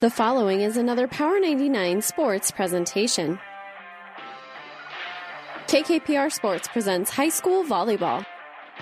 The following is another Power 99 sports presentation. KKPR Sports presents high school volleyball.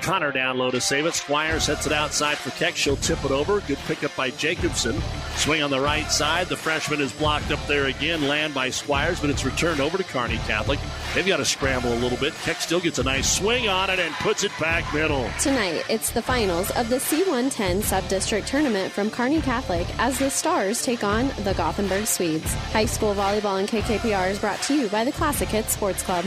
Connor down low to save it. Squires sets it outside for Keck. She'll tip it over. Good pickup by Jacobson. Swing on the right side. The freshman is blocked up there again. Land by Squires, but it's returned over to Kearney Catholic. They've got to scramble a little bit. Keck still gets a nice swing on it and puts it back middle. Tonight, it's the finals of the C110 Sub-District Tournament from Kearney Catholic as the Stars take on the Gothenburg Swedes. High school volleyball and KKPR is brought to you by the Classic Hits Sports Club.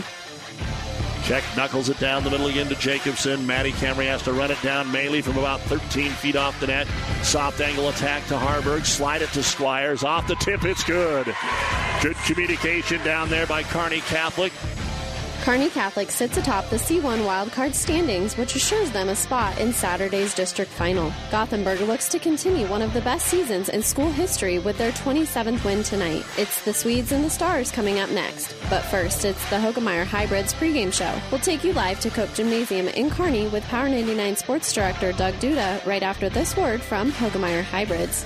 Keck knuckles it down the middle again to Jacobson. Maddie Camry has to run it down Maley from about 13 feet off the net. Soft angle attack to Harburg. Slide it to Squires. Off the tip, it's good. Good communication down there by Kearney Catholic. Kearney Catholic sits atop the C1 wildcard standings, which assures them a spot in Saturday's district final. Gothenburg looks to continue one of the best seasons in school history with their 27th win tonight. It's the Swedes and the Stars coming up next. But first, it's the Hoegemeyer Hybrids pregame show. We'll take you live to Cope Gymnasium in Kearney with Power 99 sports director Doug Duda right after this word from Hoegemeyer Hybrids.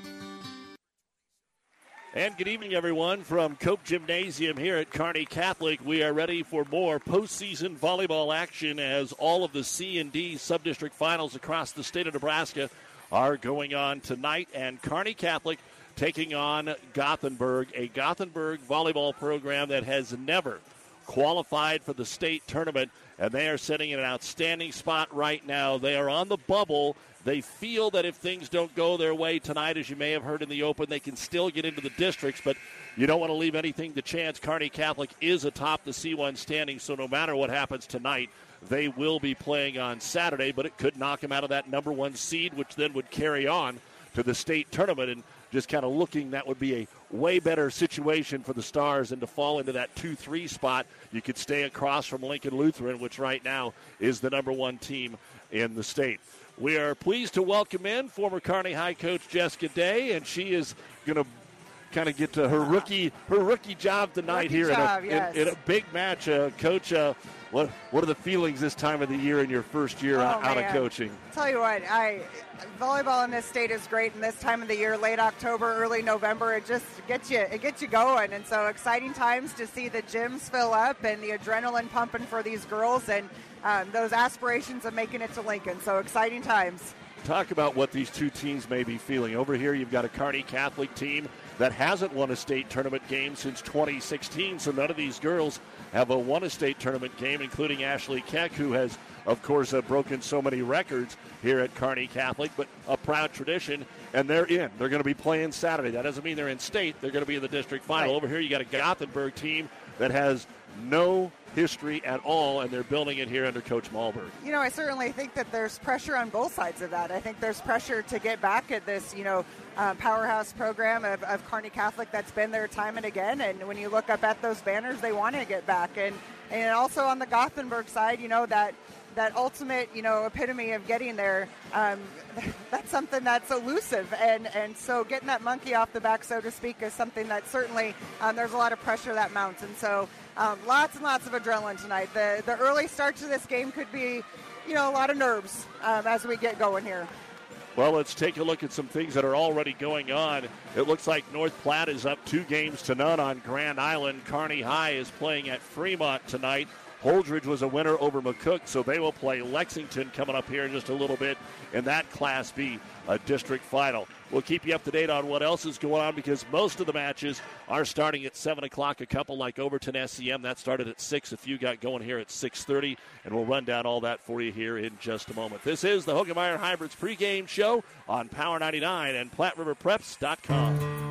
And good evening, everyone, from Cope Gymnasium here at Kearney Catholic. We are ready for more postseason volleyball action as all of the C and D subdistrict finals across the state of Nebraska are going on tonight. And Kearney Catholic taking on Gothenburg, a Gothenburg volleyball program that has never qualified for the state tournament, and they are sitting in an outstanding spot right now. They are on the bubble they feel that if things don't go their way tonight, as you may have heard in the open, they can still get into the districts, but you don't want to leave anything to chance. Kearney Catholic is atop the C1 standing, so no matter what happens tonight, they will be playing on Saturday, but it could knock them out of that number one seed, which then would carry on to the state tournament. And just kind of looking, that would be a way better situation for the Stars than to fall into that 2 3 spot. You could stay across from Lincoln Lutheran, which right now is the number one team in the state. We are pleased to welcome in former Kearney High coach Jessica Day, and she is going to kind of get to her rookie her rookie job tonight rookie here job, in, a, yes. in, in, a big match. Uh, coach, uh, what what are the feelings this time of the year in your first year oh, out, out, of coaching? Tell you what, I volleyball in this state is great, and this time of the year, late October, early November, it just gets you it gets you going, and so exciting times to see the gyms fill up and the adrenaline pumping for these girls and um, those aspirations of making it to Lincoln. So exciting times. Talk about what these two teams may be feeling. Over here, you've got a Kearney Catholic team that hasn't won a state tournament game since 2016, so none of these girls have a won a state tournament game, including Ashley Keck, who has, of course, uh, broken so many records here at Kearney Catholic, but a proud tradition, and they're in. They're going to be playing Saturday. That doesn't mean they're in state. They're going to be in the district final. Right. Over here, you got a Gothenburg team that has no history at all, and they're building it here under Coach Malberg. You know, I certainly think that there's pressure on both sides of that. I think there's pressure to get back at this, you know, uh, powerhouse program of, of Kearney Catholic that's been there time and again. And when you look up at those banners, they want to get back. And and also on the Gothenburg side, you know that that ultimate, you know, epitome of getting there. Um, that's something that's elusive, and and so getting that monkey off the back, so to speak, is something that certainly um, there's a lot of pressure that mounts, and so um, lots and lots of adrenaline tonight. The the early start to this game could be, you know, a lot of nerves um, as we get going here. Well, let's take a look at some things that are already going on. It looks like North Platte is up two games to none on Grand Island. Kearney High is playing at Fremont tonight. Holdrege was a winner over McCook, so they will play Lexington coming up here in just a little bit in that Class B a district final. We'll keep you up to date on what else is going on because most of the matches are starting at 7 o'clock. A couple like Overton SEM, that started at 6. A few got going here at 6.30, and we'll run down all that for you here in just a moment. This is the Hoegemeyer Hybrids pregame show on Power 99 and PlatteRiverPreps.com.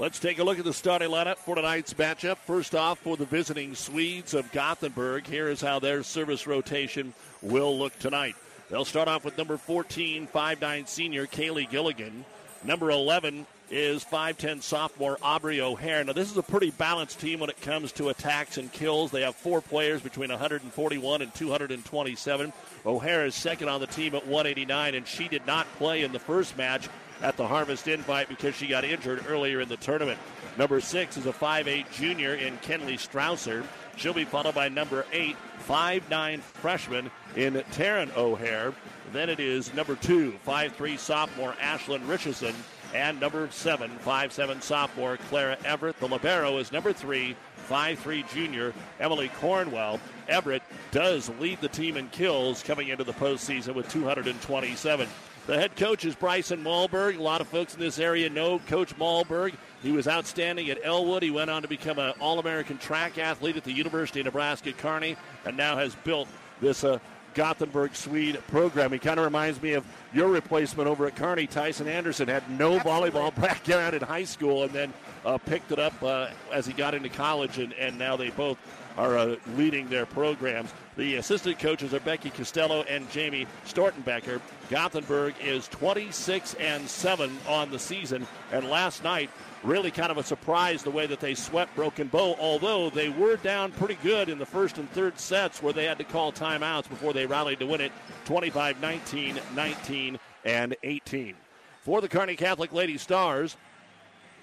Let's take a look at the starting lineup for tonight's matchup. First off, for the visiting Swedes of Gothenburg, here is how their service rotation will look tonight. They'll start off with number 14, 5'9 senior Kaylee Gilligan. Number 11 is 5'10 sophomore Aubrey O'Hare. Now, this is a pretty balanced team when it comes to attacks and kills. They have four players between 141 and 227. O'Hare is second on the team at 189, and she did not play in the first match at the Harvest Invite because she got injured earlier in the tournament. Number six is a 5'8 junior in Kenley Strausser. She'll be followed by number eight, 5'9 freshman in Taryn O'Hare. Then it is number two, 5'3 sophomore Ashlyn Richardson. And number seven, 5'7 sophomore Clara Everett. The Libero is number three, 5'3 junior Emily Cornwell. Everett does lead the team in kills coming into the postseason with 227. The head coach is Bryson Malberg. A lot of folks in this area know Coach Malberg. He was outstanding at Elwood. He went on to become an All American track athlete at the University of Nebraska Kearney and now has built this uh, Gothenburg Swede program. He kind of reminds me of your replacement over at Kearney. Tyson Anderson had no Absolutely. volleyball background in high school and then uh, picked it up uh, as he got into college, and, and now they both are uh, leading their programs. The assistant coaches are Becky Costello and Jamie Stortenbecker. Gothenburg is 26 and 7 on the season, and last night really kind of a surprise the way that they swept Broken Bow, although they were down pretty good in the first and third sets where they had to call timeouts before they rallied to win it 25 19, 19, and 18. For the Kearney Catholic Lady Stars,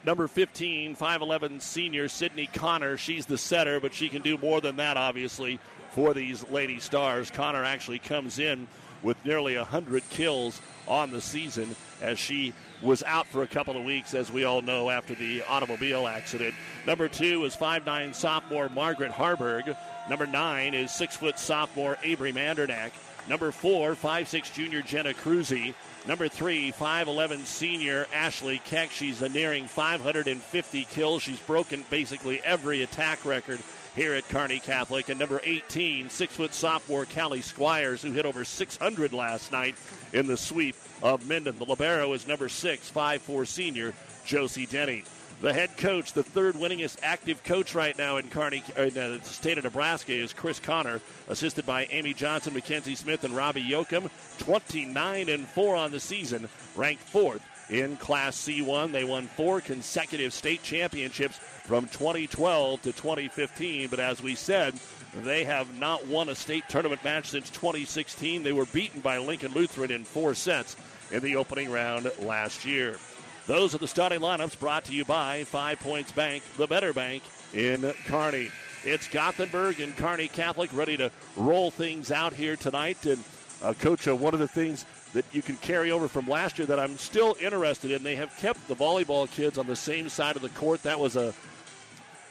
number 15, 5'11 senior Sydney Connor. She's the setter, but she can do more than that, obviously, for these Lady Stars. Connor actually comes in with nearly 100 kills on the season as she was out for a couple of weeks, as we all know, after the automobile accident. Number two is 5'9 sophomore Margaret Harburg. Number nine is six foot sophomore Avery Mandernack. Number four, 5'6 junior Jenna Cruzy. Number three, 5'11 senior Ashley Keck. She's a nearing 550 kills. She's broken basically every attack record here at Kearney Catholic. And number 18, six foot sophomore Callie Squires, who hit over 600 last night in the sweep of Minden. The Libero is number six, 5'4 senior Josie Denny. The head coach, the third winningest active coach right now in Kearney, uh, in the state of Nebraska, is Chris Connor, assisted by Amy Johnson, Mackenzie Smith, and Robbie Yoakum. 29 and 4 on the season, ranked fourth in Class C1. They won four consecutive state championships from 2012 to 2015, but as we said, they have not won a state tournament match since 2016. They were beaten by Lincoln Lutheran in four sets in the opening round last year. Those are the starting lineups brought to you by Five Points Bank, the better bank in Kearney. It's Gothenburg and Kearney Catholic ready to roll things out here tonight. And, uh, Coach, uh, one of the things that you can carry over from last year that I'm still interested in, they have kept the volleyball kids on the same side of the court. That was a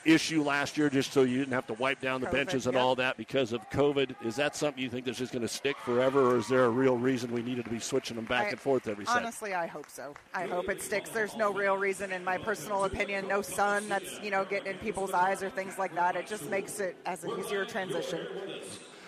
issue last year just so you didn't have to wipe down the COVID, benches and yeah. all that because of COVID. Is that something you think that's just going to stick forever, or is there a real reason we needed to be switching them back I- and forth every set? Honestly, I hope so. I hope it sticks. There's no real reason, in my personal opinion, no sun that's you know getting in people's eyes or things like that. It just makes it as an easier transition.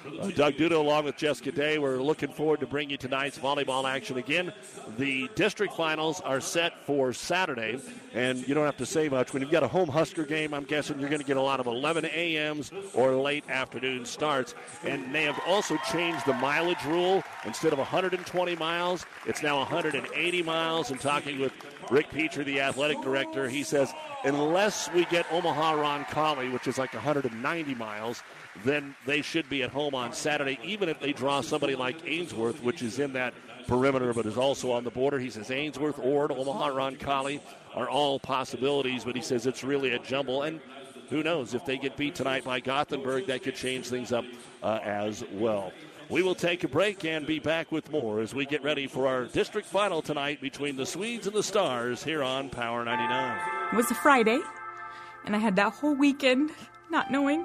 Uh, Doug Duda along with Jessica Day. We're looking forward to bring you tonight's volleyball action again. The district finals are set for Saturday, and you don't have to say much. When you've got a home Husker game, I'm guessing you're going to get a lot of 11 a.m.s or late afternoon starts. And they have also changed the mileage rule. Instead of 120 miles, it's now 180 miles. And talking with Rick Petrie, the athletic director, he says unless we get Omaha Ron Roncalli, which is like 190 miles, then they should be at home on Saturday, even if they draw somebody like Ainsworth, which is in that perimeter but is also on the border. He says Ainsworth, Ord, Omaha, Roncalli are all possibilities, but he says it's really a jumble. And who knows, if they get beat tonight by Gothenburg, that could change things up uh, as well. We will take a break and be back with more as we get ready for our district final tonight between the Swedes and the Stars here on Power 99. It was a Friday, and I had that whole weekend not knowing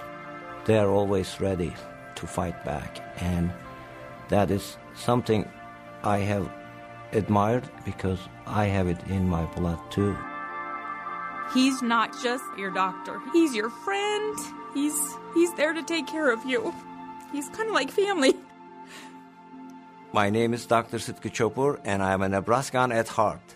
They are always ready to fight back, and that is something I have admired because I have it in my blood too. He's not just your doctor. He's your friend. He's he's there to take care of you. He's kind of like family. My name is Dr. Sitka Chopur, and I am a Nebraskan at heart.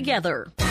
together.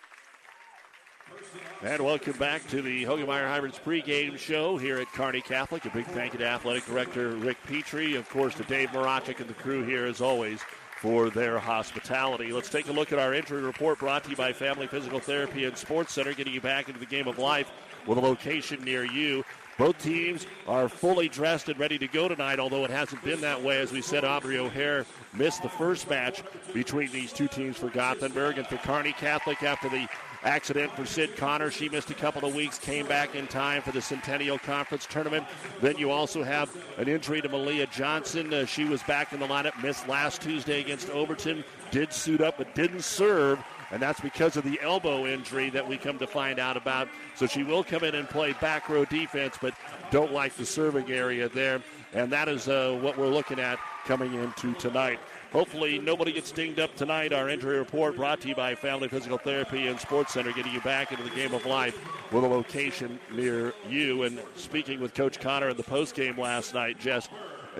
And welcome back to the Hoegemeyer Hybrids pregame show here at Kearney Catholic. A big thank you to Athletic Director Rick Petrie, of course, to Dave Marachik and the crew here as always for their hospitality. Let's take a look at our injury report brought to you by Family Physical Therapy and Sports Center, getting you back into the game of life with a location near you. Both teams are fully dressed and ready to go tonight, although it hasn't been that way. As we said, Aubrey O'Hare missed the first match between these two teams for Gothenburg and for Kearney Catholic after the accident for Sid Connor. She missed a couple of weeks, came back in time for the Centennial Conference tournament. Then you also have an injury to Malia Johnson. Uh, she was back in the lineup, missed last Tuesday against Overton, did suit up but didn't serve. And that's because of the elbow injury that we come to find out about. So she will come in and play back row defense, but don't like the serving area there. And that is uh, what we're looking at coming into tonight. Hopefully, nobody gets dinged up tonight. Our injury report brought to you by Family Physical Therapy and Sports Center, getting you back into the game of life with a location near you. And speaking with Coach Connor in the post game last night, Jess,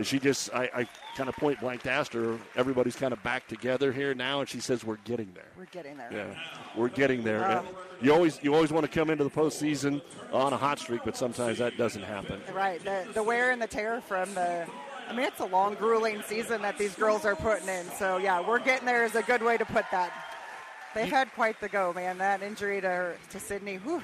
she just, I, I kind of point blank asked her, everybody's kind of back together here now, and she says, "We're getting there. We're getting there. Yeah, we're getting there." Um, you always, you always want to come into the postseason on a hot streak, but sometimes that doesn't happen. Right. The, the wear and the tear from the I mean, it's a long, grueling season that these girls are putting in. So, yeah, we're getting there is a good way to put that. They've had quite the go, man. That injury to, to Sydney, whew.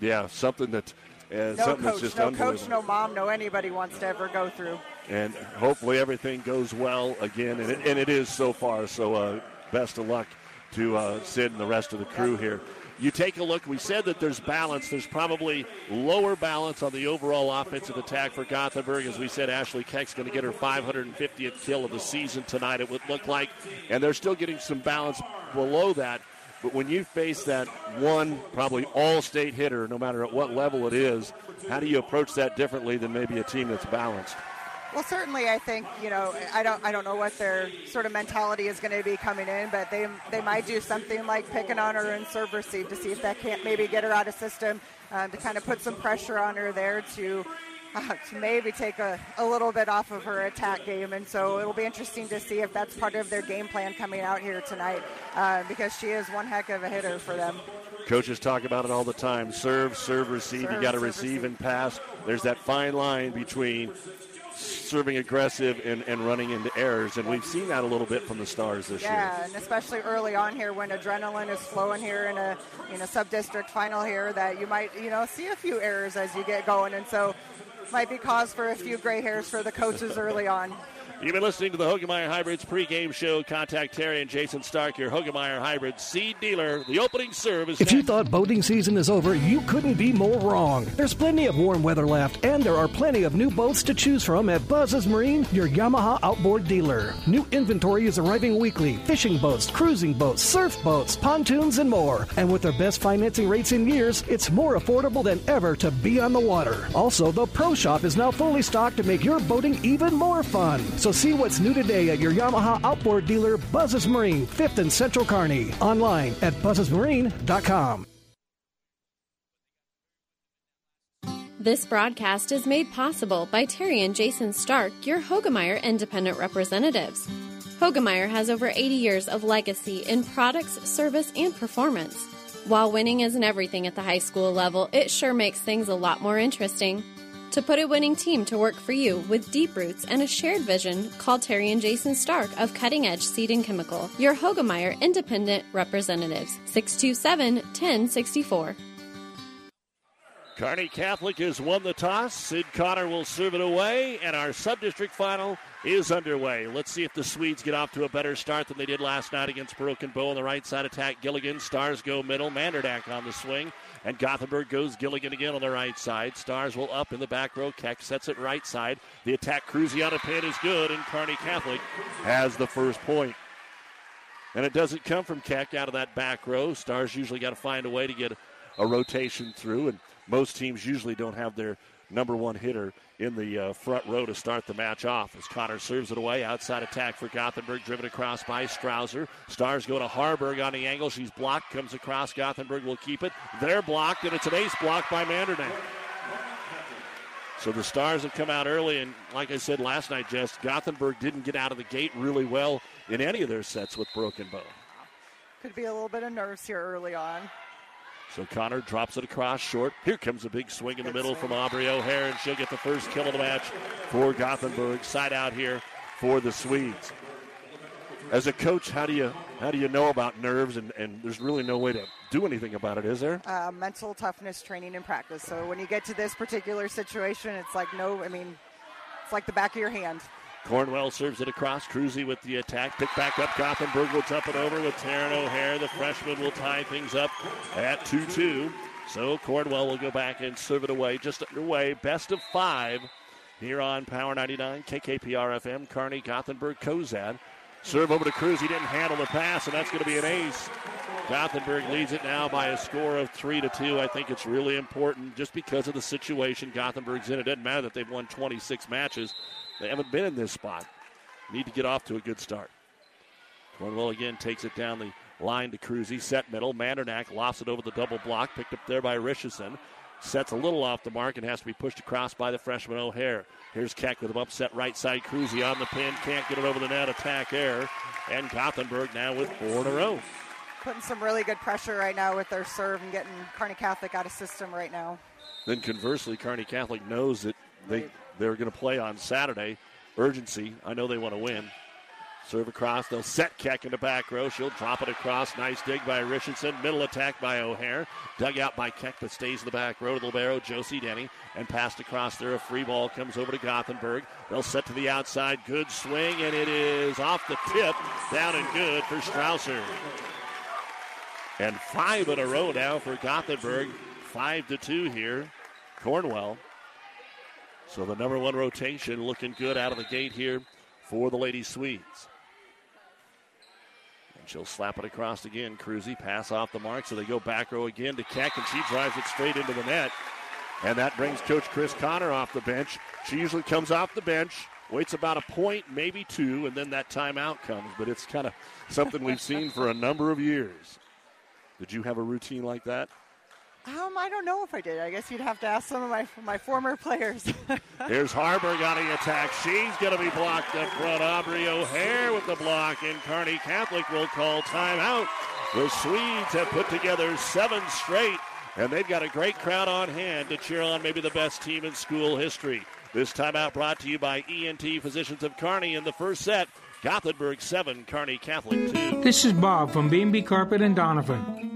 Yeah, something that. Uh, no something coach, just no coach, no mom, no anybody wants to ever go through. And hopefully everything goes well again, and it, and it is so far. So uh, best of luck to uh, Sid and the rest of the crew here you take a look, we said that there's balance. There's probably lower balance on the overall offensive attack for Gothenburg. As we said, Ashley Keck's going to get her 550th kill of the season tonight, it would look like. And they're still getting some balance below that. But when you face that one, probably all state hitter, no matter at what level it is, how do you approach that differently than maybe a team that's balanced? Well, certainly, I think you know I don't I don't know what their sort of mentality is going to be coming in, but they they might do something like picking on her and serve receive to see if that can't maybe get her out of system uh, to kind of put some pressure on her there to. Uh, to maybe take a, a little bit off of her attack game. And so it'll be interesting to see if that's part of their game plan coming out here tonight uh, because she is one heck of a hitter for them. Coaches talk about it all the time serve, serve, receive. Serve, you got to receive, receive and pass. There's that fine line between serving aggressive and, and running into errors. And we've seen that a little bit from the Stars this yeah, year. Yeah, and especially early on here when adrenaline is flowing here in a in a sub district final here, that you might you know see a few errors as you get going, and so might be cause for a few gray hairs for the coaches early on. You've been listening to the Hoegemeyer Hybrids pregame show. Contact Terry and Jason Stark, your Hoegemeyer Hybrid seed dealer. The opening serve is. If you thought boating season is over, you couldn't be more wrong. There's plenty of warm weather left, and there are plenty of new boats to choose from at Buzz's Marine, your Yamaha outboard dealer. New inventory is arriving weekly fishing boats, cruising boats, surf boats, pontoons, and more. And with their best financing rates in years, it's more affordable than ever to be on the water. Also, the Pro Shop is now fully stocked to make your boating even more fun. So see what's new today at your Yamaha outboard dealer, Buzzes Marine, 5th and Central Kearney. Online at buzzesmarine.com. This broadcast is made possible by Terry and Jason Stark, your Hoegemeyer independent representatives. Hoegemeyer has over 80 years of legacy in products, service, and performance. While winning isn't everything at the high school level, it sure makes things a lot more interesting. To put a winning team to work for you with deep roots and a shared vision, call Terry and Jason Stark of Cutting Edge Seed and Chemical, your Hoegemeyer independent representatives. 627 1064. Kearney Catholic has won the toss. Sid Connor will serve it away, and our sub-district final is underway. Let's see if the Swedes get off to a better start than they did last night against Broken Bow on the right side attack. Gilligan, Stars go middle, Mandernack on the swing, and Gothenburg goes Gilligan again on the right side. Stars will up in the back row. Keck sets it right side. The attack Cruziana pin is good, and Kearney Catholic has the first point. And it doesn't come from Keck out of that back row. Stars usually got to find a way to get a rotation through, and most teams usually don't have their number one hitter in the uh, front row to start the match off. As Connor serves it away, outside attack for Gothenburg, driven across by Strouser. Stars go to Harburg on the angle. She's blocked, comes across. Gothenburg will keep it. They're blocked, and it's an ace block by Mandernack. So the Stars have come out early, and like I said last night, Jess, Gothenburg didn't get out of the gate really well in any of their sets with Broken Bow. Could be a little bit of nerves here early on. So Connor drops it across short. Here comes a big swing in the middle from Aubrey O'Hare, and she'll get the first kill of the match for Gothenburg. Side out here for the Swedes. As a coach, how do you how do you know about nerves? And, and there's really no way to do anything about it, is there? Uh, mental toughness training and practice. So when you get to this particular situation, it's like no, I mean, it's like the back of your hand. Cornwell serves it across. Cruzy with the attack. Pick back up. Gothenburg will jump it over with Taryn O'Hare. The freshman will tie things up at 2 2. So Cornwell will go back and serve it away. Just underway. Best of five here on Power 99, KKPR FM, Kearney, Gothenburg, Cozad. Serve over to Cruz. He didn't handle the pass, and that's going to be an ace. Gothenburg leads it now by a score of three to two. I think it's really important just because of the situation Gothenburg's in. It doesn't matter that they've won 26 matches. They haven't been in this spot. Need to get off to a good start. Cornwell again takes it down the line to Cruzy. Set middle. Mandernack lofts it over the double block. Picked up there by Richardson. Sets a little off the mark and has to be pushed across by the freshman O'Hare. Here's Keck with an upset right side. Cruzy on the pin. Can't get it over the net. Attack error. And Gothenburg now with four in a row. Putting some really good pressure right now with their serve and getting Kearney Catholic out of system right now. Then conversely, Kearney Catholic knows that they they're going to play on Saturday. Urgency. I know they want to win. Serve across. They'll set Keck in the back row. She'll drop it across. Nice dig by Richardson. Middle attack by O'Hare. Dug out by Keck, but stays in the back row to the libero, Josie Denny. And passed across there. A free ball comes over to Gothenburg. They'll set to the outside. Good swing, and it is off the tip. Down and good for Strausser. And five in a row now for Gothenburg. Five to two here. Cornwell. So the number one rotation looking good out of the gate here for the Lady Swedes. And she'll slap it across again. Cruzy pass off the mark, so they go back row again to Keck, and she drives it straight into the net. And that brings Coach Chris Connor off the bench. She usually comes off the bench, waits about a point, maybe two, and then that timeout comes. But it's kind of something we've seen for a number of years. Did you have a routine like that? Um, I don't know if I did. I guess you'd have to ask some of my my former players. Here's Harburg on the attack. She's going to be blocked up front. Aubrey O'Hare with the block, and Kearney Catholic will call timeout. The Swedes have put together seven straight, and they've got a great crowd on hand to cheer on maybe the best team in school history. This timeout brought to you by ENT Physicians of Kearney in the first set. Gothenburg 7, Kearney Catholic 2. This is Bob from B&B Carpet and Donovan.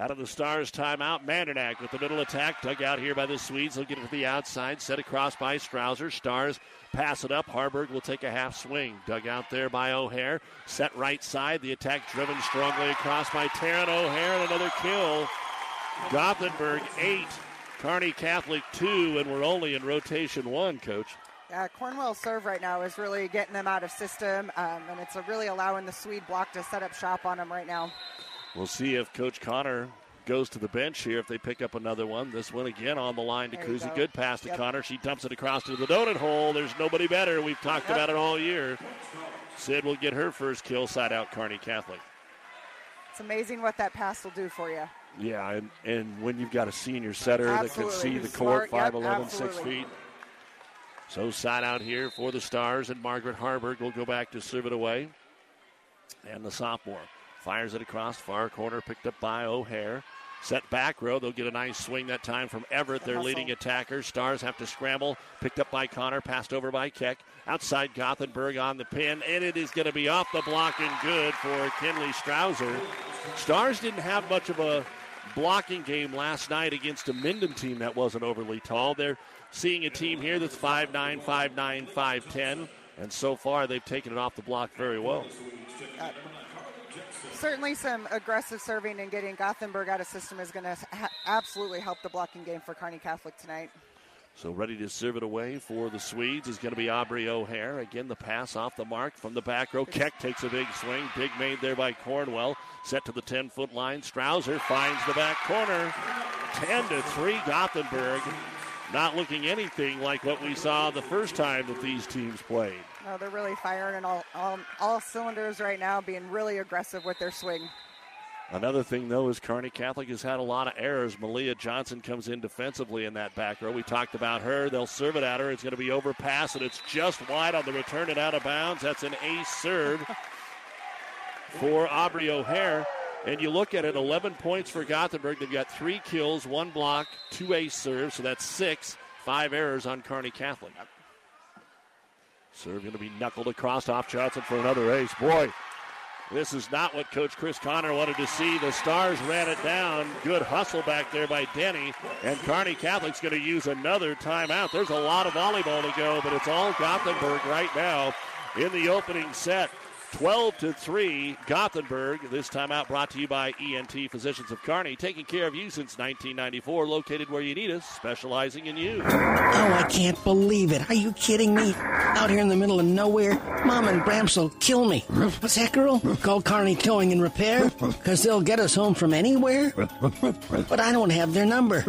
Out of the Stars timeout, Mandernack with the middle attack. Dug out here by the Swedes. They'll get it to the outside. Set across by Strouser. Stars pass it up. Harburg will take a half swing. Dug out there by O'Hare. Set right side. The attack driven strongly across by Taryn O'Hare. And another kill. Gothenburg eight. Kearney Catholic two. And we're only in rotation one, coach. Yeah, Cornwell's serve right now is really getting them out of system. Um, and it's really allowing the Swede block to set up shop on them right now. We'll see if Coach Connor goes to the bench here if they pick up another one. This one again on the line to Cruzy. Go. Good pass to yep. Connor. She dumps it across to the donut hole. There's nobody better. We've talked yep. about it all year. Sid will get her first kill side out Kearney Catholic. It's amazing what that pass will do for you. Yeah, and, and when you've got a senior setter absolutely. that can see the court, 5'11, yep, 6 feet. So side out here for the Stars, and Margaret Harburg will go back to serve it away. And the sophomore. Fires it across far corner, picked up by O'Hare. Set back row. They'll get a nice swing that time from Everett, their leading attacker. Stars have to scramble. Picked up by Connor, passed over by Keck. Outside Gothenburg on the pin, and it is going to be off the block and good for Kenley Strouser. Stars didn't have much of a blocking game last night against a Minden team that wasn't overly tall. They're seeing a team here that's 5'9, 5'9, 5'10, and so far they've taken it off the block very well. Uh, certainly some aggressive serving and getting Gothenburg out of system is going to ha- absolutely help the blocking game for Kearney Catholic tonight. So ready to serve it away for the Swedes is going to be Aubrey O'Hare. Again, the pass off the mark from the back row. Keck takes a big swing. Big made there by Cornwell. Set to the 10 foot line. Strouser finds the back corner. 10 to 3 Gothenburg. Not looking anything like what we saw the first time that these teams played. No, they're really firing in all, all, all cylinders right now, being really aggressive with their swing. Another thing, though, is Kearney Catholic has had a lot of errors. Malia Johnson comes in defensively in that back row. We talked about her. They'll serve it at her. It's going to be overpass, and it's just wide on the return and out of bounds. That's an ace serve for Aubrey O'Hare. And you look at it 11 points for Gothenburg. They've got three kills, one block, two ace serves, so that's six. Five errors on Kearney Catholic. Serve going to be knuckled across off Johnson for another ace. Boy, this is not what Coach Chris Connor wanted to see. The Stars ran it down. Good hustle back there by Denny. And Kearney Catholic's going to use another timeout. There's a lot of volleyball to go, but it's all Gothenburg right now in the opening set. 12 to 3, Gothenburg. This time out brought to you by ENT Physicians of Kearney, taking care of you since 1994, located where you need us, specializing in you. Oh, I can't believe it. Are you kidding me? Out here in the middle of nowhere, Mom and Bramps will kill me. What's that, girl? Call Kearney Towing and Repair? Because they'll get us home from anywhere? But I don't have their number.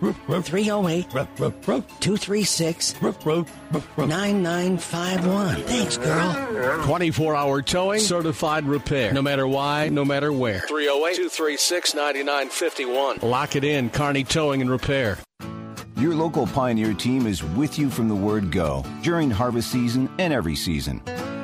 308 236 9951. Thanks, girl. 24 hour towing, certified repair. No matter why, no matter where. 308 236 9951. Lock it in, Kearney Towing and Repair. Your local Pioneer team is with you from the word go during harvest season and every season.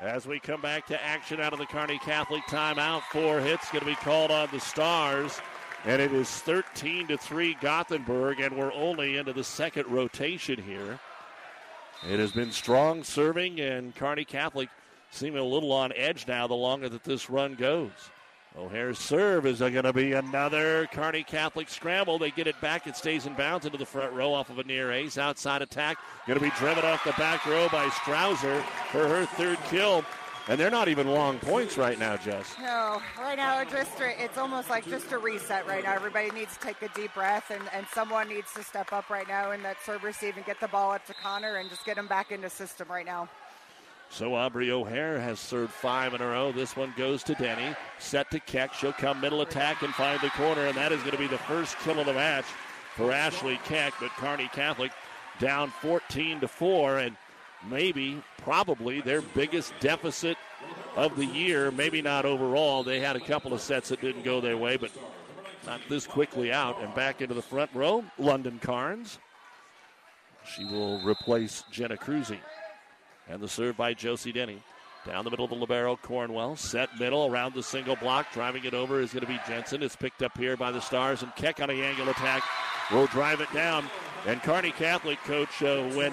As we come back to action out of the Kearney Catholic timeout, four hits going to be called on the Stars. And it is 13 to 3 Gothenburg, and we're only into the second rotation here. It has been strong serving, and Kearney Catholic seeming a little on edge now the longer that this run goes. O'Hare's serve is going to be another Kearney Catholic scramble. They get it back. It stays in bounds into the front row off of a near ace. Outside attack. Going to be driven off the back row by Strouser for her third kill. And they're not even long points right now, Jess. No, right now it's just it's almost like just a reset right now. Everybody needs to take a deep breath, and, and someone needs to step up right now in that serve receive and get the ball up to Connor and just get him back into system right now. So Aubrey O'Hare has served five in a row. This one goes to Denny. Set to Keck. She'll come middle attack and find the corner, and that is going to be the first kill of the match for Ashley Keck. But Kearney Catholic down 14 to 4, and maybe, probably their biggest deficit of the year. Maybe not overall. They had a couple of sets that didn't go their way, but not this quickly out. And back into the front row, London Carnes. She will replace Jenna Cruzy. And the serve by Josie Denny. Down the middle of the Libero, Cornwell. Set middle around the single block. Driving it over is going to be Jensen. It's picked up here by the Stars. And Keck on a angle attack will drive it down. And Kearney Catholic coach, uh, when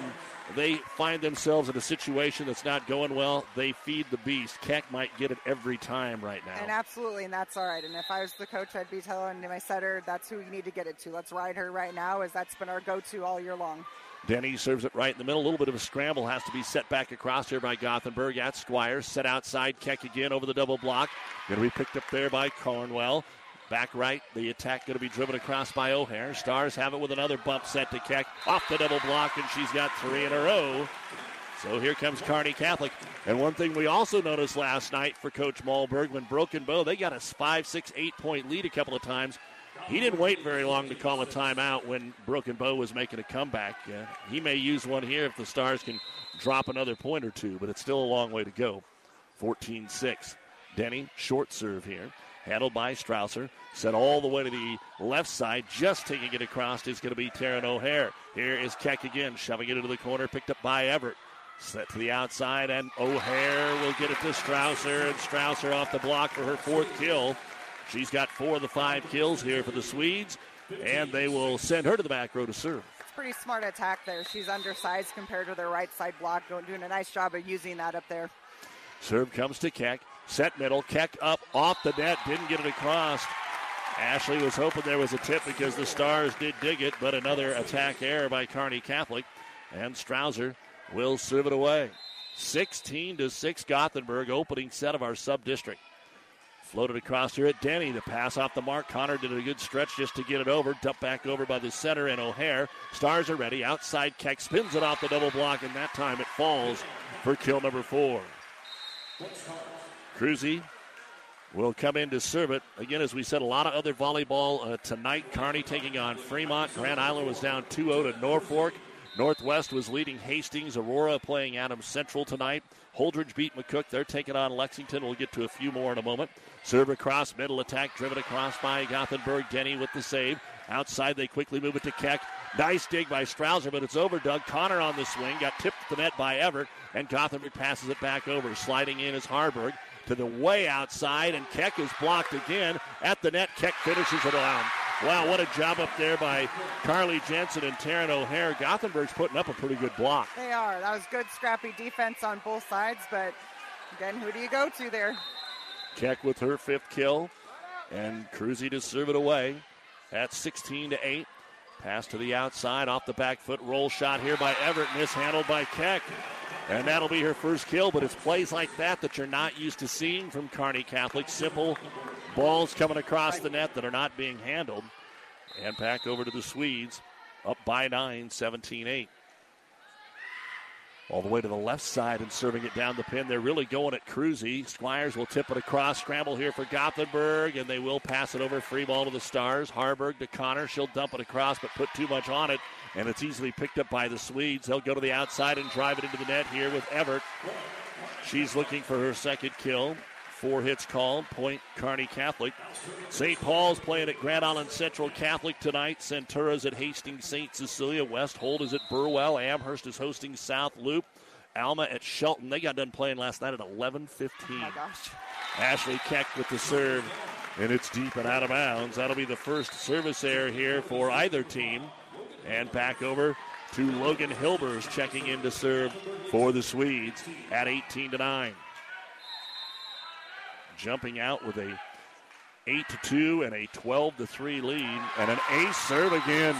they find themselves in a situation that's not going well, they feed the beast. Keck might get it every time right now. And absolutely, and that's all right. And if I was the coach, I'd be telling my setter, that's who you need to get it to. Let's ride her right now, as that's been our go-to all year long. Denny serves it right in the middle. A little bit of a scramble has to be set back across here by Gothenburg at Squires. Set outside, Keck again over the double block. Going to be picked up there by Cornwell. Back right, the attack going to be driven across by O'Hare. Stars have it with another bump set to Keck. Off the double block, and she's got three in a row. So here comes Kearney Catholic. And one thing we also noticed last night for Coach Malberg, when Broken Bow, they got a five, six, eight point lead a couple of times. He didn't wait very long to call a timeout when Broken Bow was making a comeback. Uh, he may use one here if the Stars can drop another point or two, but it's still a long way to go. 14 6. Denny, short serve here handled by Strouser. Set all the way to the left side. Just taking it across is going to be Taryn O'Hare. Here is Keck again, shoving it into the corner, picked up by Everett. Set to the outside, and O'Hare will get it to Strouser, and Strouser off the block for her fourth kill. She's got four of the five kills here for the Swedes, and they will send her to the back row to serve. It's pretty smart attack there. She's undersized compared to their right side block, doing a nice job of using that up there. Serve comes to Keck. Set middle. Keck up off the net. Didn't get it across. Ashley was hoping there was a tip because the Stars did dig it, but another attack error by Kearney Catholic. And Strouser will serve it away. 16 to 6 Gothenburg, opening set of our sub district. Floated across here at Denny. The pass off the mark. Connor did a good stretch just to get it over. Dumped back over by the center and O'Hare. Stars are ready. Outside Keck spins it off the double block, and that time it falls for kill number four. Cruzy will come in to serve it. Again, as we said, a lot of other volleyball uh, tonight. Kearney taking on Fremont. Grand Island was down 2 0 to Norfolk. Northwest was leading Hastings. Aurora playing Adams Central tonight. Holdrege beat McCook. They're taking on Lexington. We'll get to a few more in a moment. Serve across, middle attack, driven across by Gothenburg. Denny with the save. Outside, they quickly move it to Keck. Nice dig by Strouser, but it's over. Doug Connor on the swing. Got tipped the net by Everett, and Gothenburg passes it back over. Sliding in is Harburg to the way outside, and Keck is blocked again at the net. Keck finishes it down. Wow, what a job up there by Carly Jensen and Taryn O'Hare. Gothenburg's putting up a pretty good block. They are. That was good, scrappy defense on both sides, but again, who do you go to there? Keck with her fifth kill, and Cruzy to serve it away at 16 to 8. Pass to the outside, off the back foot, roll shot here by Everett, mishandled by Keck. And that'll be her first kill, but it's plays like that that you're not used to seeing from Kearney Catholic. Simple balls coming across the net that are not being handled. And back over to the Swedes, up by 9, 17 8 all the way to the left side and serving it down the pin. They're really going at Cruzy. Squires will tip it across. Scramble here for Gothenburg, and they will pass it over. Free ball to the Stars. Harburg to Connor. She'll dump it across, but put too much on it, and it's easily picked up by the Swedes. They'll go to the outside and drive it into the net here with Everett. She's looking for her second kill. Four hits called. Point Kearney Catholic. St. Paul's playing at Grand Island Central Catholic tonight. Centura's at Hastings St. Cecilia. West Holt is at Burwell. Amherst is hosting South Loop. Alma at Shelton. They got done playing last night at 11:15. Oh gosh. Ashley Keck with the serve, and it's deep and out of bounds. That'll be the first service error here for either team. And back over to Logan Hilbers checking in to serve for the Swedes at 18 to 9. Jumping out with a 8 to 2 and a 12 to 3 lead, and an ace serve again.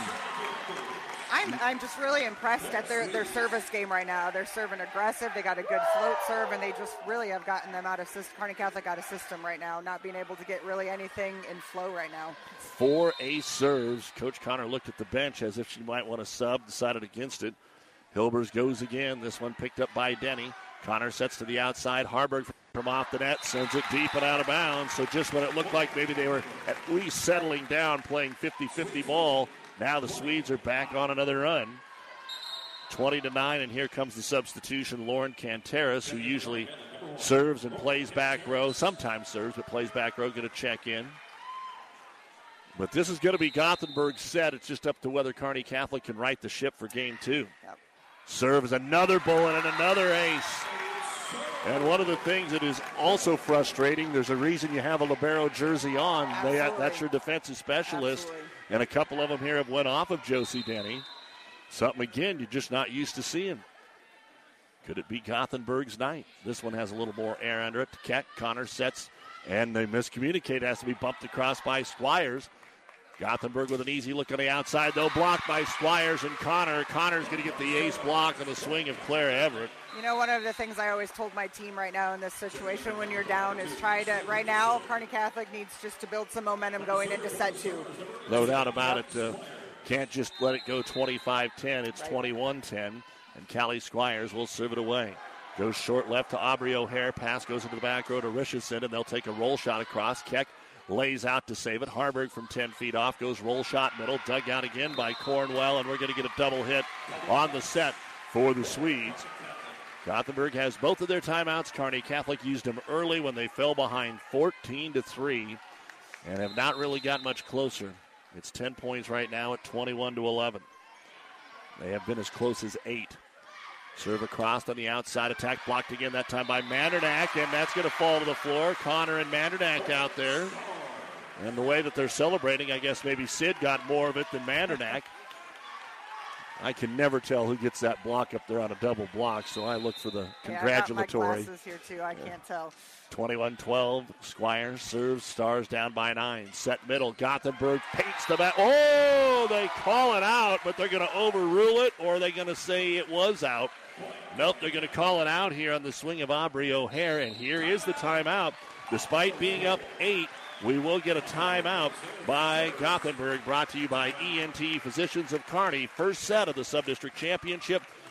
I'm, I'm just really impressed at their, their service game right now. They're serving aggressive. They got a good float serve, and they just really have gotten them out of system. Kearney Catholic out of system right now, not being able to get really anything in flow right now. Four ace serves. Coach Connor looked at the bench as if she might want to sub, decided against it. Hilbers goes again. This one picked up by Denny. Connor sets to the outside. Harburg from off the net sends it deep and out of bounds. So just when it looked like maybe they were at least settling down, playing 50 50 ball, now the Swedes are back on another run. 20 to 9, and here comes the substitution. Lauren Canteras, who usually serves and plays back row, sometimes serves, but plays back row, get a check in. But this is going to be Gothenburg's set. It's just up to whether Kearney Catholic can right the ship for game two. Yep. Serves another bullet and another ace. And one of the things that is also frustrating, there's a reason you have a libero jersey on. They, uh, that's your defensive specialist. Absolutely. And a couple of them here have went off of Josie Denny. Something, again, you're just not used to seeing. Could it be Gothenburg's night? This one has a little more air under it. Keck, Connor sets, and they miscommunicate. Has to be bumped across by Squires. Gothenburg with an easy look on the outside, though, blocked by Squires and Connor. Connor's going to get the ace block on the swing of Claire Everett. You know, one of the things I always told my team right now in this situation when you're down is try to, right now, Kearney Catholic needs just to build some momentum going into set two. No doubt about it. Uh, can't just let it go 25 10. It's 21 10. And Callie Squires will serve it away. Goes short left to Aubrey O'Hare. Pass goes into the back row to Richardson, and they'll take a roll shot across. Keck lays out to save it. Harburg from 10 feet off goes roll shot middle, dug out again by Cornwell, and we're going to get a double hit on the set for the Swedes. Gothenburg has both of their timeouts. Kearney Catholic used them early when they fell behind 14 to 3 and have not really got much closer. It's 10 points right now at 21 to 11. They have been as close as 8. Serve across on the outside attack, blocked again that time by Mandernack, and that's going to fall to the floor. Connor and Mandernack out there. And the way that they're celebrating, I guess maybe Sid got more of it than Mandernack. I can never tell who gets that block up there on a double block, so I look for the congratulatory. Yeah, I here too. I can't tell. 21-12. Squires serves. Stars down by nine. Set middle. Gothenburg paints the back. Oh, they call it out, but they're going to overrule it, or are they going to say it was out? Nope, they're going to call it out here on the swing of Aubrey O'Hare, and here is the timeout. Despite being up eight, we will get a timeout by Gothenburg, brought to you by ENT Physicians of Kearney. First set of the Subdistrict Championship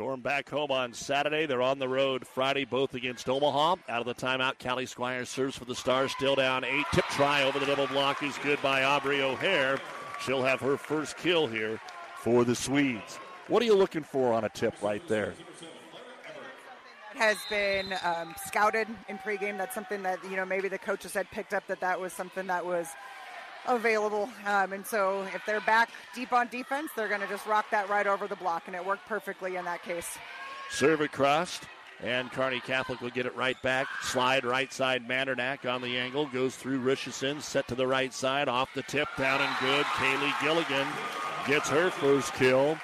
Storm back home on Saturday. They're on the road Friday, both against Omaha. Out of the timeout, Callie Squires serves for the Stars. Still down eight. Tip try over the double block is good by Aubrey O'Hare. She'll have her first kill here for the Swedes. What are you looking for on a tip right there? Has been um, scouted in pregame. That's something that you know maybe the coaches had picked up that that was something that was available. Um, and so if they're back deep on defense, they're going to just rock that right over the block, and it worked perfectly in that case. Serve it crossed, and Kearney Catholic will get it right back. Slide right side, Mandernack on the angle, goes through Richardson, set to the right side, off the tip, down and good. Kaylee Gilligan gets her first kill.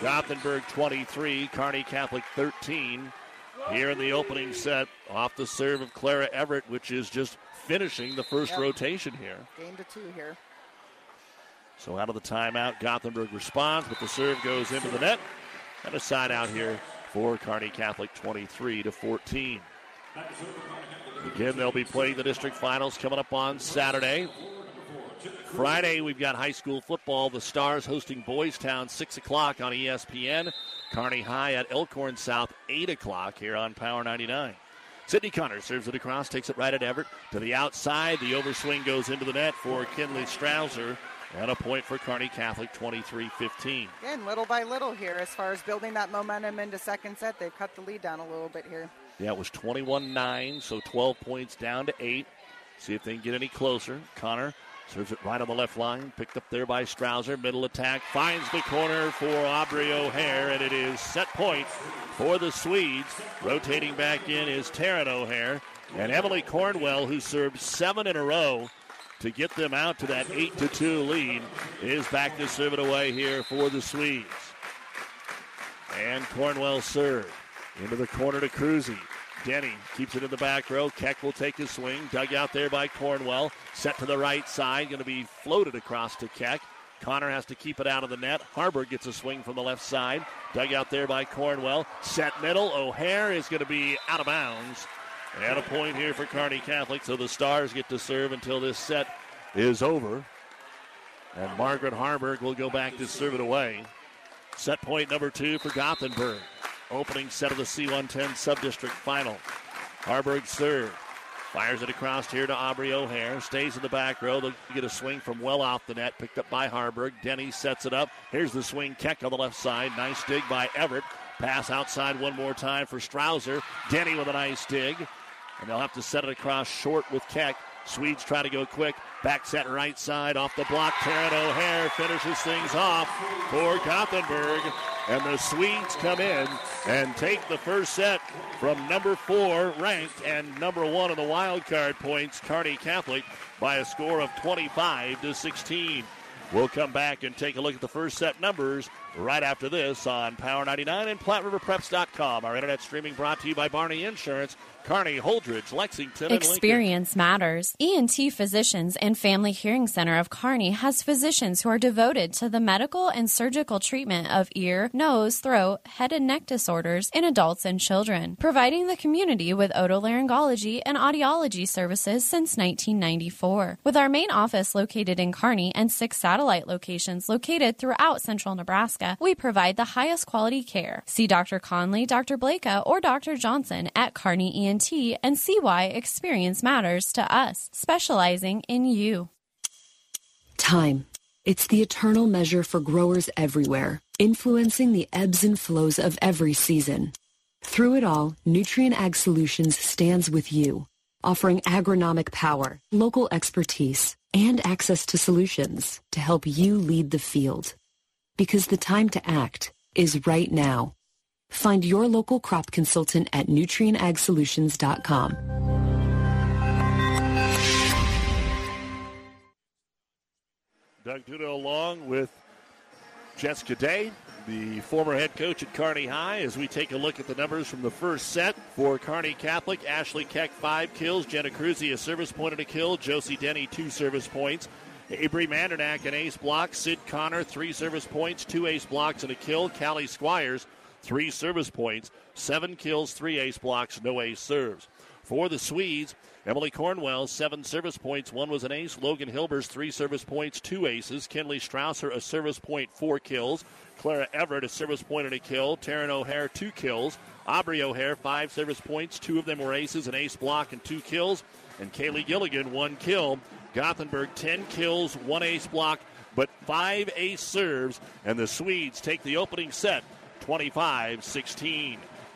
Gothenburg 23, Kearney Catholic 13. Here in the opening set, off the serve of Clara Everett, which is just finishing the first yep. rotation here. Game to two here. So out of the timeout, Gothenburg responds, but the serve goes into the net. And a side out here for Kearney Catholic 23 to 14. Again, they'll be playing the district finals coming up on Saturday. Friday, we've got high school football. The Stars hosting Boys Town, 6 o'clock on ESPN. Kearney High at Elkhorn South, 8 o'clock here on Power 99. Sydney Connor serves it across, takes it right at Everett to the outside. The overswing goes into the net for Kinley Strouser. And a point for Kearney Catholic, 23 15. Again, little by little here, as far as building that momentum into second set, they've cut the lead down a little bit here. Yeah, it was 21 9, so 12 points down to 8. See if they can get any closer. Connor serves it right on the left line, picked up there by Strouser. Middle attack finds the corner for Aubrey O'Hare, and it is set point for the Swedes. Rotating back in is Taryn O'Hare. And Emily Cornwell, who served seven in a row, to get them out to that 8 to 2 lead is back to serve it away here for the Swedes. And Cornwell serve into the corner to Cruzy. Denny keeps it in the back row. Keck will take his swing. Dug out there by Cornwell. Set to the right side. Going to be floated across to Keck. Connor has to keep it out of the net. Harburg gets a swing from the left side. Dug out there by Cornwell. Set middle. O'Hare is going to be out of bounds. And a point here for Kearney Catholic, so the Stars get to serve until this set is over. And Margaret Harburg will go back to serve it away. Set point number two for Gothenburg. Opening set of the C110 Subdistrict Final. Harburg serve. Fires it across here to Aubrey O'Hare. Stays in the back row. They'll get a swing from well off the net. Picked up by Harburg. Denny sets it up. Here's the swing. Keck on the left side. Nice dig by Everett. Pass outside one more time for Strouser. Denny with a nice dig. And they'll have to set it across short with Keck. Swedes try to go quick. Back set right side off the block. Taryn O'Hare finishes things off for Gothenburg. And the Swedes come in and take the first set from number four ranked and number one in the wild card points, Kearney Catholic, by a score of 25 to 16. We'll come back and take a look at the first set numbers right after this on Power 99 and PlatteRiverPreps.com. Our internet streaming brought to you by Barney Insurance. Kearney, Holdrege, Lexington, Experience matters. ENT Physicians and Family Hearing Center of Kearney has physicians who are devoted to the medical and surgical treatment of ear, nose, throat, head and neck disorders in adults and children, providing the community with otolaryngology and audiology services since 1994. With our main office located in Kearney and six satellite locations located throughout central Nebraska, we provide the highest quality care. See Dr. Conley, Dr. Blaka, or Dr. Johnson at Kearney ENT and see why experience matters to us, specializing in you. Time. It's the eternal measure for growers everywhere, influencing the ebbs and flows of every season. Through it all, Nutrien Ag Solutions stands with you, offering agronomic power, local expertise, and access to solutions to help you lead the field. Because the time to act is right now. Find your local crop consultant at nutrienagsolutions.com. Doug Duda along with Jessica Day, the former head coach at Kearney High, as we take a look at the numbers from the first set for Kearney Catholic. Ashley Keck, five kills. Jenna Cruzy, a service point and a kill. Josie Denny, two service points. Avery Mandernack, an ace block. Sid Connor, three service points, two ace blocks, and a kill. Callie Squires, three service points, seven kills, three ace blocks, no ace serves. For the Swedes, Emily Cornwell, seven service points, one was an ace. Logan Hilbers, three service points, two aces. Kenley Strausser, a service point, four kills. Clara Everett, a service point and a kill. Taryn O'Hare, two kills. Aubrey O'Hare, five service points, two of them were aces, an ace block, and two kills. And Kaylee Gilligan, one kill. Gothenburg, 10 kills, one ace block, but five ace serves. And the Swedes take the opening set 25 16.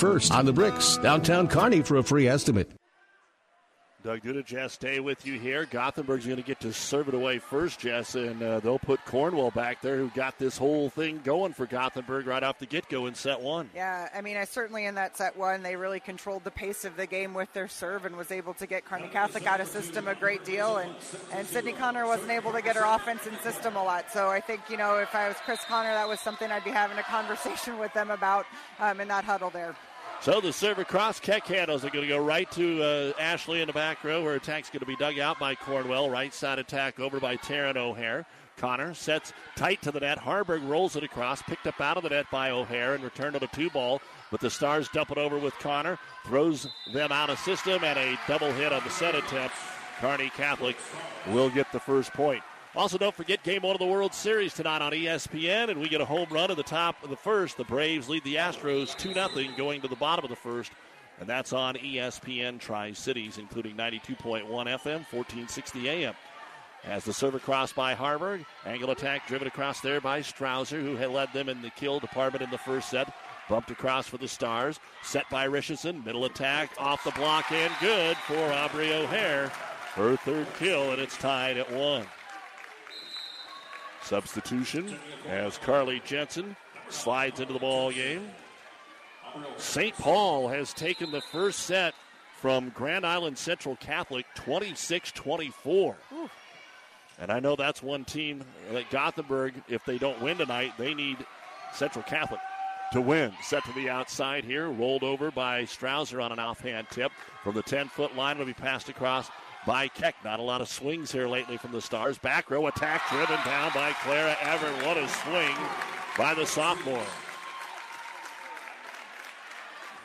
First on the bricks, downtown Kearney for a free estimate. Doug Duda, Jess, stay with you here. Gothenburg's going to get to serve it away first, Jess, and uh, they'll put Cornwell back there, who got this whole thing going for Gothenburg right off the get go in set one. Yeah, I mean, I certainly in that set one, they really controlled the pace of the game with their serve and was able to get Kearney Catholic out of system a great deal. And, and Sydney Connor wasn't able to get her offense in system a lot. So I think, you know, if I was Chris Connor, that was something I'd be having a conversation with them about um, in that huddle there. So the serve across, Keck handles are going to go right to uh, Ashley in the back row. Her attack's going to be dug out by Cornwell. Right side attack over by Taryn O'Hare. Connor sets tight to the net. Harburg rolls it across, picked up out of the net by O'Hare and returned to the two ball. But the Stars dump it over with Connor, throws them out of system, and a double hit on the set attempt. Kearney Catholic will get the first point. Also, don't forget game one of the World Series tonight on ESPN, and we get a home run at the top of the first. The Braves lead the Astros 2 0 going to the bottom of the first, and that's on ESPN Tri Cities, including 92.1 FM, 1460 AM. As the serve across by Harburg, angle attack driven across there by Strouser, who had led them in the kill department in the first set. Bumped across for the Stars. Set by Richardson. Middle attack off the block and good for Aubrey O'Hare. Her third kill, and it's tied at one. Substitution as Carly Jensen slides into the ball game. St. Paul has taken the first set from Grand Island Central Catholic 26 24. And I know that's one team that Gothenburg, if they don't win tonight, they need Central Catholic to win. Set to the outside here, rolled over by Strouser on an offhand tip. From the 10 foot line, will be passed across by Keck. Not a lot of swings here lately from the Stars. Back row attack driven down by Clara Everett. What a swing by the sophomore.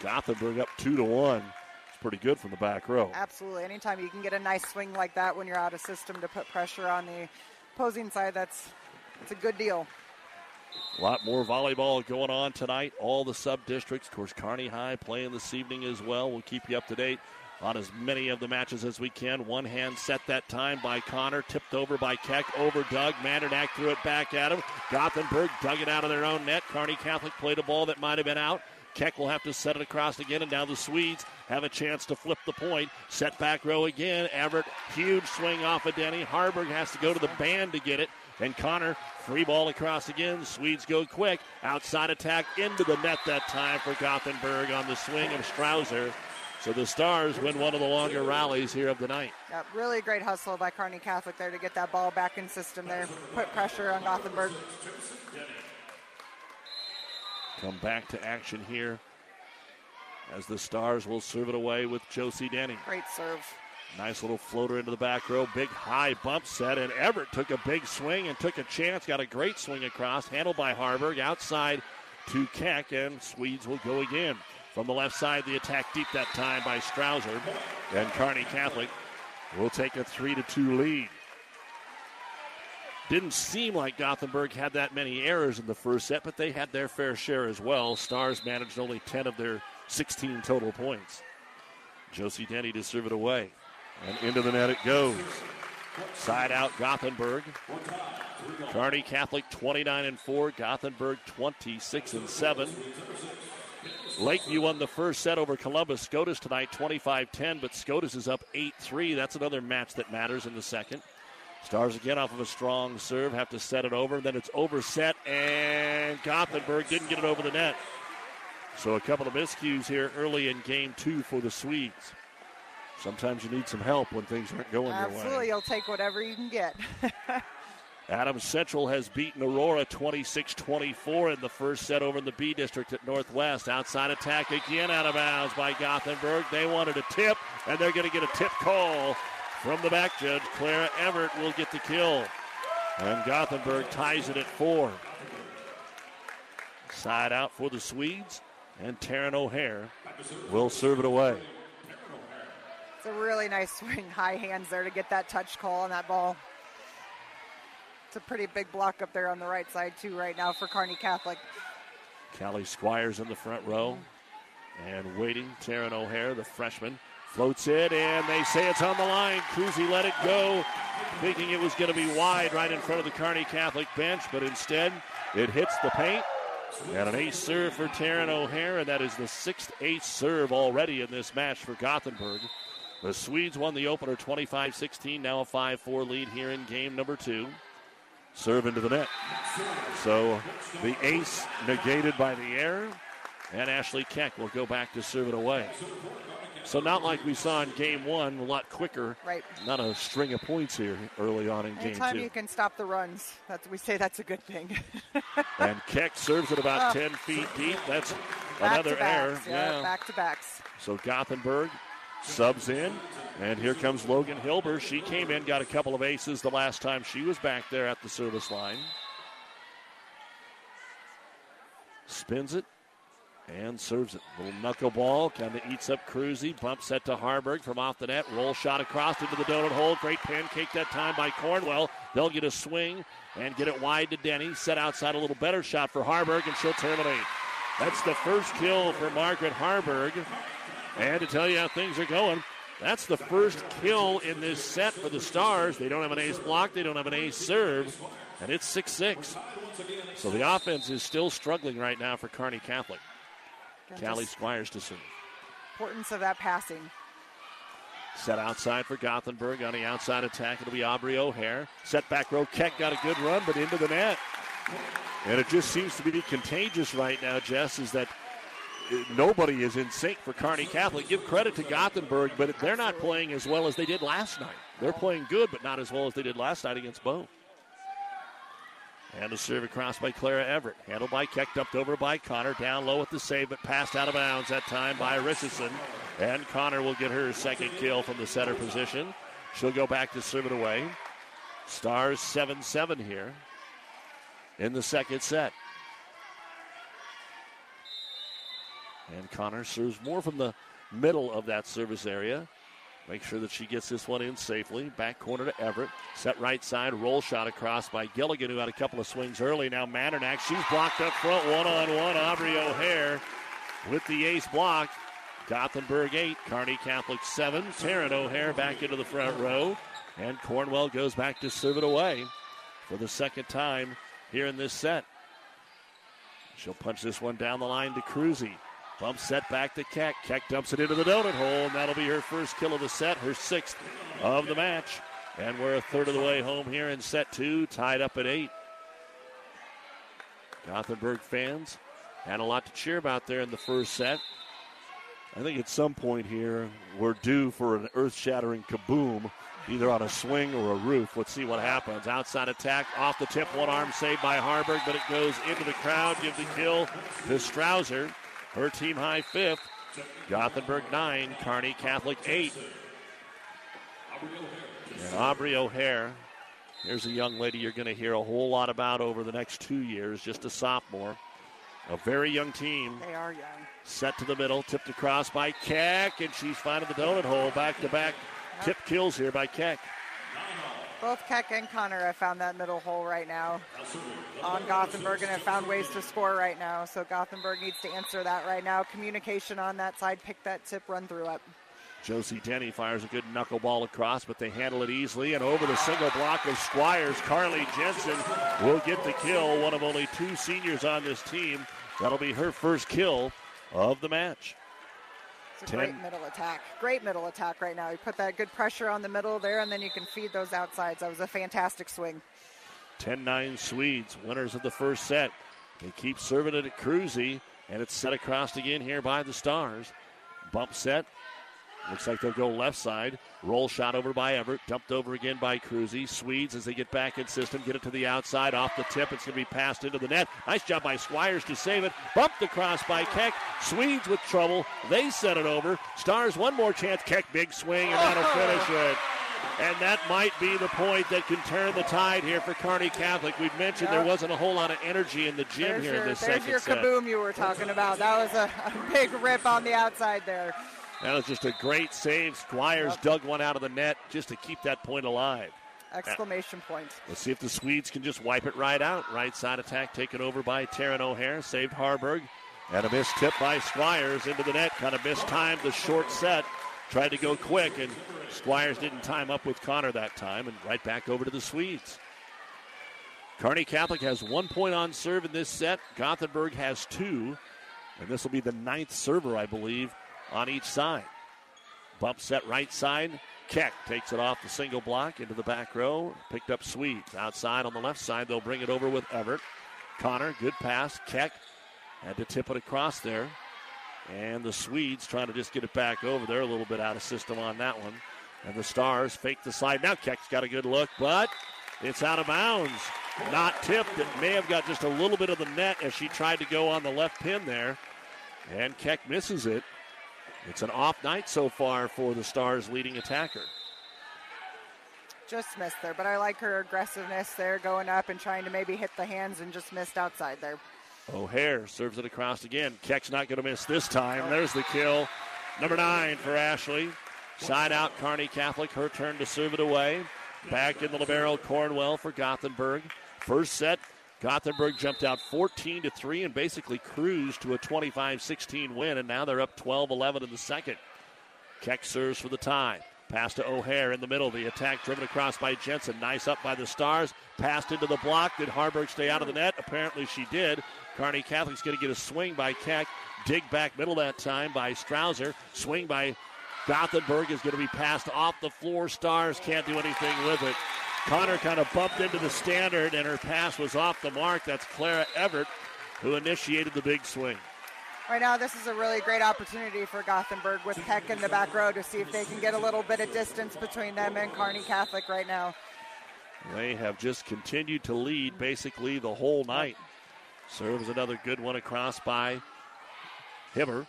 Gothenburg up two to one. It's pretty good from the back row. Absolutely. Anytime you can get a nice swing like that when you're out of system to put pressure on the opposing side, that's it's a good deal. A lot more volleyball going on tonight. All the sub districts. Of course, Kearney High playing this evening as well. We'll keep you up to date on as many of the matches as we can. One hand set that time by Connor, tipped over by Keck, over Doug. Mandernack threw it back at him. Gothenburg dug it out of their own net. Kearney Catholic played a ball that might have been out. Keck will have to set it across again, and now the Swedes have a chance to flip the point. Set back row again. Everett, huge swing off of Denny. Harburg has to go to the band to get it. And Connor, free ball across again. Swedes go quick. Outside attack into the net that time for Gothenburg on the swing of Strouser. So the Stars win one of the longer rallies here of the night. Yeah, really great hustle by Kearney Catholic there to get that ball back in system there, put pressure on Gothenburg. Come back to action here as the Stars will serve it away with Josie Denny. Great serve. Nice little floater into the back row. Big high bump set, and Everett took a big swing and took a chance. Got a great swing across. Handled by Harburg. Outside to Keck, and Swedes will go again. From the left side, the attack deep that time by Strouser. And Kearney Catholic will take a 3 to 2 lead. Didn't seem like Gothenburg had that many errors in the first set, but they had their fair share as well. Stars managed only 10 of their 16 total points. Josie Denny to serve it away. And into the net it goes. Side out Gothenburg. Kearney Catholic 29 and 4, Gothenburg 26 and 7. Lakeview won the first set over Columbus Scotus tonight 25 10, but Scotus is up 8 3. That's another match that matters in the second. Stars again off of a strong serve, have to set it over. Then it's overset, and Gothenburg didn't get it over the net. So a couple of miscues here early in game two for the Swedes. Sometimes you need some help when things aren't going Absolutely, your way. Absolutely, you'll take whatever you can get. Adams Central has beaten Aurora 26 24 in the first set over in the B district at Northwest. Outside attack again out of bounds by Gothenburg. They wanted a tip, and they're going to get a tip call from the back judge. Clara Everett will get the kill. And Gothenburg ties it at four. Side out for the Swedes. And Taryn O'Hare will serve it away. It's a really nice swing, high hands there to get that touch call on that ball. It's a pretty big block up there on the right side, too, right now for Kearney Catholic. Callie Squires in the front row and waiting. Taryn O'Hare, the freshman, floats it, and they say it's on the line. Cruzy let it go, thinking it was going to be wide right in front of the Kearney Catholic bench, but instead it hits the paint. And an ace serve for Taryn O'Hare, and that is the sixth ace serve already in this match for Gothenburg. The Swedes won the opener 25 16, now a 5 4 lead here in game number two. Serve into the net. So the ace negated by the error, and Ashley Keck will go back to serve it away. So not like we saw in game one, a lot quicker. Right. Not a string of points here early on in game two. Anytime you can stop the runs, that's we say that's a good thing. and Keck serves it about Oh. 10 feet deep. That's Back another error. backs, yeah, back to backs. So Gothenburg subs in, and here comes Logan Hilber. She came in, got a couple of aces the last time she was back there at the service line. Spins it and serves it. Little knuckleball kind of eats up Cruzy. Bump set to Harburg from off the net. Roll shot across into the donut hole. Great pancake that time by Cornwell. They'll get a swing and get it wide to Denny. Set outside a little better shot for Harburg, and she'll terminate. That's the first kill for Margaret Harburg. And to tell you how things are going, that's the first kill in this set for the Stars. They don't have an ace block, they don't have an ace serve, and it's 6 6. So the offense is still struggling right now for Kearney Catholic. Callie Squires to serve. Importance of that passing. Set outside for Gothenburg on the outside attack. It'll be Aubrey O'Hare. Set back row. Keck got a good run, but into the net. And it just seems to be contagious right now, Jess, is that nobody is in sync for Kearney Catholic. Give credit to Gothenburg, but they're not playing as well as they did last night. They're playing good, but not as well as they did last night against Bow. And a serve across by Clara Everett. Handled by Keck, dumped over by Connor. Down low at the save, but passed out of bounds that time by Richardson. And Connor will get her second kill from the center position. She'll go back to serve it away. Stars 7 7 here in the second set. And Connor serves more from the middle of that service area. Make sure that she gets this one in safely. Back corner to Everett. Set right side. Roll shot across by Gilligan, who had a couple of swings early. Now Mandernack. She's blocked up front. One on one. Aubrey O'Hare with the ace block. Gothenburg 8. Kearney Catholic 7. Taryn O'Hare back into the front row. And Cornwell goes back to serve it away for the second time here in this set. She'll punch this one down the line to Cruzy. Bump set back to Keck. Keck dumps it into the donut hole, and that'll be her first kill of the set, her sixth of the match. And we're a third of the way home here in set two, tied up at eight. Gothenburg fans had a lot to cheer about there in the first set. I think at some point here, we're due for an earth shattering kaboom, either on a swing or a roof. Let's see what happens. Outside attack, off the tip, one arm saved by Harburg, but it goes into the crowd. Give the kill to Strouser. Her team high fifth. Gothenburg nine, Kearney Catholic eight. And Aubrey O'Hare, here's a young lady you're going to hear a whole lot about over the next two years, just a sophomore. A very young team. They are young. Set to the middle, tipped across by Keck, and she's finding the donut hole. Back to back tip kills here by Keck. Both Keck and Connor have found that middle hole right now on Gothenburg and have found ways to score right now. So Gothenburg needs to answer that right now. Communication on that side, pick that tip, run through it. Josie Denny fires a good knuckleball across, but they handle it easily. And over the single block of Squires, Carly Jensen will get the kill. One of only two seniors on this team. That'll be her first kill of the match. It's a great middle attack. Great middle attack right now. You put that good pressure on the middle there, and then you can feed those outsides. That was a fantastic swing. 10 9 Swedes, winners of the first set. They keep serving it at Cruzy, and it's set across again here by the Stars. Bump set. Looks like they'll go left side. Roll shot over by Everett. Dumped over again by Cruzy. Swedes, as they get back in system, get it to the outside. Off the tip. It's going to be passed into the net. Nice job by Squires to save it. Bumped across by Keck. Swedes with trouble. They set it over. Stars, one more chance. Keck, big swing, and that'll finish it. And that might be the point that can turn the tide here for Kearney Catholic. We've mentioned yep. there wasn't a whole lot of energy in the gym there's here your, in this there's second your set. kaboom you were talking about. That was a, a, big rip on the outside there. That was just a great save. Squires yep. dug one out of the net just to keep that point alive. Exclamation point. Let's see if the Swedes can just wipe it right out. Right side attack taken over by Taryn O'Hare. Saved Harburg. And a missed tip by Squires into the net. Kind of missed mistimed the short set. Tried to go quick, and Squires didn't time up with Connor that time, and right back over to the Swedes. Kearney Catholic has one point on serve in this set. Gothenburg has two, and this will be the ninth server, I believe, on each side. Bump set right side. Keck takes it off the single block into the back row. Picked up Swedes. Outside on the left side, they'll bring it over with Everett. Connor, good pass. Keck had to tip it across there. And the Swedes trying to just get it back over. They're a little bit out of system on that one. And the Stars fake the slide. Now Keck's got a good look, but it's out of bounds. Not tipped. It may have got just a little bit of the net as she tried to go on the left pin there. And Keck misses it. It's an off night so far for the Stars' leading attacker. Just missed there, but I like her aggressiveness there, going up and trying to maybe hit the hands and just missed outside there. O'Hare serves it across again. Keck's not going to miss this time. There's the kill. Number nine for Ashley. Side out, Kearney Catholic. Her turn to serve it away. Back in the libero, Cornwell for Gothenburg. First set, Gothenburg jumped out 14 to 3 and basically cruised to a 25 16 win, and now they're up 12 11 in the second. Keck serves for the tie. Pass to O'Hare in the middle. The attack driven across by Jensen. Nice up by the Stars. Passed into the block. Did Harburg stay out of the net? Apparently she did. Kearney Catholic's going to get a swing by Keck. Dig back middle that time by Strouser. Swing by Gothenburg is going to be passed off the floor. Stars can't do anything with it. Connor kind of bumped into the standard and her pass was off the mark. That's Clara Everett who initiated the big swing. Right now, this is a really great opportunity for Gothenburg with Keck in the back row to see if they can get a little bit of distance between them and Kearney Catholic right now. They have just continued to lead basically the whole night. Serves another good one across by Hibber.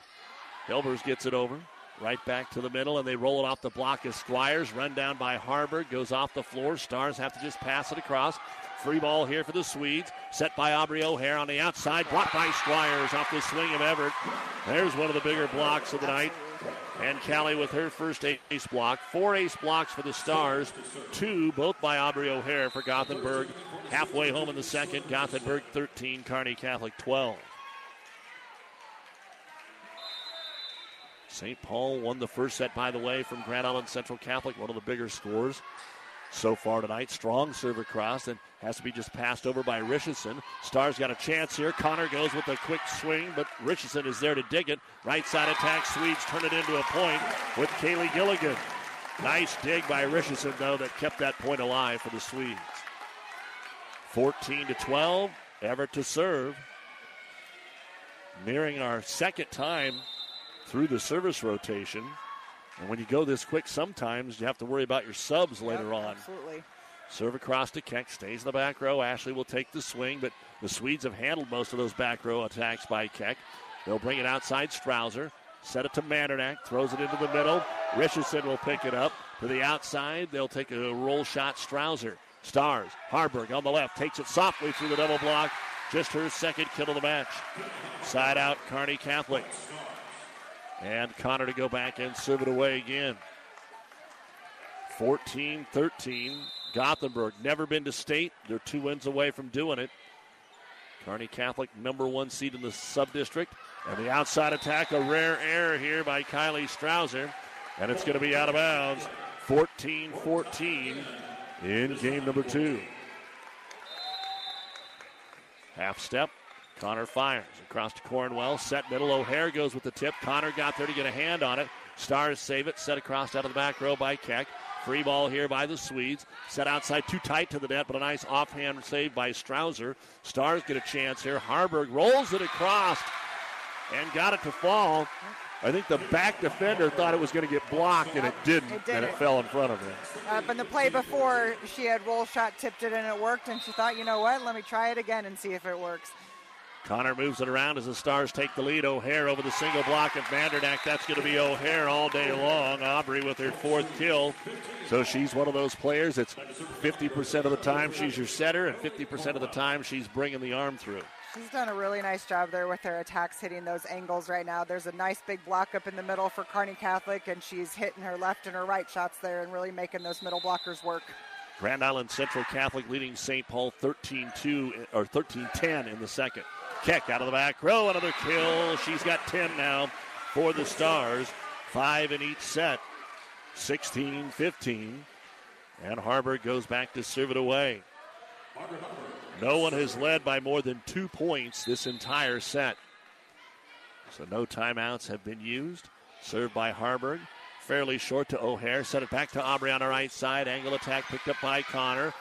Hilbers gets it over. Right back to the middle, and they roll it off the block as Squires. Run down by Harburg. Goes off the floor. Stars have to just pass it across. Free ball here for the Swedes. Set by Aubrey O'Hare on the outside. Blocked by Squires off the swing of Everett. There's one of the bigger blocks of the night. And Callie with her first ace block. Four ace blocks for the Stars. Two, both by Aubrey O'Hare for Gothenburg. Halfway home in the second. Gothenburg 13, Kearney Catholic 12. St. Paul won the first set, by the way, from Grand Island Central Catholic, one of the bigger scores so far tonight. Strong serve across and has to be just passed over by Richardson. Stars got a chance here. Connor goes with a quick swing, but Richardson is there to dig it. Right side attack. Swedes turn it into a point with Kaylee Gilligan. Nice dig by Richardson, though, that kept that point alive for the Swedes. 14 to 12. Everett to serve. Nearing our second time through the service rotation. And when you go this quick, sometimes you have to worry about your subs yep, later on. Absolutely. Serve across to Keck, stays in the back row. Ashley will take the swing, but the Swedes have handled most of those back row attacks by Keck. They'll bring it outside Strouser. Set it to Mandernack, throws it into the middle. Richardson will pick it up to the outside. They'll take a roll shot. Strouser. Stars. Harburg on the left takes it softly through the double block. Just her second kill of the match. Side out, Kearney Catholic. And Connor to go back and serve it away again. 14 13. Gothenburg never been to state. They're two wins away from doing it. Kearney Catholic, number one seed in the sub district. And the outside attack, a rare error here by Kylie Strouser. And it's going to be out of bounds. 14 14 in game number two. Half step, Connor fires across to Cornwell. Set middle. O'Hare goes with the tip. Connor got there to get a hand on it. Stars save it. Set across out of the back row by Keck. Free ball here by the Swedes. Set outside too tight to the net, but a nice offhand save by Strouser. Stars get a chance here. Harburg rolls it across and got it to fall. I think the back defender thought it was going to get blocked, and it didn't, it didn't. and it fell in front of him. Uh, but the play before, she had roll shot, tipped it, and it worked, and she thought, you know what, let me try it again and see if it works. Connor moves it around as the Stars take the lead. O'Hare over the single block of Mandernack. That's going to be O'Hare all day long. Aubrey with her fourth kill. So she's one of those players that's 50% of the time she's your setter, and 50% of the time she's bringing the arm through. She's done a really nice job there with her attacks hitting those angles right now. There's a nice big block up in the middle for Kearney Catholic, and she's hitting her left and her right shots there and really making those middle blockers work. Grand Island Central Catholic leading St. Paul 13-2 or 13-10 in the second. Keck out of the back row, another kill. She's got 10 now for the Stars. Five in each set. 16 15. And Harburg goes back to serve it away. No one has led by more than two points this entire set. So no timeouts have been used. Served by Harburg. Fairly short to O'Hare. Set it back to Aubrey on the right side. Angle attack picked up by Connor.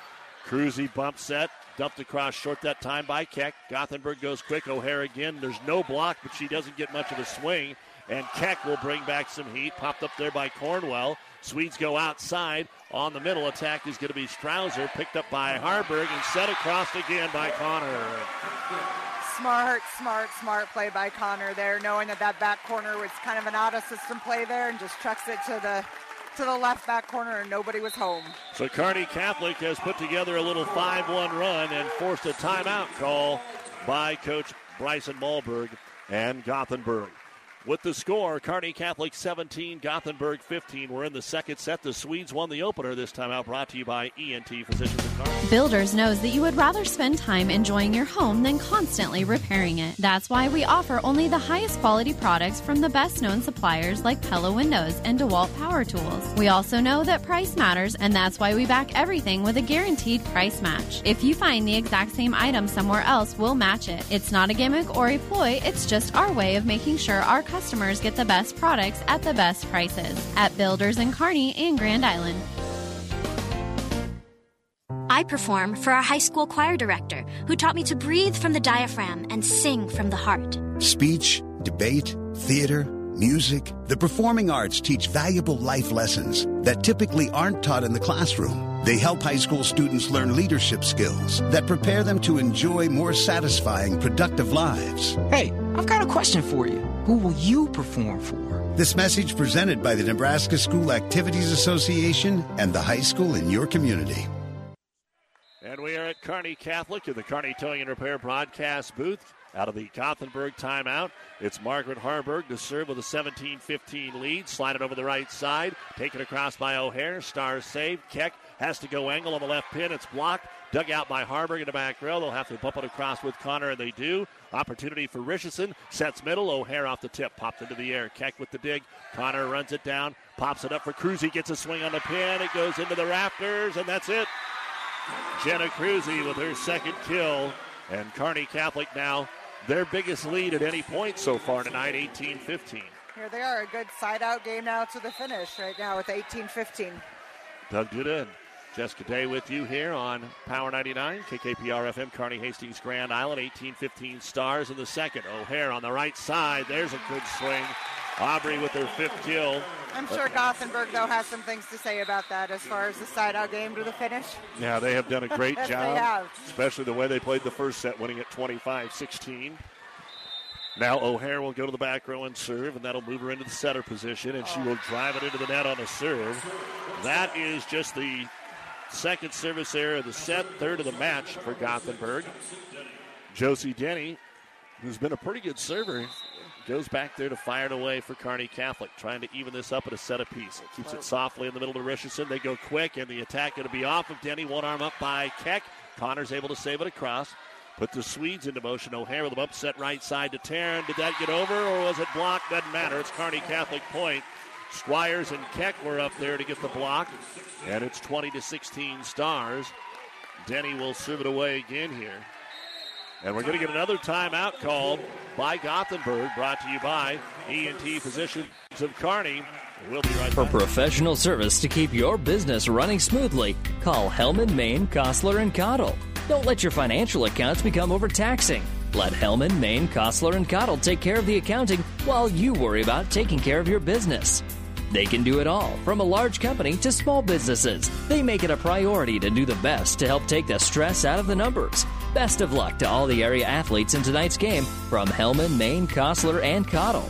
Cruzy bump set. Dumped across short that time by Keck. Gothenburg goes quick. O'Hare again. There's no block, but she doesn't get much of a swing. And Keck will bring back some heat. Popped up there by Cornwell. Swedes go outside. On the middle attack is going to be Strouser. Picked up by Harburg and set across again by Connor. Smart, smart, smart play by Connor there, knowing that that back corner was kind of an out of system play there and just trucks it to the to the left back corner and nobody was home. So Kearney Catholic has put together a little 5-1 run and forced a timeout call by coach Bryson Malberg and Gothenburg. With the score, Kearney Catholic 17, Gothenburg 15. We're in the second set. The Swedes won the opener this time out, brought to you by ENT Physicians and Cars. Builders knows that you would rather spend time enjoying your home than constantly repairing it. That's why we offer only the highest quality products from the best known suppliers like Pella Windows and DeWalt Power Tools. We also know that price matters, and that's why we back everything with a guaranteed price match. If you find the exact same item somewhere else, we'll match it. It's not a gimmick or a ploy, it's just our way of making sure our customers get the best products at the best prices at Builders in Kearney and Grand Island. I perform for our high school choir director, who taught me to breathe from the diaphragm and sing from the heart. Speech, debate, theater, music. The performing arts teach valuable life lessons that typically aren't taught in the classroom. They help high school students learn leadership skills that prepare them to enjoy more satisfying, productive lives. Hey, I've got a question for you. Who will you perform for? This message presented by the Nebraska School Activities Association and the high school in your community. And we are at Kearney Catholic in the Kearney Towing and Repair broadcast booth. Out of the Gothenburg timeout, it's Margaret Harburg to serve with a 17 15 lead. Slide it over the right side. Taken across by O'Hare. Star save. Keck has to go angle on the left pin. It's blocked. Dug out by Harburg in the back row. They'll have to bump it across with Connor, and they do. Opportunity for Richardson. Sets middle. O'Hare off the tip. Popped into the air. Keck with the dig. Connor runs it down. Pops it up for Cruzy. Gets a swing on the pin. It goes into the rafters, and that's it. Jenna Cruzy with her second kill. And Kearney Catholic now their biggest lead at any point so far tonight, 18 15. Here they are, a good side out game now to the finish right now with 18 15. Doug Duda and Jessica Day with you here on Power 99, KKPR FM, Kearney Hastings, Grand Island, 1815 stars in the second. O'Hare on the right side. There's a good swing. Aubrey with her fifth kill. I'm sure Gothenburg, though, has some things to say about that as far as the side out game to the finish. Yeah, they have done a great Yes, they job, have. especially the way they played the first set, winning at 25 16. Now O'Hare will go to the back row and serve, and that'll move her into the setter position, and she oh. will drive it into the net on a serve. That is just the second service error of the set, third of the match for Gothenburg. Josie Denny, who's been a pretty good server, goes back there to fire it away for Kearney Catholic, trying to even this up at a set apiece. Keeps it softly in the middle to Richardson. They go quick, and the attack going to be off of Denny. One arm up by Keck. Connor's able to save it across. Put the Swedes into motion. O'Hare with them upset right side to Taryn. Did that get over, or was it blocked? Doesn't matter. It's Kearney Catholic point. Squires and Keck were up there to get the block, and it's 20 to 16 stars. Denny will serve it away again here. And we're going to get another timeout called by Gothenburg, brought to you by ENT Physicians of Kearney. We'll be right For back. professional service to keep your business running smoothly, call Hellman, Maine, Kostler, and Cottle. Don't let your financial accounts become overtaxing. Let Hellman, Maine, Kostler, and Cottle take care of the accounting while you worry about taking care of your business. They can do it all, from a large company to small businesses. They make it a priority to do the best to help take the stress out of the numbers. Best of luck to all the area athletes in tonight's game from Hellman, Maine, Kostler, and Cottle.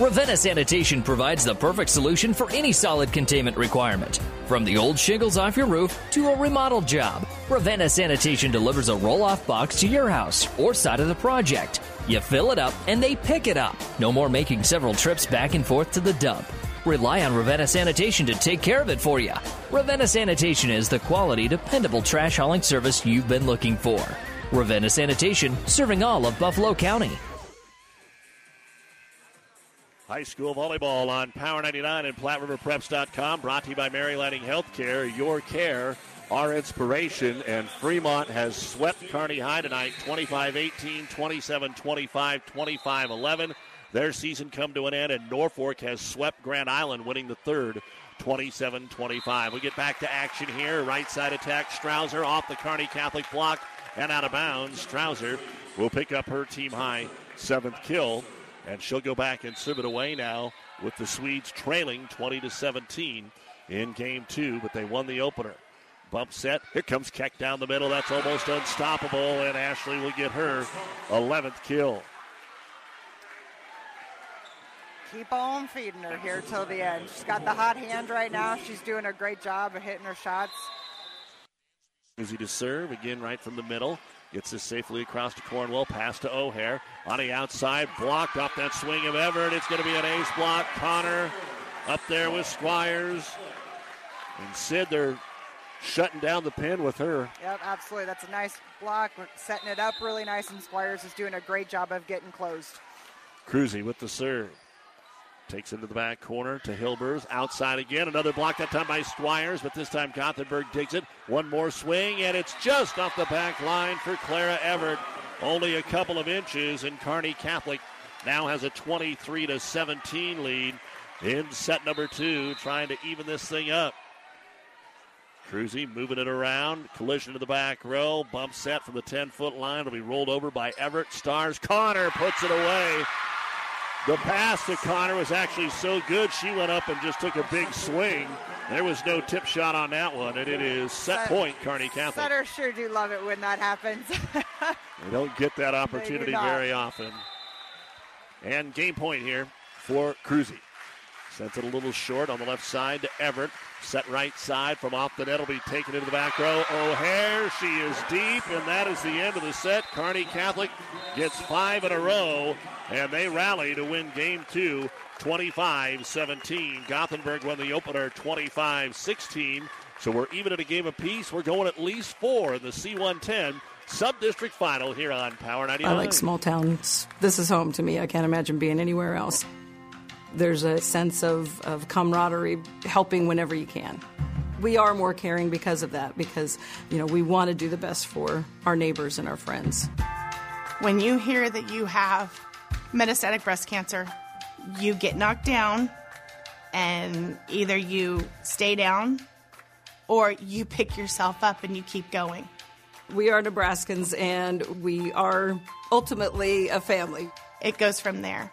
Ravenna Sanitation provides the perfect solution for any solid containment requirement. From the old shingles off your roof to a remodel job, Ravenna Sanitation delivers a roll off box to your house or side of the project. You fill it up and they pick it up. No more making several trips back and forth to the dump. Rely on Ravenna Sanitation to take care of it for you. Ravenna Sanitation is the quality, dependable trash hauling service you've been looking for. Ravenna Sanitation, serving all of Buffalo County. High school volleyball on Power 99 and PlatteRiverPreps.com. Brought to you by Mary Lanning Healthcare. Your care, our inspiration. And Fremont has swept Kearney High tonight 25 18, 27 25, 25 11. Their season come to an end, and Norfolk has swept Grand Island, winning the third 27 25. We get back to action here. Right side attack. Strouser off the Kearney Catholic block and out of bounds. Strouser will pick up her team high seventh kill. And she'll go back and serve it away now with the Swedes trailing 20 to 17 in game two, but they won the opener. Bump set. Here comes Keck down the middle. That's almost unstoppable, and Ashley will get her 11th kill. Keep on feeding her here till the end. She's got the hot hand right now. She's doing a great job of hitting her shots. Easy to serve again, right from the middle. Gets this safely across to Cornwell. Pass to O'Hare. On the outside, blocked off that swing of Everett. It's going to be an ace block. Connor up there with Squires. And Sid, they're shutting down the pin with her. Yep, absolutely. That's a nice block. We're setting it up really nice, and Squires is doing a great job of getting closed. Cruzy with the serve. Takes into the back corner to Hilbers. Outside again. Another block that time by Squires, but this time Gothenburg takes it. One more swing, and it's just off the back line for Clara Everett. Only a couple of inches, and Kearney Catholic now has a 23 to 17 lead in set number two, trying to even this thing up. Cruzy moving it around. Collision to the back row. Bump set from the 10 foot line. It'll be rolled over by Everett. Stars. Connor puts it away. The pass to Connor was actually so good, she went up and just took a big swing. There was no tip shot on that one, and it is set point, Kearney Catholic. Setters sure do love it when that happens. they don't get that opportunity very often. And game point here for Cruzy. Sends it a little short on the left side to Everett. Set right side from off the net will be taken into the back row. O'Hare, she is deep, and that is the end of the set. Kearney Catholic gets five in a row, and they rally to win game two 25 17. Gothenburg won the opener 25 16. So we're even at a game apiece. We're going at least four in the C110 sub district final here on Power 99. I like small towns. This is home to me. I can't imagine being anywhere else. There's a sense of, of camaraderie, helping whenever you can. We are more caring because of that, because you know we want to do the best for our neighbors and our friends. When you hear that you have metastatic breast cancer, you get knocked down, and either you stay down or you pick yourself up and you keep going. We are Nebraskans, and we are ultimately a family. It goes from there.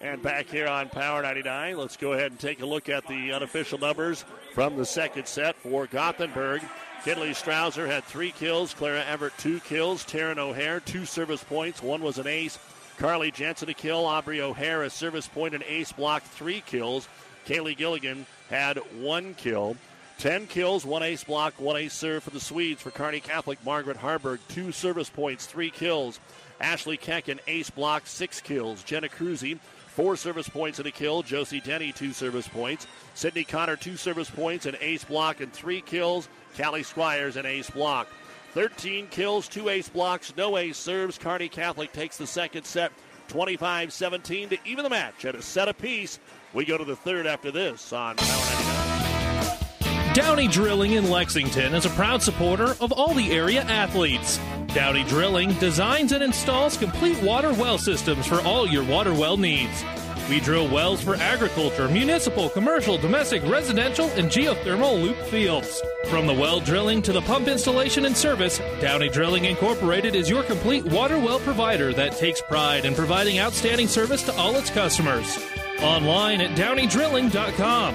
And back here on Power 99, let's go ahead and take a look at the unofficial numbers from the second set for Gothenburg. Kinley Strouser had three kills, Clara Everett two kills, Taryn O'Hare two service points, one was an ace. Carly Jensen a kill, Aubrey O'Hare a service point, and ace block, three kills. Kaylee Gilligan had one kill. Ten kills, one ace block, one ace serve for the Swedes. For Kearney Catholic, Margaret Harburg, two service points, three kills. Ashley Keck, an ace block, six kills. Jenna Cruzy, four service points and a kill. Josie Denny, two service points. Sydney Connor, two service points, an ace block, and three kills. Callie Squires, an ace block. 13 kills, two ace blocks, no ace serves. Kearney Catholic takes the second set 25 17 to even the match at a set apiece. We go to the third after this on Power 99. Downey Drilling in Lexington is a proud supporter of all the area athletes. Downey Drilling designs and installs complete water well systems for all your water well needs. We drill wells for agriculture, municipal, commercial, domestic, residential, and geothermal loop fields. From the well drilling to the pump installation and service, Downey Drilling Incorporated is your complete water well provider that takes pride in providing outstanding service to all its customers. Online at downeydrilling.com.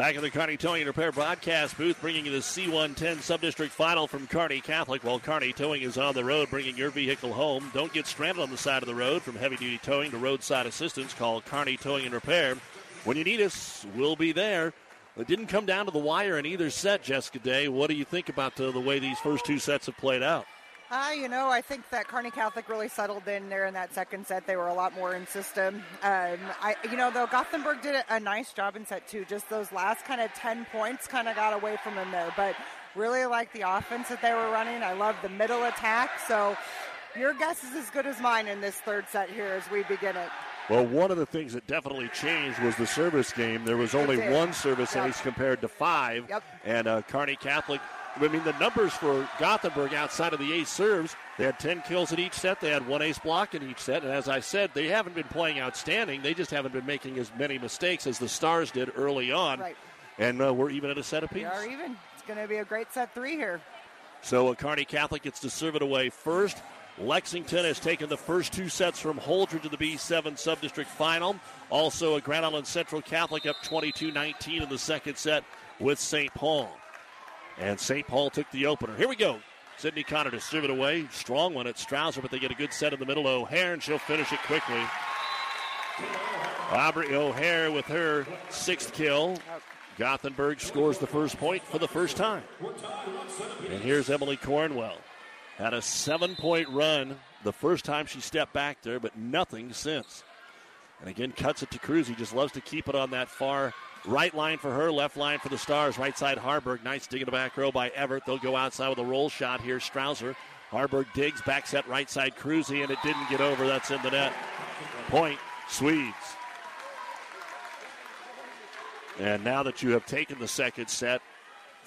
Back in the Kearney Towing and Repair broadcast booth, bringing you the C110 Subdistrict Final from Kearney Catholic while Kearney Towing is on the road, bringing your vehicle home. Don't get stranded on the side of the road. From heavy duty towing to roadside assistance, call Kearney Towing and Repair. When you need us, we'll be there. It didn't come down to the wire in either set, Jessica Day. What do you think about the, the way these first two sets have played out? Uh, you know, I think that Kearney Catholic really settled in there in that second set. They were a lot more in system. Um, I, you know, though Gothenburg did a, nice job in set two. Just those last kind of ten points kind of got away from them there. But really like the offense that they were running. I love the middle attack. So your guess is as good as mine in this third set here as we begin it. Well, one of the things that definitely changed was the service game. There was only one service yep. ace compared to five. Yep. And uh, Kearney Catholic I mean, the numbers for Gothenburg outside of the ace serves, they had 10 kills in each set. They had one ace block in each set. And as I said, they haven't been playing outstanding. They just haven't been making as many mistakes as the Stars did early on. Right. And uh, we're even at a set apiece. We are even. It's going to be a great set three here. So uh, Kearney Catholic gets to serve it away first. Lexington has taken the first two sets from Holdrege to the B7 Subdistrict Final. Also, a Grand Island Central Catholic up 22 19 in the second set with St. Paul. And St. Paul took the opener. Here we go. Sydney Connor to serve it away. Strong one at Strouser, but they get a good set in the middle. O'Hare, and she'll finish it quickly. Aubrey O'Hare with her sixth kill. Gothenburg scores the first point for the first time. And here's Emily Cornwell. Had a seven point run the first time she stepped back there, but nothing since. And again, cuts it to Cruz. He just loves to keep it on that far Right line for her, left line for the Stars. Right side Harburg. Nice dig in the back row by Everett. They'll go outside with a roll shot here. Strouser. Harburg digs, back set right side Cruzy, and it didn't get over. That's in the net. Point, Swedes. And now that you have taken the second set,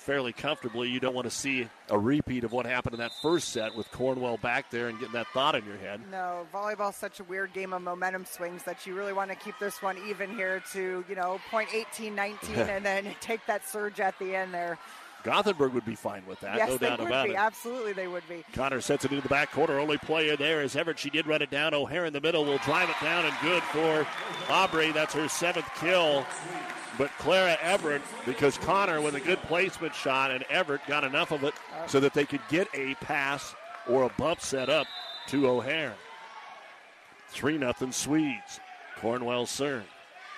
fairly comfortably. You don't want to see a repeat of what happened in that first set with Cornwell back there and getting that thought in your head. No, volleyball's such a weird game of momentum swings that you really want to keep this one even here to, you know, point 18, 19, and then take that surge at the end there. Gothenburg would be fine with that, yes, no doubt about be. it. Absolutely, they would be. Connor sets it into the back corner. Only player there is Everett. She did run it down. O'Hare in the middle will drive it down and good for Aubrey. That's her seventh kill. But Clara Everett, because Connor with a good placement shot, and Everett got enough of it so that they could get a pass or a bump set up to O'Hare. 3 0 Swedes. Cornwell serve.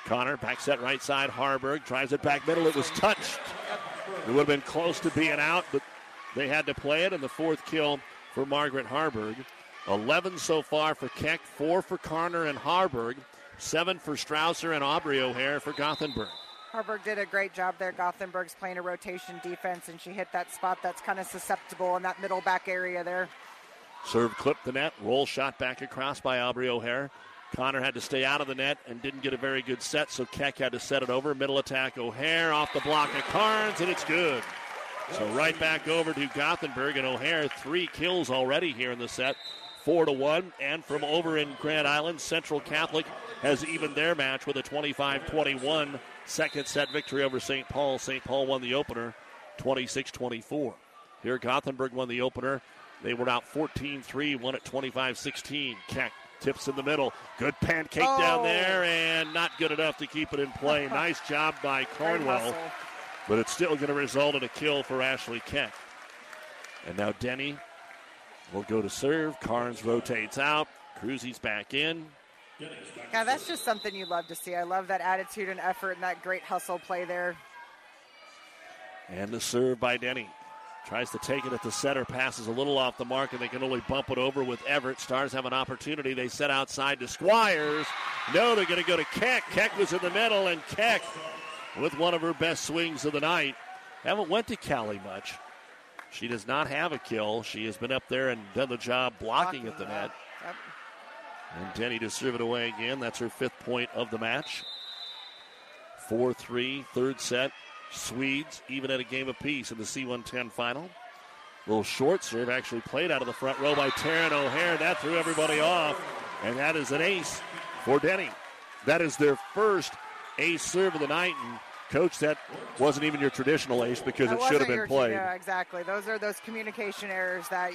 Connor back set right side. Harburg drives it back middle. It was touched. It would have been close to being out, but they had to play it. And the fourth kill for Margaret Harburg. 11 so far for Keck, 4 for Connor and Harburg, 7 for Strouser and Aubrey O'Hare for Gothenburg. Harburg did a great job there. Gothenburg's playing a rotation defense, and she hit that spot that's kind of susceptible in that middle back area there. Serve clipped the net, roll shot back across by Aubrey O'Hare. Connor had to stay out of the net and didn't get a very good set, so Keck had to set it over. Middle attack O'Hare off the block of Carnes, and it's good. So right back over to Gothenburg and O'Hare, three kills already here in the set, four to one. And from over in Grand Island, Central Catholic has even their match with a 25-21 second set victory over St. Paul. St. Paul won the opener 26 24. Here, Gothenburg won the opener. They were out 14 3, won at 25 16. Keck tips in the middle. Good pancake oh. down there, and not good enough to keep it in play. nice job by Cornwell, but it's still going to result in a kill for Ashley Keck. And now Denny will go to serve. Carnes rotates out. Cruzy's back in. Yeah, that's just something you love to see. I love that attitude and effort and that great hustle play there. And the serve by Denny. Tries to take it at the center, passes a little off the mark, and they can only bump it over with Everett. Stars have an opportunity. They set outside to Squires. No, they're going to go to Keck. Keck was in the middle, and Keck, with one of her best swings of the night, haven't went to Callie much. She does not have a kill. She has been up there and done the job blocking at the net. And Denny to serve it away again. That's her fifth point of the match. 4 3, third set. Swedes even at a game apiece in the C110 final. A Little short serve actually played out of the front row by Taryn O'Hare. That threw everybody off. And that is an ace for Denny. That is their first ace serve of the night. And coach, that wasn't even your traditional ace because That it should have been your- played. Yeah, exactly. Those are those communication errors that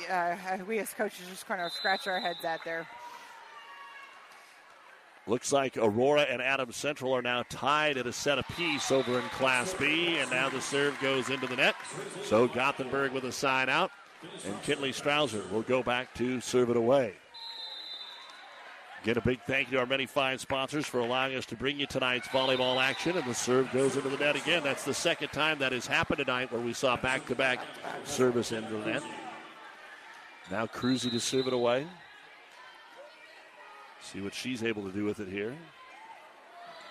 uh, we as coaches just kind of scratch our heads at there. Looks like Aurora and Adams Central are now tied at a set apiece over in Class B, and now the serve goes into the net. So Gothenburg with a sign out, and Kinley Strouser will go back to serve it away. Again, a big thank you to our many fine sponsors for allowing us to bring you tonight's volleyball action, and the serve goes into the net again. That's the second time that has happened tonight where we saw back to back service into the net. Now Cruzy to serve it away. See what she's able to do with it here.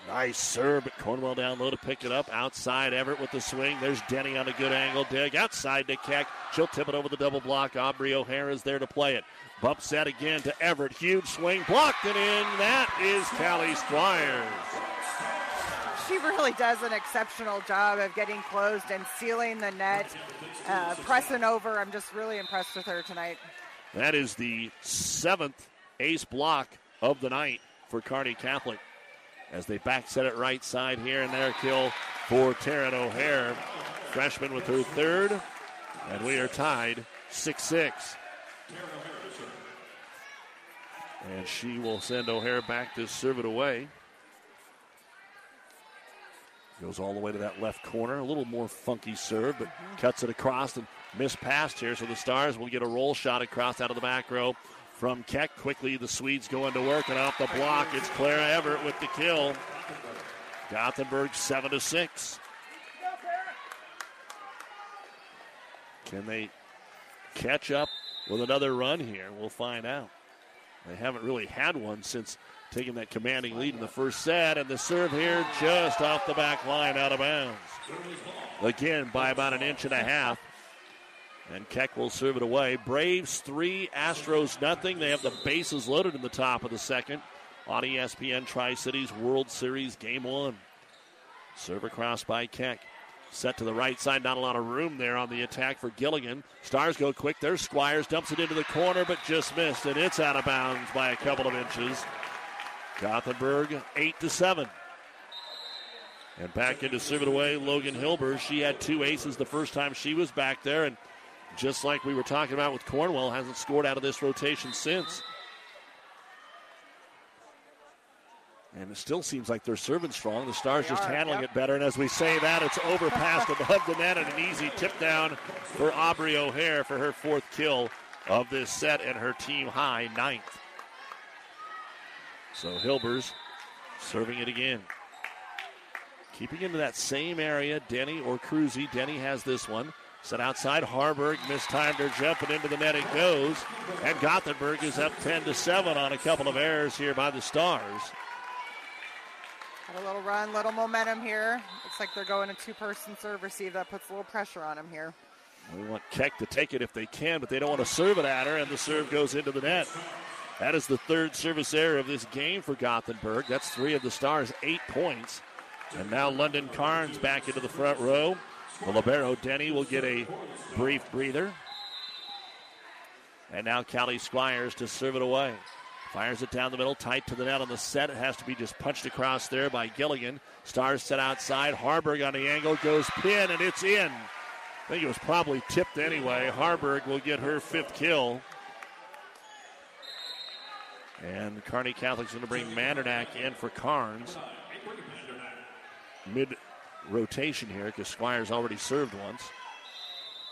Nice serve, but Cornwell down low to pick it up. Outside Everett with the swing. There's Denny on a good angle. Dig outside to Keck. She'll tip it over the double block. Aubrey O'Hare is there to play it. Bump set again to Everett. Huge swing. Blocked it in. That is Callie Squires. She really does an exceptional job of getting closed and sealing the net, uh, pressing over. I'm just really impressed with her tonight. That is the seventh ace block of the night for Kearney Catholic. As they back set it right side here and there, kill for Taryn O'Hare. Freshman with her third. And we are tied 6 6. And she will send O'Hare back to serve it away. Goes all the way to that left corner. A little more funky serve, but mm-hmm. cuts it across and missed past here. So the Stars will get a roll shot across out of the back row from Keck. Quickly, the Swedes go into work and off the block. It's Clara Everett with the kill. Gothenburg 7 to 6. Can they catch up with another run here? We'll find out. They haven't really had one since taking that commanding lead in the first set, and the serve here just off the back line out of bounds. Again, by about an inch and a half. And Keck will serve it away. Braves three, Astros nothing. They have the bases loaded in the top of the second on ESPN Tri Cities World Series Game One. Serve across by Keck. Set to the right side, not a lot of room there on the attack for Gilligan. Stars go quick. There's Squires, dumps it into the corner, but just missed, and it's out of bounds by a couple of inches. Gothenburg eight to seven. And back into serve it away, Logan Hilber. She had two aces the first time she was back there, and just like we were talking about with Cornwell, hasn't scored out of this rotation since. And it still seems like they're serving strong. The Stars They just are, handling yep. it better. And as we say that, it's overpassed above the net and an easy tip down for Aubrey O'Hare for her fourth kill of this set and her team high ninth. So Hilbers serving it again. Keeping into that same area, Denny or Cruzy. Denny has this one. Set outside, Harburg mistimed her jump and into the net it goes. And Gothenburg is up 10 to 7 on a couple of errors here by the Stars. Had a little run, little momentum here. Looks like they're going a two-person serve receive. That puts a little pressure on them here. We want Keck to take it if they can, but they don't want to serve it at her, and the serve goes into the net. That is the third service error of this game for Gothenburg. That's three of the Stars' eight points. And now London Carnes back into the front row. The Libero Denny will get a brief breather. And now Callie Squires to serve it away. Fires it down the middle, tight to the net on the set. It has to be just punched across there by Gilligan. Stars set outside. Harburg on the angle goes pin, and it's in. I think it was probably tipped anyway. Harburg will get her fifth kill. And Kearney Catholic's going to bring Mandernack in for Carnes. Mid rotation here because Squires already served once.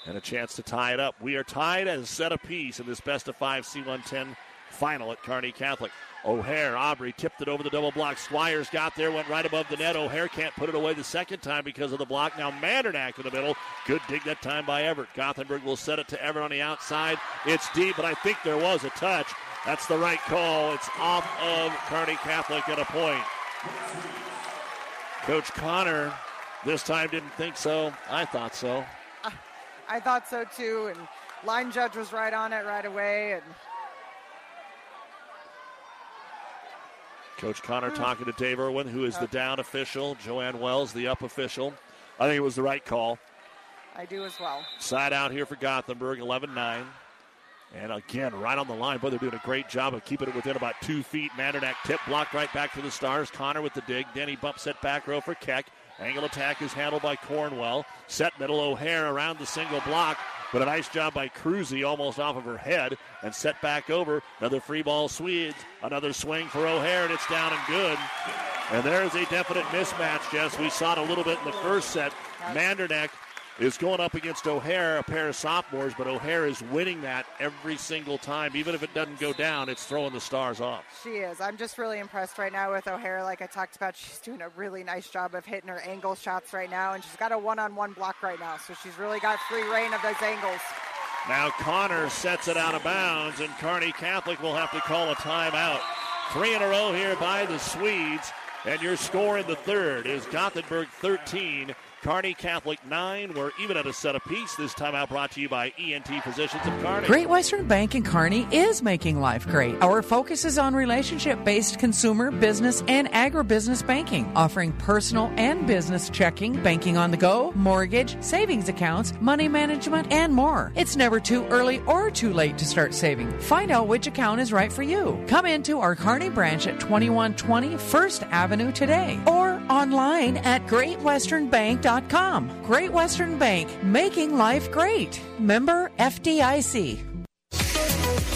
And a chance to tie it up. We are tied at a set apiece in this best of five C110 final at Kearney Catholic. O'Hare, Aubrey tipped it over the double block. Squires got there, went right above the net. O'Hare can't put it away the second time because of the block. Now Mandernack in the middle. Good dig that time by Everett. Gothenburg will set it to Everett on the outside. It's deep, but I think there was a touch. That's the right call. It's off of Kearney Catholic at a point. Coach Connor this time didn't think so. I thought so. I thought so too, and line judge was right on it right away, and Coach Connor hmm. talking to Dave Irwin, who is the down official. Joanne Wells, the up official. I think it was the right call. I do as well. Side out here for Gothenburg, 11 9. And again, right on the line. Boy, they're doing a great job of keeping it within about two feet. Mandernack tip blocked right back to the Stars. Connor with the dig. Denny bump set back row for Keck. Angle attack is handled by Cornwell. Set middle O'Hare around the single block. But a nice job by Cruzy almost off of her head and set back over. Another free ball Swedes. Another swing for O'Hare, and it's down and good. And there's a definite mismatch, Jess. We saw it a little bit in the first set. Mandernack is going up against O'Hare, a pair of sophomores, but O'Hare is winning that every single time. Even if it doesn't go down, it's throwing the stars off. She is. I'm just really impressed right now with O'Hare. Like I talked about, she's doing a really nice job of hitting her angle shots right now, and she's got a one on one block right now, so she's really got free reign of those angles. Now Connor sets it out of bounds, and Kearney Catholic will have to call a timeout. Three in a row here by the Swedes. And your score in the third is Gothenburg 13, Kearney Catholic 9. We're even at a set apiece. This time out brought to you by ENT Physicians of Kearney. Great Western Bank in Kearney is making life great. Our focus is on relationship based consumer, business, and agribusiness banking, offering personal and business checking, banking on the go, mortgage, savings accounts, money management, and more. It's never too early or too late to start saving. Find out which account is right for you. Come into our Kearney branch at 2120 First Avenue today or online at greatwesternbank.com. Great Western Bank, making life great. Member FDIC.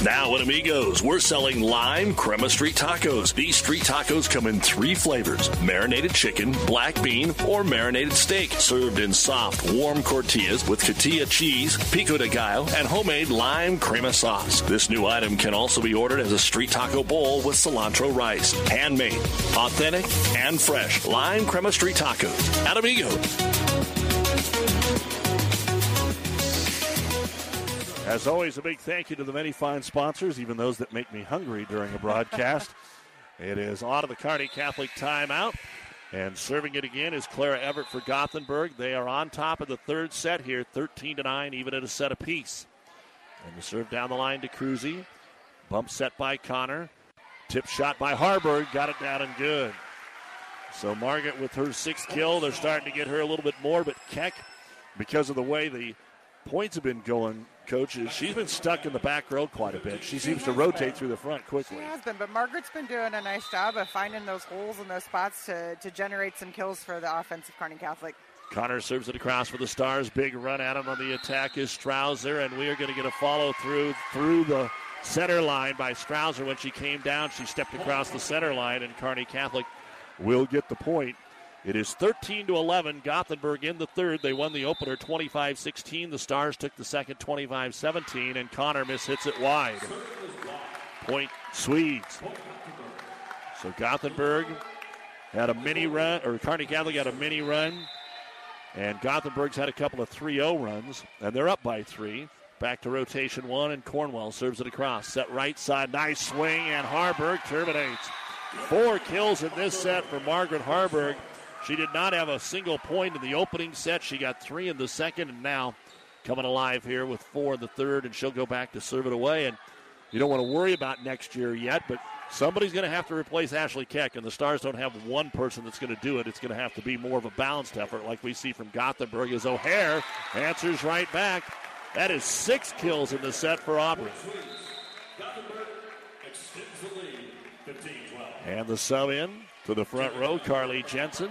Now at Amigos, we're selling lime crema street tacos. These street tacos come in three flavors marinated chicken, black bean, or marinated steak, served in soft, warm tortillas with cotija cheese, pico de gallo, and homemade lime crema sauce. This new item can also be ordered as a street taco bowl with cilantro rice. Handmade, authentic, and fresh lime crema street tacos at Amigos. As always, a big thank you to the many fine sponsors, even those that make me hungry during a broadcast. it is on to the Kearney Catholic timeout. And serving it again is Clara Everett for Gothenburg. They are on top of the third set here, 13 to 9, even at a set apiece. And the serve down the line to Cruzy. Bump set by Connor. Tip shot by Harburg. Got it down and good. So Margaret with her sixth kill. They're starting to get her a little bit more, but Keck, because of the way the points have been going, coaches, she's been stuck in the back row quite a bit. She seems to rotate through the front quickly. She has been, but Margaret's been doing a nice job of finding those holes and those spots to, to generate some kills for the offensive Kearney Catholic. Connor serves it across for the Stars. Big run at him on the attack is Strouser, and we are going to get a follow through through the center line by Strouser. When she came down, she stepped across the center line, and Kearney Catholic will get the point. It is 13 to 11. Gothenburg in the third. They won the opener 25 16. The Stars took the second 25 17, and Connor hits it wide. Point Swedes. So Gothenburg had a mini run, or Kearney Catholic had a mini run, and Gothenburg's had a couple of 3 0 runs, and they're up by three. Back to rotation one, and Cornwell serves it across. Set right side, nice swing, and Harburg terminates. Four kills in this set for Margaret Harburg. She did not have a single point in the opening set. She got three in the second, and now coming alive here with four in the third, and she'll go back to serve it away. And you don't want to worry about next year yet, but somebody's going to have to replace Ashley Keck, and the Stars don't have one person that's going to do it. It's going to have to be more of a balanced effort, like we see from Gothenburg, as O'Hare answers right back. That is six kills in the set for Aubrey. And the sub in to the front row, Carly Jensen.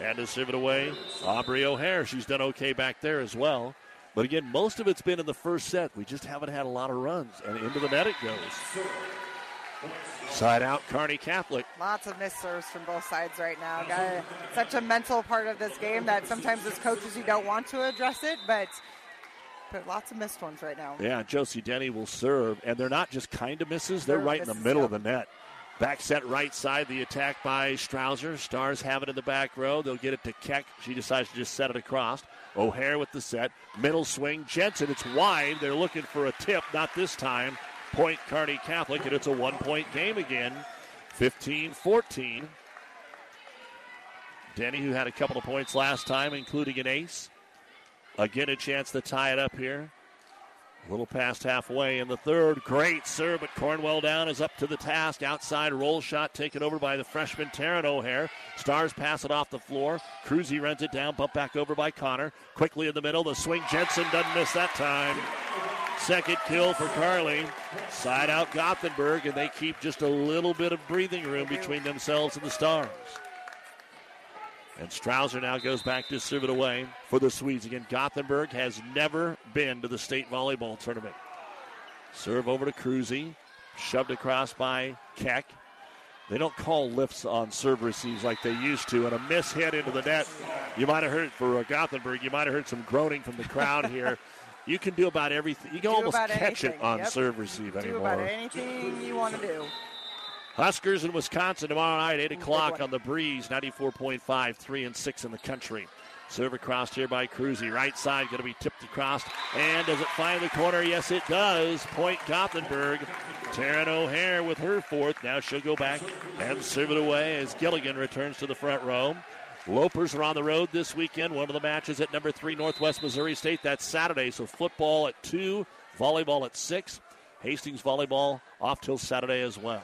And to serve it away, Aubrey O'Hare. She's done okay back there as well. But again, most of it's been in the first set. We just haven't had a lot of runs. And into the net it goes. Side out, Kearney Catholic. Lots of missed serves from both sides right now. Got such a mental part of this game that sometimes as coaches you don't want to address it, but but lots of missed ones right now. Yeah, Josie Denny will serve, and they're not just kind of misses; they're, they're right in the middle of the net. Back set right side, the attack by Strouser. Stars have it in the back row. They'll get it to Keck. She decides to just set it across. O'Hare with the set. Middle swing. Jensen, it's wide. They're looking for a tip. Not this time. Point Kearney Catholic, and it's a one point game again. 15 14. Denny, who had a couple of points last time, including an ace. Again, a chance to tie it up here. A little past halfway in the third. Great serve, but Cornwell down is up to the task. Outside roll shot taken over by the freshman Taryn O'Hare. Stars pass it off the floor. Cruzy runs it down, bump back over by Connor. Quickly in the middle. The swing. Jensen doesn't miss that time. Second kill for Carly. Side out Gothenburg, and they keep just a little bit of breathing room between themselves and the Stars. And Strouser now goes back to serve it away for the Swedes. Again, Gothenburg has never been to the state volleyball tournament. Serve over to Cruzy. Shoved across by Keck. They don't call lifts on serve receives like they used to, and a miss hit into the net. You might have heard for uh, Gothenburg, you might have heard some groaning from the crowd here. You can do about everything. You can do almost catch anything. it on yep. serve receive do anymore. about anything you want to do. Huskers in Wisconsin tomorrow night, 8 o'clock on the breeze, 94.5, 3 and 6 in the country. Serve across here by Cruzy. Right side going to be tipped across. And does it find the corner? Yes, it does. Point Gothenburg. Taryn O'Hare with her fourth. Now she'll go back and serve it away as Gilligan returns to the front row. Lopers are on the road this weekend. One of the matches at number three, Northwest Missouri State. That's Saturday. So football at 2, volleyball at 6. Hastings volleyball off till Saturday as well.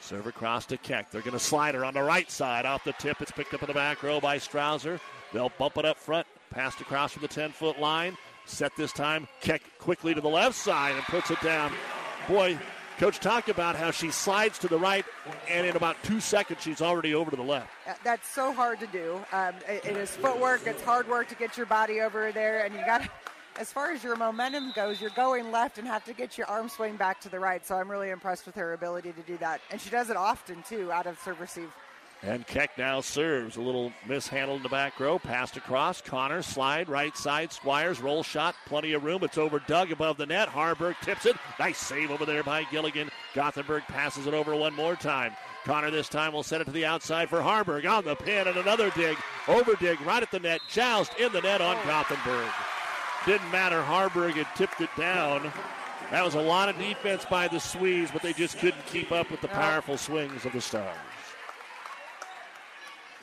Serve across to Keck. They're going to slide her on the right side off the tip. It's picked up in the back row by Strouser. They'll bump it up front. Passed across from the 10 foot line. Set this time. Keck quickly to the left side and puts it down. Boy, Coach talked about how she slides to the right, and in about two seconds, she's already over to the left. Uh, That's so hard to do. Um, it, it is footwork. It's hard work to get your body over there, and you got to. As far as your momentum goes, you're going left and have to get your arm swing back to the right. So I'm really impressed with her ability to do that, and she does it often too, out of serve receive. And Keck now serves. A little mishandled in the back row. Passed across. Connor slide. Right side. Squires. Roll shot. Plenty of room. It's over Doug above the net. Harburg tips it. Nice save over there by Gilligan. Gothenburg passes it over one more time. Connor this time will set it to the outside for Harburg. On the pin and another dig. Over dig right at the net. Joust in the net on Gothenburg. Didn't matter. Harburg had tipped it down. That was a lot of defense by the Swedes, but they just couldn't keep up with the powerful swings of the Stars.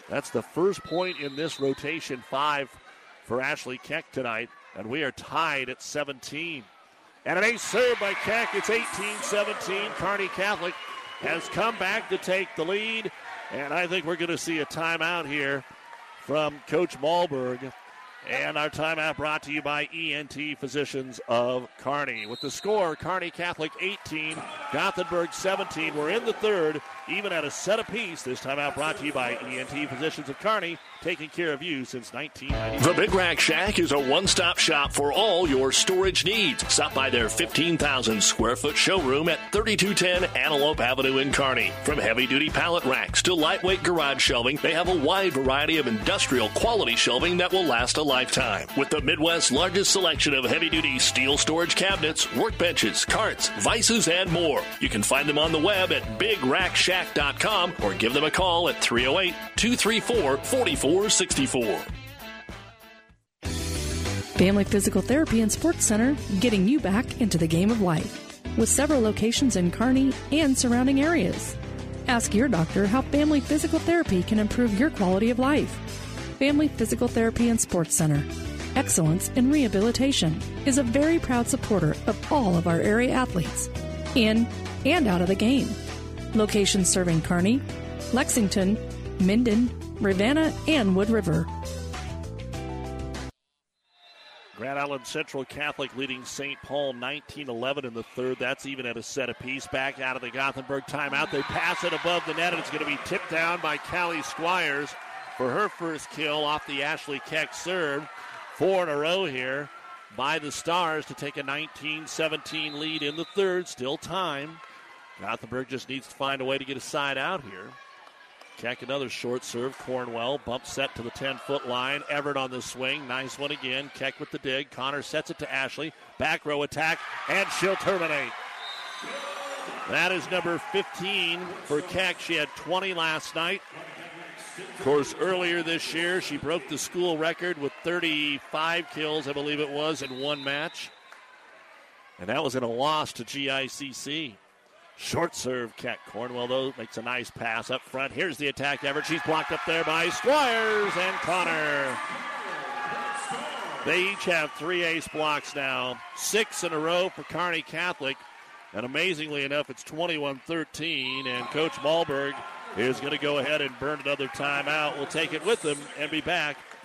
That's the first point in this rotation five for Ashley Keck tonight, and we are tied at 17. And an ace serve by Keck. It's 18 17. Kearney Catholic has come back to take the lead, and I think we're going to see a timeout here from Coach Malberg. And our timeout brought to you by ENT Physicians of Kearney. With the score, Kearney Catholic 18, Gothenburg 17. We're in the third, even at a set apiece. This timeout brought to you by ENT Physicians of Kearney, taking care of you since 1990. The Big Rack Shack is a one stop shop for all your storage needs. Stop by their 15,000 square foot showroom at 3210 Antelope Avenue in Kearney. From heavy duty pallet racks to lightweight garage shelving, they have a wide variety of industrial quality shelving that will last a lifetime. With the Midwest's largest selection of heavy duty steel storage cabinets, workbenches, carts, vices, and more. You can find them on the web at bigrackshack.com or give them a call at 308 234 4464. Family Physical Therapy and Sports Center, getting you back into the game of life. With several locations in Kearney and surrounding areas. Ask your doctor how Family Physical Therapy can improve your quality of life. Family Physical Therapy and Sports Center. Excellence in Rehabilitation is a very proud supporter of all of our area athletes, in and out of the game. Locations serving Kearney, Lexington, Minden, Ravenna, and Wood River. Grand Island Central Catholic leading St. Paul 19 11 in the third. That's even at a set apiece. Back out of the Gothenburg timeout. They pass it above the net, and it's going to be tipped down by Callie Squires for her first kill off the Ashley Keck serve. Four in a row here by the Stars to take a 19 17 lead in the third. Still time. Gothenburg just needs to find a way to get a side out here. Keck another short serve. Cornwell bump set to the 10 foot line. Everett on the swing. Nice one again. Keck with the dig. Connor sets it to Ashley. Back row attack, and she'll terminate. That is number 15 for Keck. She had 20 last night. Of course, earlier this year, she broke the school record with 35 kills, I believe it was, in one match. And that was in a loss to GICC. Short serve, Keck. Cornwell, though, makes a nice pass up front. Here's the attack Everett. She's blocked up there by Squires and Connor. They each have three ace blocks now, six in a row for Kearney Catholic. And amazingly enough, it's 21 13, and Coach Malberg is going to go ahead and burn another timeout. We'll take it with them and be back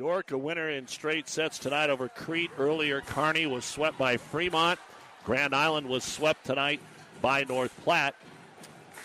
York, a winner in straight sets tonight over Crete. Earlier, Kearney was swept by Fremont. Grand Island was swept tonight by North Platte.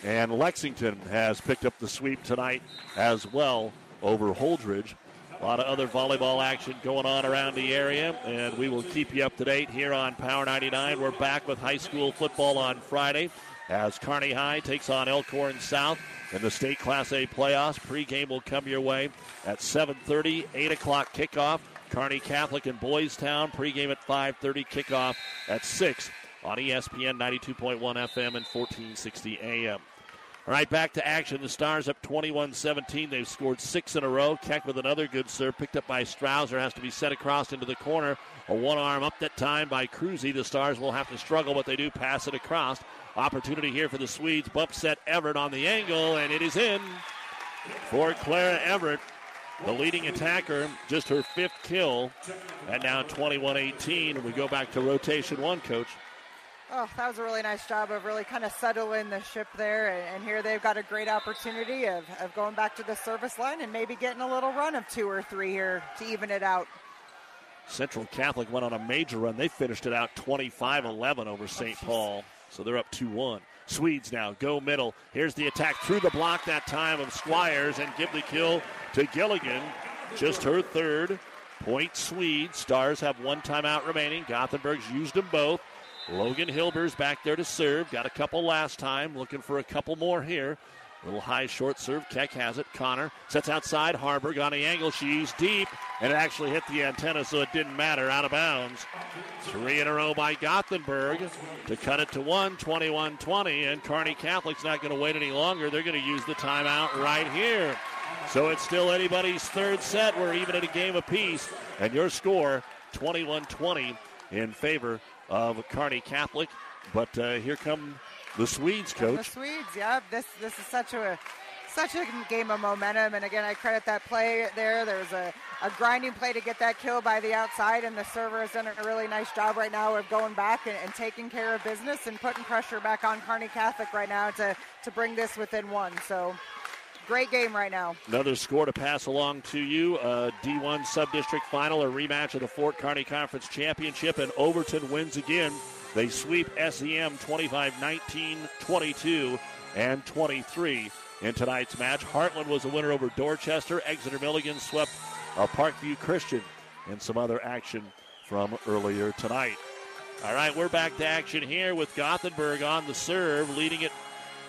And Lexington has picked up the sweep tonight as well over Holdrege. A lot of other volleyball action going on around the area, and we will keep you up to date here on Power 99. We're back with high school football on Friday as Kearney High takes on Elkhorn South in the state Class A playoffs. Pregame will come your way at 7:30, 8 o'clock kickoff. Kearney Catholic in Boys Town. Pregame at 5:30, kickoff at 6 on ESPN 92.1 FM and 1460 AM. All right, back to action. The Stars up 21 17. They've scored six in a row. Keck with another good serve, picked up by Strouser, has to be set across into the corner. A one arm up that time by Cruzy. The Stars will have to struggle, but they do pass it across. Opportunity here for the Swedes. Bump set Everett on the angle, and it is in for Clara Everett. The leading attacker, just her fifth kill, and now 21 18. We go back to rotation one, coach. Oh, that was a really nice job of really kind of settling the ship there. And, and, here they've got a great opportunity of, of going back to the service line and maybe getting a little run of two or three here to even it out. Central Catholic went on a major run. They finished it out 25 11 over St. Paul. So they're up 2 1. Swedes now go middle. Here's the attack through the block that time of Squires and give the kill to Gilligan. Just her third. Point Swedes. Stars have one timeout remaining. Gothenburg's used them both. Logan Hilber's back there to serve. Got a couple last time. Looking for a couple more here. Little high short serve. Keck has it. Connor sets outside. Harburg on the angle. She's deep. And it actually hit the antenna, so it didn't matter. Out of bounds. Three in a row by Gothenburg to cut it to one, 21 20. And Kearney Catholic's not going to wait any longer. They're going to use the timeout right here. So it's still anybody's third set. We're even at a game apiece. And your score 21 20 in favor of Kearney Catholic. But uh, here come the Swedes, coach. The Swedes, yeah. This this is such a such a game of momentum. And again, I credit that play there. There's a, a grinding play to get that kill by the outside, and the server has done a really nice job right now of going back and, and taking care of business and putting pressure back on Kearney Catholic right now to to bring this within one. So. Great game right now. Another score to pass along to you. A D1 sub-district final, a rematch of the Fort Kearney Conference Championship, and Overton wins again. They sweep SEM 25 19, 22, and 23 in tonight's match. Heartland was a winner over Dorchester. Exeter Milligan swept uh, Parkview Christian and some other action from earlier tonight. All right, we're back to action here with Gothenburg on the serve, leading it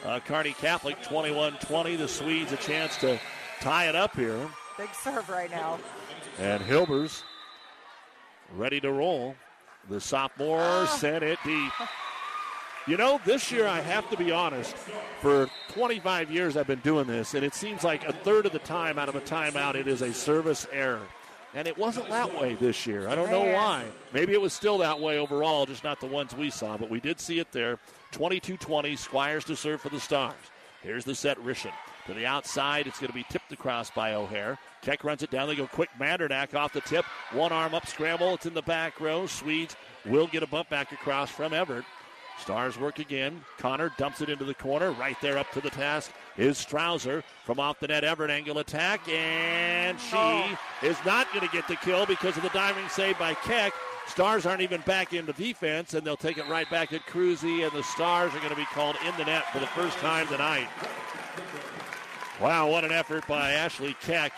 uh, Kearney Catholic 21 20. The Swedes a chance to tie it up here. Big serve right now. And Hilbers ready to roll. The sophomore oh. Ah. sent it deep. You know, this year I have to be honest. For 25 years I've been doing this, and it seems like a third of the time out of a timeout it is a service error. And it wasn't that way this year. I don't know why. Maybe it was still that way overall, just not the ones we saw, but we did see it there. 22 20, Squires to serve for the Stars. Here's the set, Rischen. To the outside, it's going to be tipped across by O'Hare. Keck runs it down. They go quick. Mandernack off the tip. One arm up scramble. It's in the back row. Swedes will get a bump back across from Everett. Stars work again. Connor dumps it into the corner. Right there up to the task is Strouser from off the net. Everett angle attack. And she oh. is not going to get the kill because of the diving save by Keck. Stars aren't even back into defense, and they'll take it right back at Cruzy, and the Stars are going to be called in the net for the first time tonight. Wow, what an effort by Ashley Keck.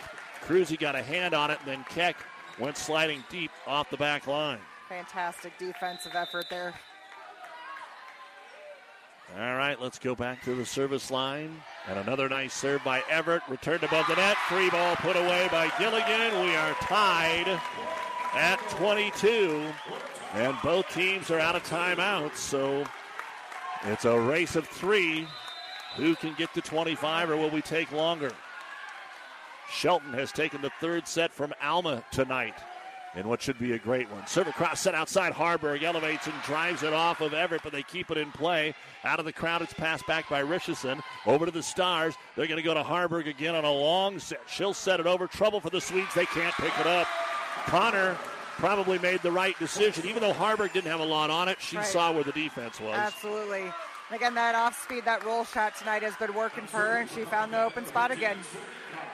Cruzy got a hand on it, and then Keck went sliding deep off the back line. Fantastic defensive effort there. All right, let's go back to the service line. And another nice serve by Everett. Returned above the net. Free ball put away by Gilligan. We are tied at 22. And both teams are out of timeouts. So it's a race of three. Who can get to 25 or will we take longer? Shelton has taken the third set from Alma tonight in what should be a great one. Serve across set outside. Harburg elevates and drives it off of Everett, but they keep it in play. Out of the crowd, it's passed back by Richardson. Over to the Stars. They're going to go to Harburg again on a long set. She'll set it over. Trouble for the Swedes. They can't pick it up. Connor probably made the right decision. Even though Harburg didn't have a lot on it, she right. saw where the defense was. Absolutely. Again, that off speed, that roll shot tonight has been working for her, and she found the open spot again.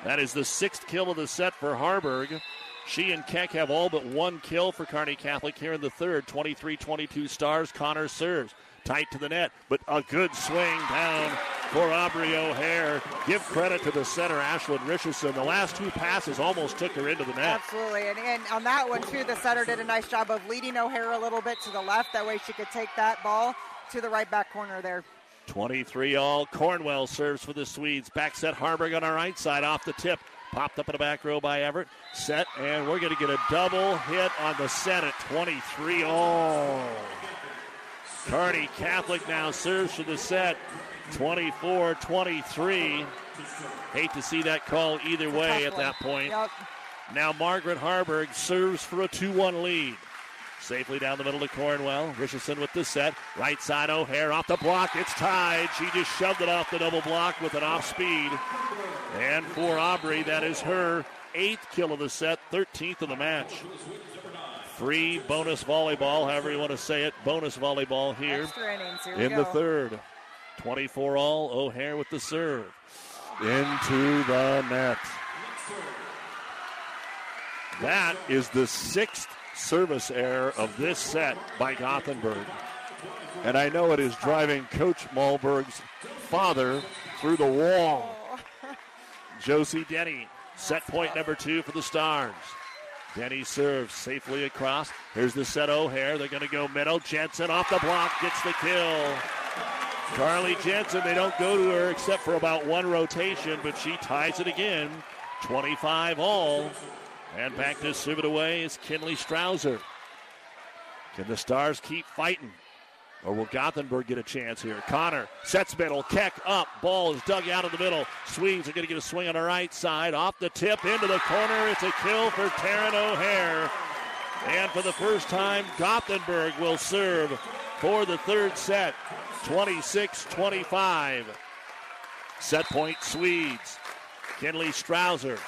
That is the sixth kill of the set for Harburg. She and Keck have all but one kill for Kearney Catholic here in the third. 23 22 stars. Connor serves. Tight to the net, but a good swing down for Aubrey O'Hare. Give credit to the center, Ashlyn Richardson. The last two passes almost took her into the net. Absolutely. And, and on that one, too, the center did a nice job of leading O'Hare a little bit to the left. That way she could take that ball to the right back corner there. 23 all. Cornwell serves for the Swedes. Back set Harburg on our right side off the tip. Popped up in the back row by Everett. Set, and we're going to get a double hit on the set at 23 all. Kearney Catholic now serves for the set 24 23. Hate to see that call either way at that point. Yep. Now Margaret Harburg serves for a 2 1 lead. Safely down the middle to Cornwell. Richardson with the set. Right side O'Hare off the block. It's tied. She just shoved it off the double block with an off speed. And for Aubrey, that is her eighth kill of the set, 13th of the match. Free bonus volleyball, however you want to say it. Bonus volleyball here, here in the third. 24 all. O'Hare with the serve. Into the net. That is the sixth service error of this set by Gothenburg. And I know it is driving Coach Malberg's father through the wall. Josie Denny, set point number two for the Stars. Denny serves safely across. Here's the set O'Hare. They're going to go middle. Jensen off the block gets the kill. Carly Jensen, they don't go to her except for about one rotation, but she ties it again. 25 all. And back to serve it away is Kinley Strouser. Can the Stars keep fighting? Or will Gothenburg get a chance here? Connor sets middle, Keck up, ball is dug out of the middle. Swedes are going to get a swing on the right side, off the tip, into the corner. It's a kill for Taryn O'Hare. And for the first time, Gothenburg will serve for the third set, 26 25. Set point Swedes. Kinley Strouser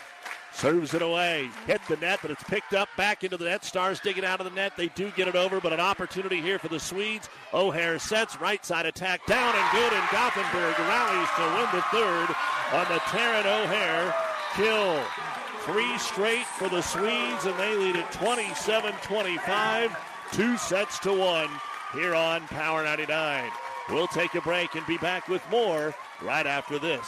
Serves it away. Hit the net, but it's picked up back into the net. Stars digging out of the net. They do get it over, but an opportunity here for the Swedes. O'Hare sets. Right side attack. Down and good, and Gothenburg rallies to win the third on the Taryn O'Hare kill. Three straight for the Swedes, and they lead it 27 25. Two sets to one here on Power 99. We'll take a break and be back with more right after this.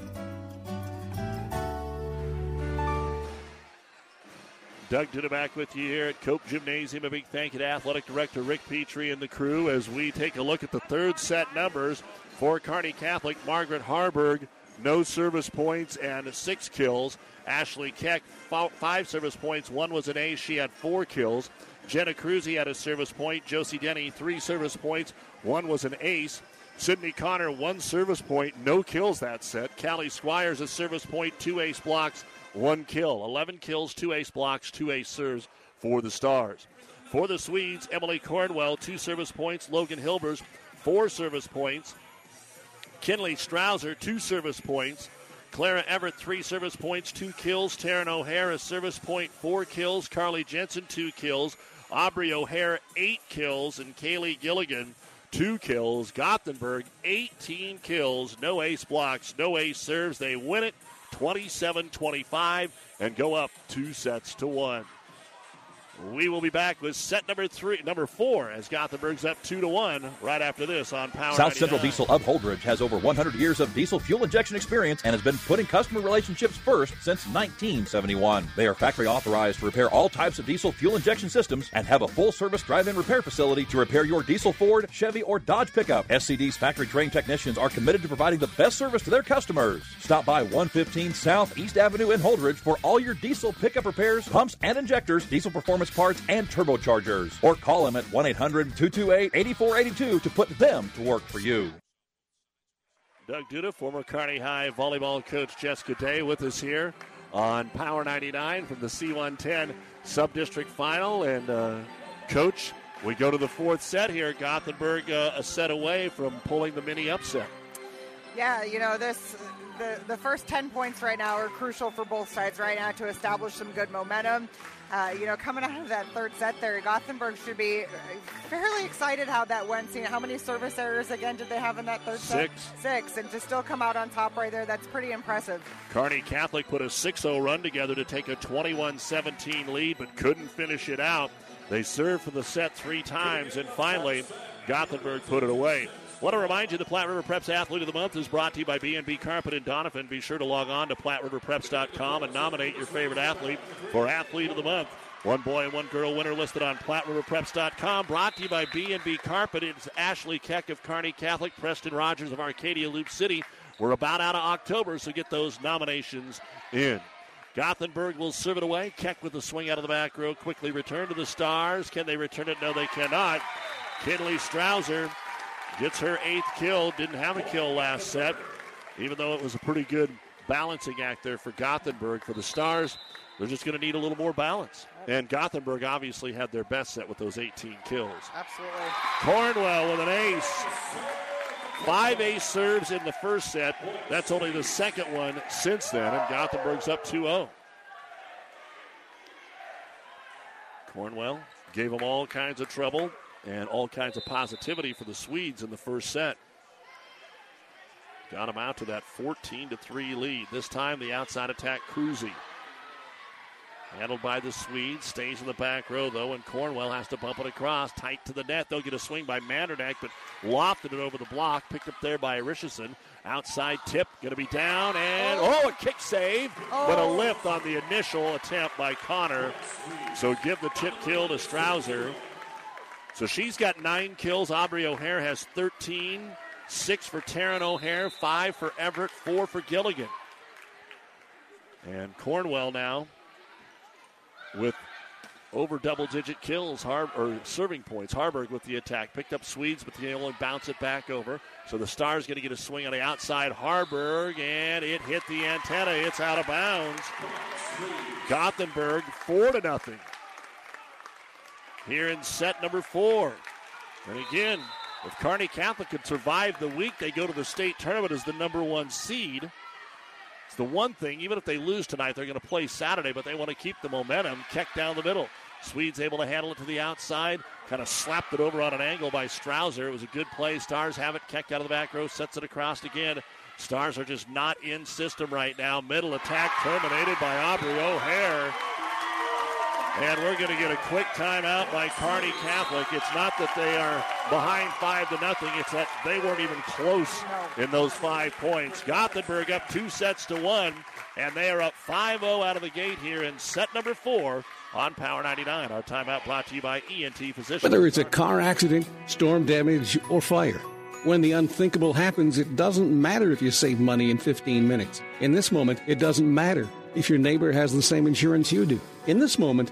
Doug Duda back with you here at Cope Gymnasium. A big thank you to Athletic Director Rick Petrie and the crew as we take a look at the third set numbers for Kearney Catholic. Margaret Harburg, no service points and six kills. Ashley Keck, five service points. One was an ace. She had four kills. Jenna Cruzy had a service point. Josie Denny, three service points. One was an ace. Sydney Connor, one service point, no kills that set. Callie Squires, a service point, two ace blocks, one kill. 11 kills, two ace blocks, two ace serves for the Stars. For the Swedes, Emily Cornwell, two service points. Logan Hilbers, four service points. Kinley Strouser, two service points. Clara Everett, three service points, two kills. Taryn O'Hare, service point, four kills. Carly Jensen, two kills. Aubrey O'Hare, eight kills. And Kaylee Gilligan, two kills. Gothenburg, 18 kills. No ace blocks, no ace serves. They win it 27 25 and go up two sets to one. We will be back with set number three, number four, as Gothenburg's up two to one right after this on Power. South 99. Central Diesel of Holdrege has over 100 years of diesel fuel injection experience and has been putting customer relationships first since 1971. They are factory authorized to repair all types of diesel fuel injection systems and have a full service drive-in repair facility to repair your diesel Ford, Chevy, or Dodge pickup. SCD's factory trained technicians are committed to providing the best service to their customers. Stop by 115 South East Avenue in Holdrege for all your diesel pickup repairs, pumps and injectors, diesel performance parts, and turbochargers. Or call them at 1 800 228 8482 to put them to work for you. Doug Duda, former Kearney High volleyball coach Jessica Day, with us here on Power 99 from the C110 Sub District Final. And, uh, Coach, we go to the fourth set here. Gothenburg uh, a set away from pulling the mini upset. Yeah, you know, this the, the first 10 points right now are crucial for both sides right now to establish some good momentum. Uh, you know, coming out of that third set there, Gothenburg should be fairly excited how that went. Seeing how many service errors again did they have in that third Six. set? Six. And to still come out on top right there, that's pretty impressive. Kearney Catholic put a 6 0 run together to take a 21 17 lead, but couldn't finish it out. They served for the set three times, and finally, Gothenburg put it away. Want to remind you the Platte River Preps Athlete of the Month is brought to you by B&B Carpet and Donovan. Be sure to log on to PlatteRiverPreps.com and nominate your favorite athlete for Athlete of the Month. One boy and one girl winner listed on PlatteRiverPreps.com. Brought to you by B&B Carpet. It's Ashley Keck of Kearney Catholic, Preston Rogers of Arcadia Loop City. We're about out of October, so get those nominations in. Gothenburg will serve it away. Keck with the swing out of the back row. Quickly return to the Stars. Can they return it? No, they cannot. Kinley Strouser Gets her eighth kill. Didn't have a kill last set, even though it was a pretty good balancing act there for Gothenburg. For the Stars, they're just going to need a little more balance. And Gothenburg obviously had their best set with those 18 kills. Absolutely. Cornwell with an ace. Five ace serves in the first set. That's only the second one since then, and Gothenburg's up 2 0. Cornwell gave them all kinds of trouble and all kinds of positivity for the Swedes in the first set. Got them out to that 14 to 3 lead. This time the outside attack Cruzy. Handled by the Swedes, stays in the back row though, and Cornwell has to bump it across, tight to the net. They'll get a swing by Mandernack, but lofted it over the block, picked up there by Richardson. Outside tip, going to be down, and oh. oh, a kick save, but a oh. lift on the initial attempt by Connor. So give the tip kill to Strouser. So she's got nine kills. Aubrey O'Hare has 13. Six for Taryn O'Hare, five for Everett, four for Gilligan. And Cornwell now with over double digit kills Har- or serving points. Harburg with the attack. Picked up Swedes, but they only bounce it back over. So the Stars going to get a swing on the outside. Harburg, and it hit the antenna. It's out of bounds. Gothenburg, four to nothing here in set number four. And again, if Kearney Catholic could survive the week, they go to the state tournament as the number one seed. It's the one thing, even if they lose tonight, they're going to play Saturday, but they want to keep the momentum. Keck down the middle. Swedes able to handle it to the outside. Kind of slapped it over on an angle by Strouser. It was a good play. Stars have it. Keck out of the back row, sets it across again. Stars are just not in system right now. Middle attack terminated by Aubrey O'Hare. And we're going to get a quick timeout by Kearney Catholic. It's not that they are behind five to nothing. It's that they weren't even close in those five points. Gothenburg up two sets to one, and they are up 5-0 out of the gate here in set number four on Power 99. Our timeout brought to you by ENT Physicians. Whether it's a car accident, storm damage, or fire. When the unthinkable happens, it doesn't matter if you save money in 15 minutes. In this moment, it doesn't matter if your neighbor has the same insurance you do. In this moment,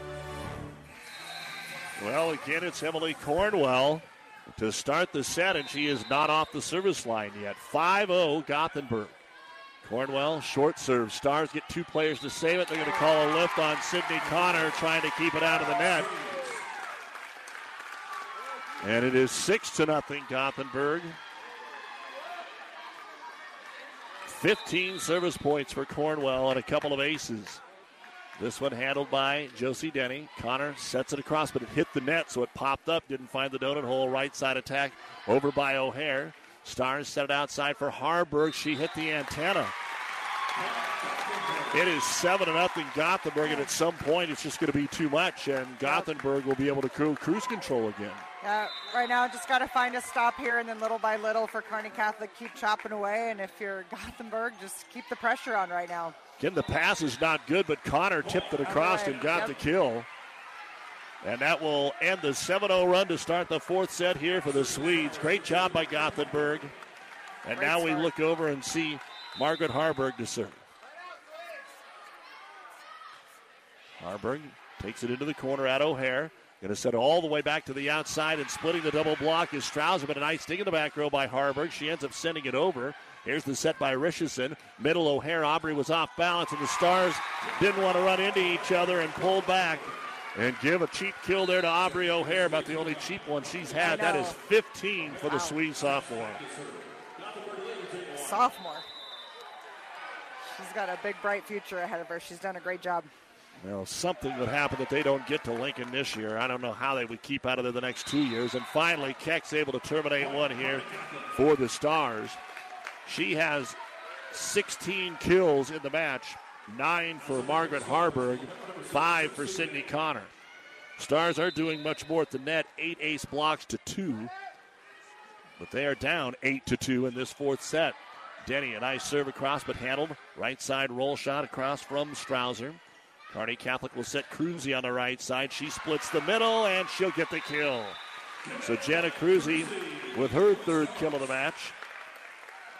Well, again, it's Emily Cornwell to start the set, and she is not off the service line yet. 5 0 Gothenburg. Cornwell, short serve. Stars get two players to save it. They're going to call a lift on Sydney Connor, trying to keep it out of the net. And it is 6 to nothing Gothenburg. 15 service points for Cornwell and a couple of aces. This one handled by Josie Denny. Connor sets it across, but it hit the net, so it popped up. Didn't find the donut hole. Right side attack over by O'Hare. Stars set it outside for Harburg. She hit the antenna. It is 7 to nothing Gothenburg, and at some point it's just going to be too much, and Gothenburg will be able to cruise control again. Yeah, right now just got to find a stop here, and then little by little for Kearney Catholic, keep chopping away. And if you're Gothenburg, just keep the pressure on right now. Again, the pass is not good, but Connor tipped it across right. and got yep. the kill. And that will end the 7 0 run to start the fourth set here for the Swedes. Great job by Gothenburg. And Great now start. we look over and see Margaret Harburg to serve. Harburg takes it into the corner at O'Hare. Going to set it all the way back to the outside and splitting the double block is Strouser, but a nice dig in the back row by Harburg. She ends up sending it over. Here's the set by Richardson. Middle O'Hare. Aubrey was off balance, and the Stars didn't want to run into each other and pulled back and give a cheap kill there to Aubrey O'Hare, about the only cheap one she's had. That is 15 for the Swede sophomore. Sophomore. She's got a big, bright future ahead of her. She's done a great job. Well, something would happen that they don't get to Lincoln this year. I don't know how they would keep out of there the next two years. And finally, Keck's able to terminate one here for the Stars. She has 16 kills in the match, nine for Margaret Harburg, five for Sydney Connor. Stars are doing much more at the net, eight ace blocks to two, but they are down eight to two in this fourth set. Denny, a nice serve across, but handled. Right side roll shot across from Strouser. Kearney Catholic will set Cruzy on the right side. She splits the middle, and she'll get the kill. So Jenna Cruzy with her third kill of the match.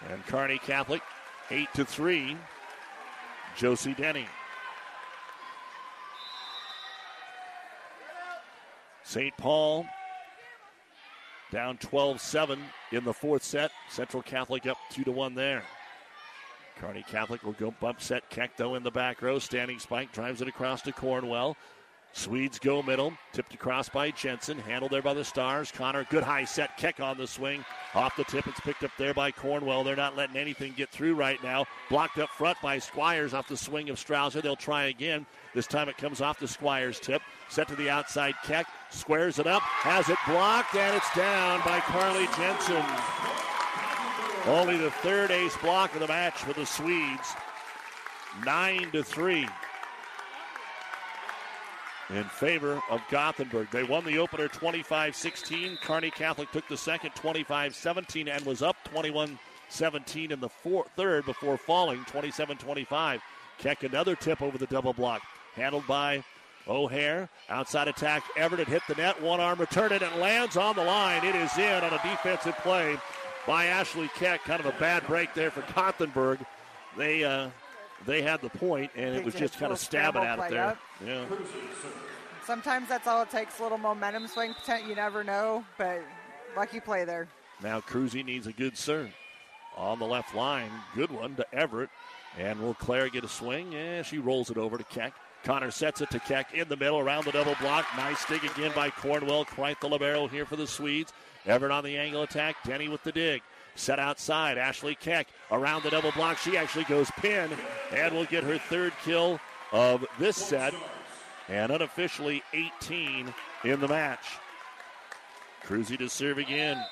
And Kearney Catholic, 8 to 3. Josie Denny. St. Paul down 12 7 in the fourth set. Central Catholic up 2 to 1 there. Kearney Catholic will go bump set. Kekto in the back row. Standing spike drives it across to Cornwell. Swedes go middle. Tipped across by Jensen. Handled there by the Stars. Connor, good high set. Keck on the swing. Off the tip. It's picked up there by Cornwell. They're not letting anything get through right now. Blocked up front by Squires off the swing of Strouser. They'll try again. This time it comes off the Squires tip. Set to the outside. Keck squares it up. Has it blocked. And it's down by Carly Jensen. Only the third ace block of the match for the Swedes. Nine to three in favor of Gothenburg. They won the opener 25 16. Kearney Catholic took the second 25 17 and was up 21 17 in the four, third before falling 27 25. Keck another tip over the double block. Handled by O'Hare. Outside attack. Everett hit the net. One arm return it and lands on the line. It is in on a defensive play by Ashley Keck. Kind of a bad break there for Gothenburg. They uh, they had the point, and it was just kind of stabbing at it there. Yeah. Sometimes that's all it takes, a little momentum swing. You never know, but lucky play there. Now Cruzy needs a good serve on the left line. Good one to Everett. And will Claire get a swing? Yeah, she rolls it over to Keck. Connor sets it to Keck in the middle around the double block. Nice dig again by Cornwell. Quite the libero here for the Swedes. Everett on the angle attack. Denny with the dig. Set outside. Ashley Keck around the double block. She actually goes pin and will get her third kill of this set and unofficially 18 in the match. Cruzy to serve again.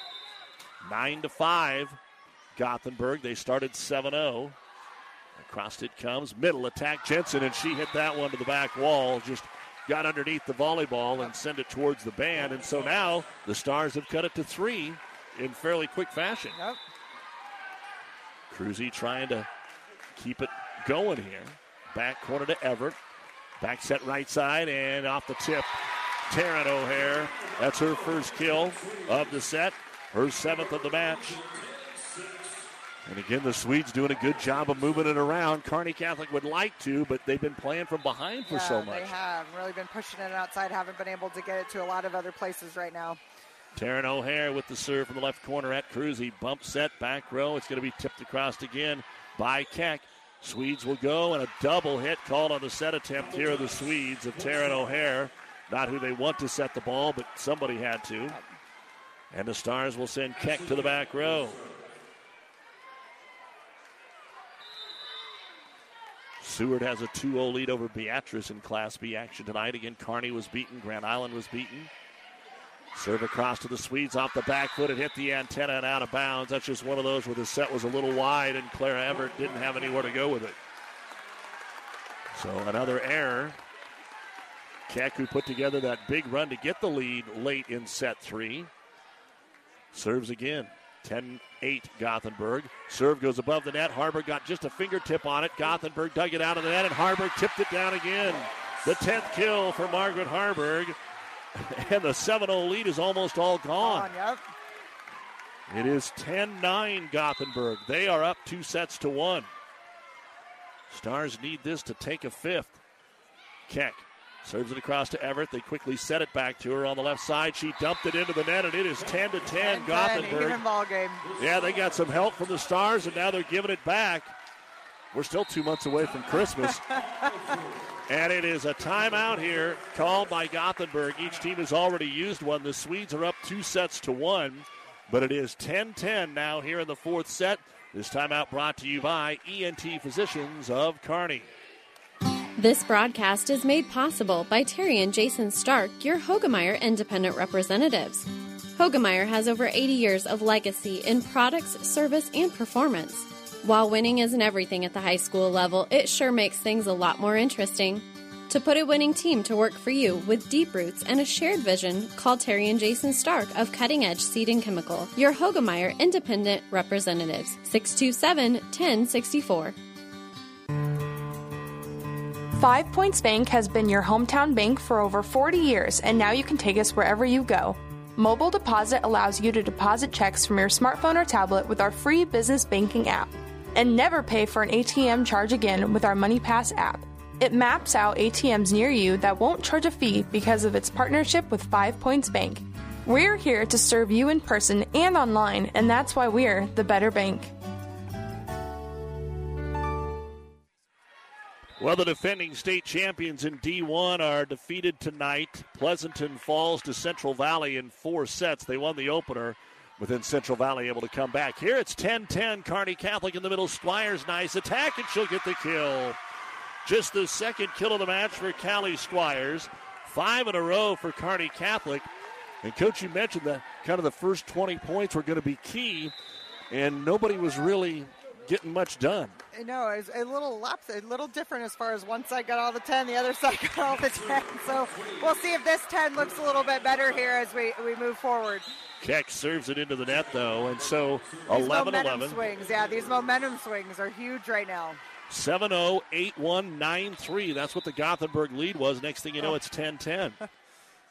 9 to 5. Gothenburg. They started 7 0. Across it comes. Middle attack. Jensen, and she hit that one to the back wall. Just got underneath the volleyball and sent it towards the band. And so now the Stars have cut it to three in fairly quick fashion. Yep. Cruzy trying to keep it going here. Back corner to Everett. Back set right side and off the tip. Taryn O'Hare. That's her first kill of the set. Her seventh of the match. And again, the Swedes doing a good job of moving it around. Kearney Catholic would like to, but they've been playing from behind for yeah, so much. They have really been pushing it outside, haven't been able to get it to a lot of other places right now. Taryn O'Hare with the serve from the left corner at Cruzy. Bump set, back row. It's going to be tipped across again by Keck. Swedes will go, and a double hit called on the set attempt here of the Swedes of Taryn O'Hare. Not who they want to set the ball, but somebody had to. And the Stars will send Keck to the back row. Seward has a 2 0 lead over Beatrice in Class B action tonight. Again, Kearney was beaten, Grand Island was beaten. Serve across to the Swedes off the back foot. It hit the antenna and out of bounds. That's just one of those where the set was a little wide and Clara Everett didn't have anywhere to go with it. So another error. Keck, who put together that big run to get the lead late in set three, serves again. 10 8 Gothenburg. Serve goes above the net. Harburg got just a fingertip on it. Gothenburg dug it out of the net, and Harburg tipped it down again. The 10th kill for Margaret Harburg. And the 7 0 lead is almost all gone. yep. It is 10 9 Gothenburg. They are up two sets to one. Stars need this to take a fifth. Keck serves it across to Everett. They quickly set it back to her on the left side. She dumped it into the net, and it is 10 to 10 Gothenburg. Even ball game. Yeah, they got some help from the Stars, and now they're giving it back. We're still two months away from Christmas. and it is a timeout here called by Gothenburg. Each team has already used one. The Swedes are up two sets to one, but it is 10 10 now here in the fourth set. This timeout brought to you by ENT Physicians of Kearney. This broadcast is made possible by Terry and Jason Stark, your Hoegemeyer independent representatives. Hoegemeyer has over 80 years of legacy in products, service, and performance. While winning isn't everything at the high school level, it sure makes things a lot more interesting. To put a winning team to work for you with deep roots and a shared vision, call Terry and Jason Stark of Cutting Edge Seed and Chemical, your Hoegemeyer independent representatives. 627 1064. Five Points Bank has been your hometown bank for over 40 years, and now you can take us wherever you go. Mobile Deposit allows you to deposit checks from your smartphone or tablet with our free business banking app. And never pay for an ATM charge again with our MoneyPass app. It maps out ATMs near you that won't charge a fee because of its partnership with Five Points Bank. We're here to serve you in person and online, and that's why we're the better bank. Well, the defending state champions in D1 are defeated tonight. Pleasanton falls to Central Valley in four sets. They won the opener, then Central Valley able to come back. Here it's 10 10. Kearney Catholic in the middle. Squires, nice attack, and she'll get the kill. Just the second kill of the match for Callie Squires. Five in a row for Kearney Catholic. And, Coach, you mentioned that kind of the first 20 points were going to be key, and nobody was really getting much done. No, it's a little lapse, a little different as far as one side got all the 10, the other side got all the 10. So we'll see if this 10 looks a little bit better here as we, we move forward. Keck serves it into the net, though, and so These 11 momentum 11. swings, yeah, these momentum swings are huge right now. 7 0, 8 1, 9 3. That's what the Gothenburg lead was. Next thing you know, it's 10 10.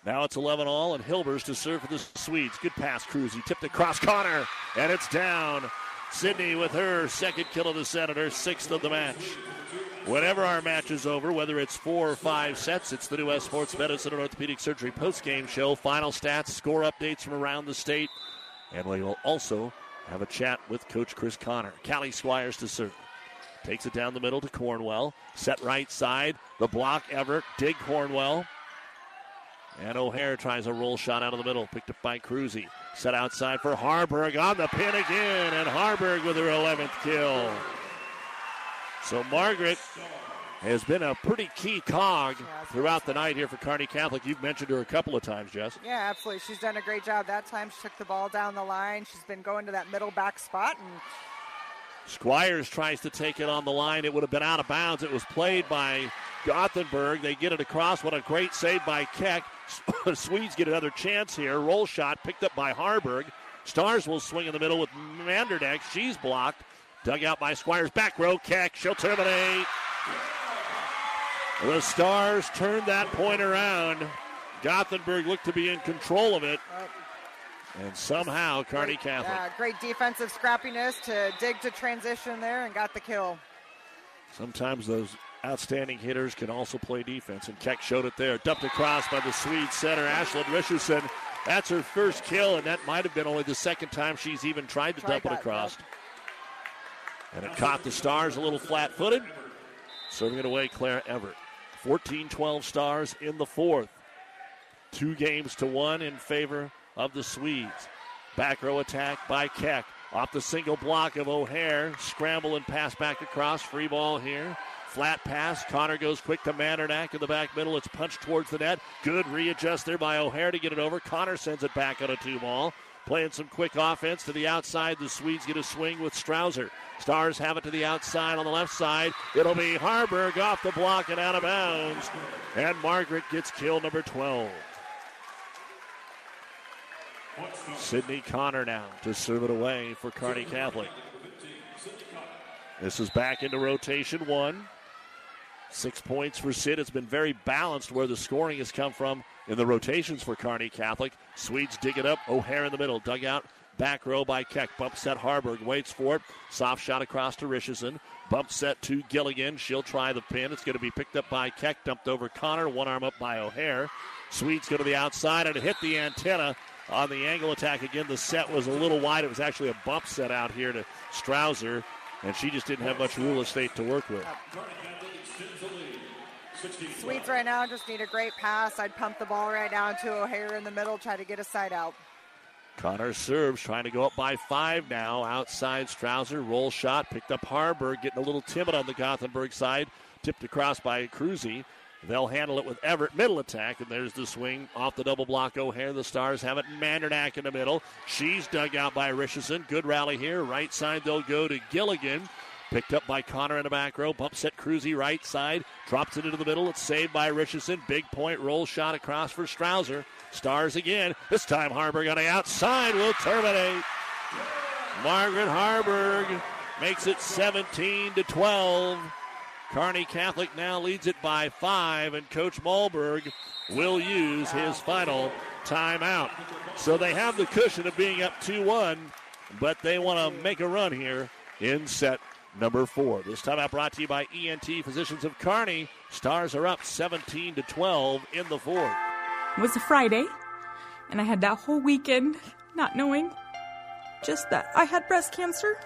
Now it's 11 all, and Hilbers to serve for the Swedes. Good pass, Cruz. He tipped it across Connor, and it's down. Sydney with her second kill of the Senator, sixth of the match. Whenever our match is over, whether it's four or five sets, it's the New West Sports Medicine and Orthopedic Surgery post-game show. Final stats, score updates from around the state, and we will also have a chat with Coach Chris Connor. Callie Squires to serve. Takes it down the middle to Cornwell. Set right side. The block, Everett. Dig Cornwell. And O'Hare tries a roll shot out of the middle. Picked up by Cruzy. Set outside for Harburg on the pin again. And Harburg with her 11th kill. So Margaret has been a pretty key cog throughout the night here for Kearney Catholic. You've mentioned her a couple of times, Jess. Yeah, absolutely. She's done a great job that time. She took the ball down the line. She's been going to that middle back spot and Squires tries to take it on the line. It would have been out of bounds. It was played by Gothenburg. They get it across. What a great save by Keck. Swedes get another chance here. Roll shot picked up by Harburg. Stars will swing in the middle with Mandernack. She's blocked. Dug out by Squires. Back row Keck. She'll terminate. The Stars turned that point around. Gothenburg looked to be in control of it. And somehow, Kearney uh, Catholic. Yeah, great defensive scrappiness to dig to transition there and got the kill. Sometimes those outstanding hitters can also play defense, and Keck showed it there. Dumped across by the Swede center, Ashlyn Richardson. That's her first kill, and that might have been only the second time she's even tried to dump it across. And it caught the Stars a little flat footed. Serving it away, Claire Everett. 14 12 Stars in the fourth. Two games to one in favor of the Swedes. Back row attack by Keck. Off the single block of O'Hare. Scramble and pass back across. Free ball here. Flat pass. Connor goes quick to Mandernack in the back middle. It's punched towards the net. Good readjust there by O'Hare to get it over. Connor sends it back on a two ball. Playing some quick offense to the outside. The Swedes get a swing with Strouser. Stars have it to the outside on the left side. It'll be Harburg off the block and out of bounds. And Margaret gets kill number 12. Sydney Connor now to serve it away for Kearney Catholic. This is back into rotation one. Six points for Sid. It's been very balanced where the scoring has come from in the rotations for Kearney Catholic. Swedes dig it up. O'Hare in the middle. Dug out. Back row by Keck. Bump set Harburg. Waits for it. Soft shot across to Richardson. Bump set to Gilligan. She'll try the pin. It's going to be picked up by Keck. Dumped over Connor. One arm up by O'Hare. Swedes go to the outside and hit the antenna on the angle attack again. The set was a little wide. It was actually a bump set out here to Strouser, and she just didn't have much real estate to work with. Swedes right now just need a great pass. I'd pump the ball right down to O'Hare in the middle, try to get a side out. Connor serves, trying to go up by five now. Outside Strouser, roll shot, picked up Harburg, getting a little timid on the Gothenburg side. Tipped across by Cruzy. They'll handle it with Everett, middle attack, and there's the swing off the double block O'Hare. The Stars have it. Mandernack in the middle. She's dug out by Richardson. Good rally here. Right side, they'll go to Gilligan. Picked up by Connor in the back row. Bump set Cruzy right side. Drops it into the middle. It's saved by Richardson. Big point roll shot across for Strouser. Stars again. This time Harburg on the outside will terminate. Margaret Harburg makes it 17 to 12. Kearney Catholic now leads it by five, and Coach Malberg will use his final timeout. So they have the cushion of being up 2 1, but they want to make a run here in set number four. This time timeout brought to you by ENT Physicians of Kearney. Stars are up 17 to 12 in the fourth. It was a Friday, and I had that whole weekend not knowing just that I had breast cancer.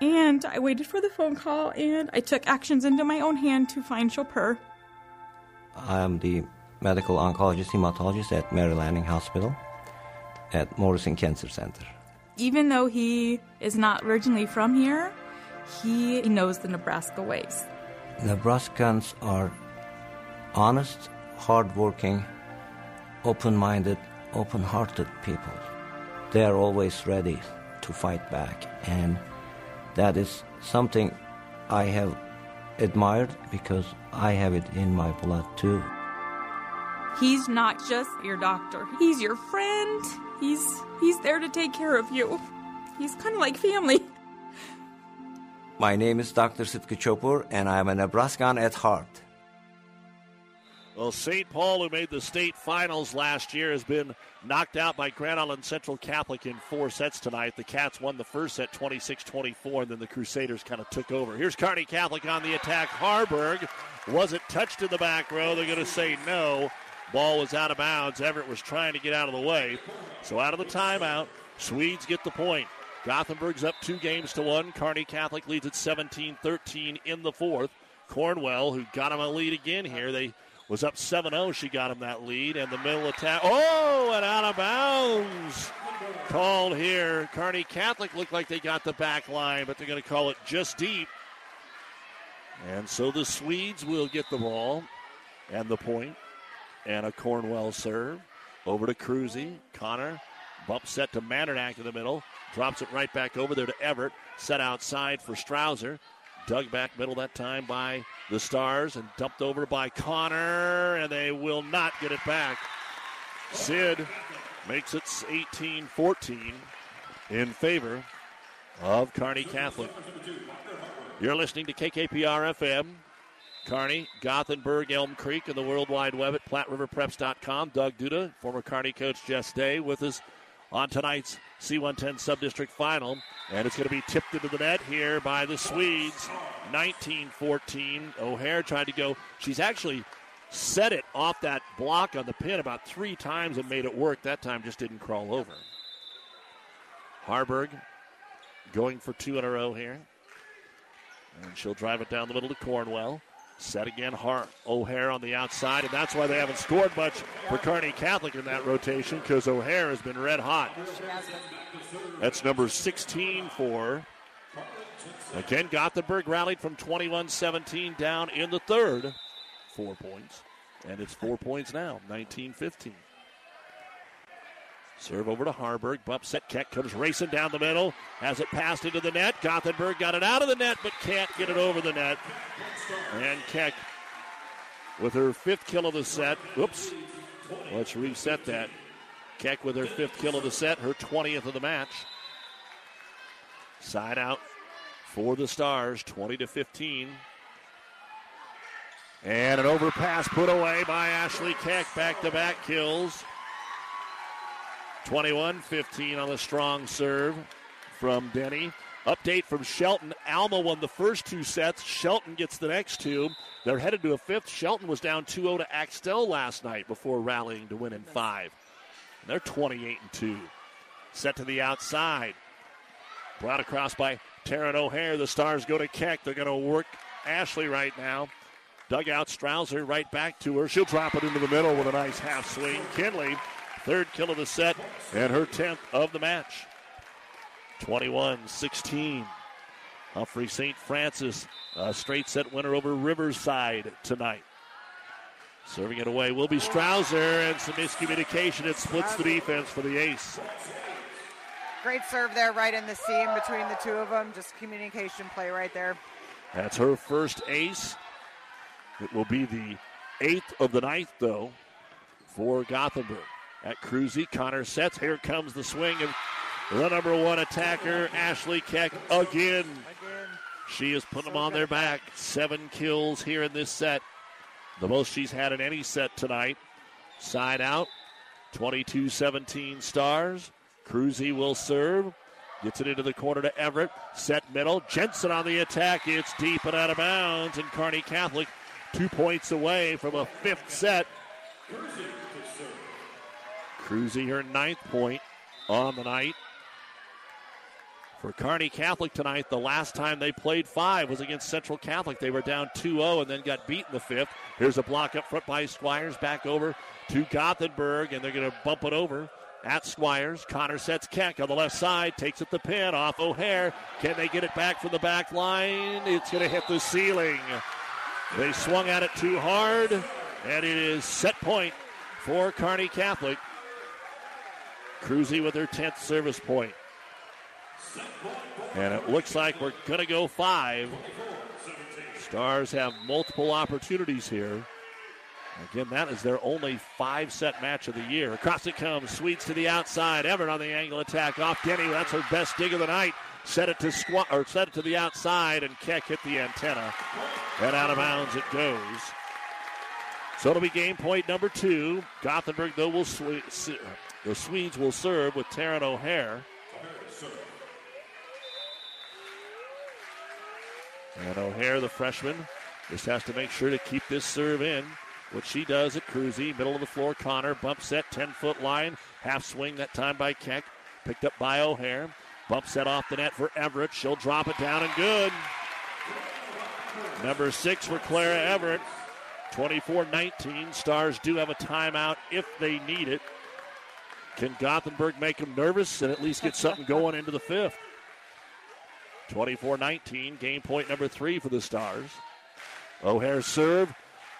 And I waited for the phone call and I took actions into my own hand to find Chopur. I'm the medical oncologist hematologist at Mary Lanning Hospital at Morrison Cancer Center. Even though he is not originally from here, he knows the Nebraska ways. Nebraskans are honest, hardworking, open minded, open hearted people. They are always ready to fight back. And that is something I have admired because I have it in my blood too. He's not just your doctor. He's your friend. He's he's there to take care of you. He's kind of like family. My name is Dr. Sitka Chopur, and I'm a Nebraskan at heart. Well, St. Paul, who made the state finals last year, has been knocked out by Grand Island Central Catholic in four sets tonight. The Cats won the first set 26 24, and then the Crusaders kind of took over. Here's Kearney Catholic on the attack. Harburg wasn't touched in the back row? They're going to say no. Ball was out of bounds. Everett was trying to get out of the way. So out of the timeout, Swedes get the point. Gothenburg's up two games to one. Kearney Catholic leads at 17 13 in the fourth. Cornwell, who got him a lead again here, they was up 7 0. She got him that lead. And the middle attack. Oh, and out of bounds. Called here. Kearney Catholic looked like they got the back line, but they're going to call it just deep. And so the Swedes will get the ball and the point. and a Cornwell serve. Over to Cruzy. Connor bump set to Mandernack in the middle. Drops it right back over there to Everett. Set outside for Strouser. Dug back middle that time by the Stars and dumped over by Connor, and they will not get it back. Sid makes it 18 14 in favor of Kearney Catholic. You're listening to KKPR FM. Kearney, Gothenburg, Elm Creek, and the World Wide Web at PlatteRiverPreps.com. Doug Duda, former Kearney coach Jess Day, with us on tonight's C110 Subdistrict Final. And it's going to be tipped into the net here by the Swedes. 19 14. O'Hare tried to go. She's actually set it off that block on the pin about three times and made it work. That time just didn't crawl over. Harburg going for two in a row here. And she'll drive it down the middle to Cornwell. Set again, Hart O'Hare on the outside, and that's why they haven't scored much for Kearney Catholic in that rotation because O'Hare has been red hot. That's number 16 for. Again, Gothenburg rallied from 21 17 down in the third. Four points. And it's four points now, 19 15. Serve over to Harburg. Bump set. Keck comes racing down the middle. Has it passed into the net. Gothenburg got it out of the net, but can't get it over the net. And Keck with her fifth kill of the set. Whoops. Let's reset that. Keck with her fifth kill of the set, her 20th of the match. Side out for the Stars, 20 to 15. And an overpass put away by Ashley Keck. Back to back kills. 21 15 on the strong serve from Denny. Update from Shelton. Alma won the first two sets. Shelton gets the next two. They're headed to a fifth. Shelton was down 2 0 to Axtell last night before rallying to win in five. And they're 28 and 2. Set to the outside. Brought across by Taryn O'Hare. The Stars go to Keck. They're going to work Ashley right now. Dugout Strouser right back to her. She'll drop it into the middle with a nice half swing. Kinley, third kill of the set, and her 10th of the match. 21 16. Humphrey St. Francis, a straight set winner over Riverside tonight. Serving it away will be Strouser, and some miscommunication. It splits the defense for the ace. Great serve there, right in the seam between the two of them. Just communication play right there. That's her first ace. It will be the eighth of the ninth, though, for Gothenburg. At Cruzy, Connor sets. Here comes the swing of the number one attacker, Ashley Keck, again. She has put them on their back. Seven kills here in this set. The most she's had in any set tonight. Side out. 22 17 stars. Cruzy will serve. Gets it into the corner to Everett. Set middle. Jensen on the attack. It's deep and out of bounds. And Kearney Catholic two points away from a fifth set. Cruzy her ninth point on the night. For Kearney Catholic tonight, the last time they played five was against Central Catholic. They were down 2 0 and then got beat in the fifth. Here's a block up front by Squires. Back over to Gothenburg, and they're going to bump it over at Squires. Connor sets Keck on the left side, takes it the pin off O'Hare. Can they get it back from the back line? It's going to hit the ceiling. They swung at it too hard, and it is set point for Kearney Catholic. Cruzy with her 10th service point. And it looks like we're going to go five. Stars have multiple opportunities here. Again, that is their only five set match of the year. Across it comes. Swedes to the outside. Everett on the angle attack off Denny. That's her best dig of the night. Set it to squat or set it to the outside, and Keck hit the antenna. And out of bounds it goes. So it'll be game point number two. Gothenburg, though, will sw- the Swedes will serve with Taryn O'Hare. And O'Hare, the freshman, just has to make sure to keep this serve in. What she does at Cruzy, middle of the floor, Connor, bump set, 10 foot line, half swing that time by Keck, picked up by O'Hare. Bump set off the net for Everett. She'll drop it down and good. Number six for Clara Everett. 24 19. Stars do have a timeout if they need it. Can Gothenburg make them nervous and at least get something going into the fifth? 24 19. Game point number three for the Stars. O'Hare serve.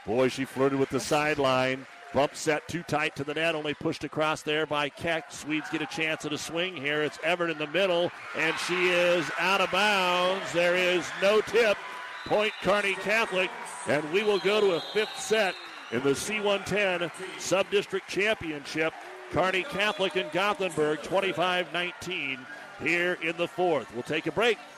Boy, she flirted with the sideline. Bump set too tight to the net, only pushed across there by Keck. Swedes get a chance at a swing here. It's Everett in the middle, and she is out of bounds. There is no tip. Point Kearney Catholic, and we will go to a fifth set in the C110 Sub District Championship. Kearney Catholic and Gothenburg 25 19 here in the fourth. We'll take a break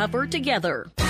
tougher together.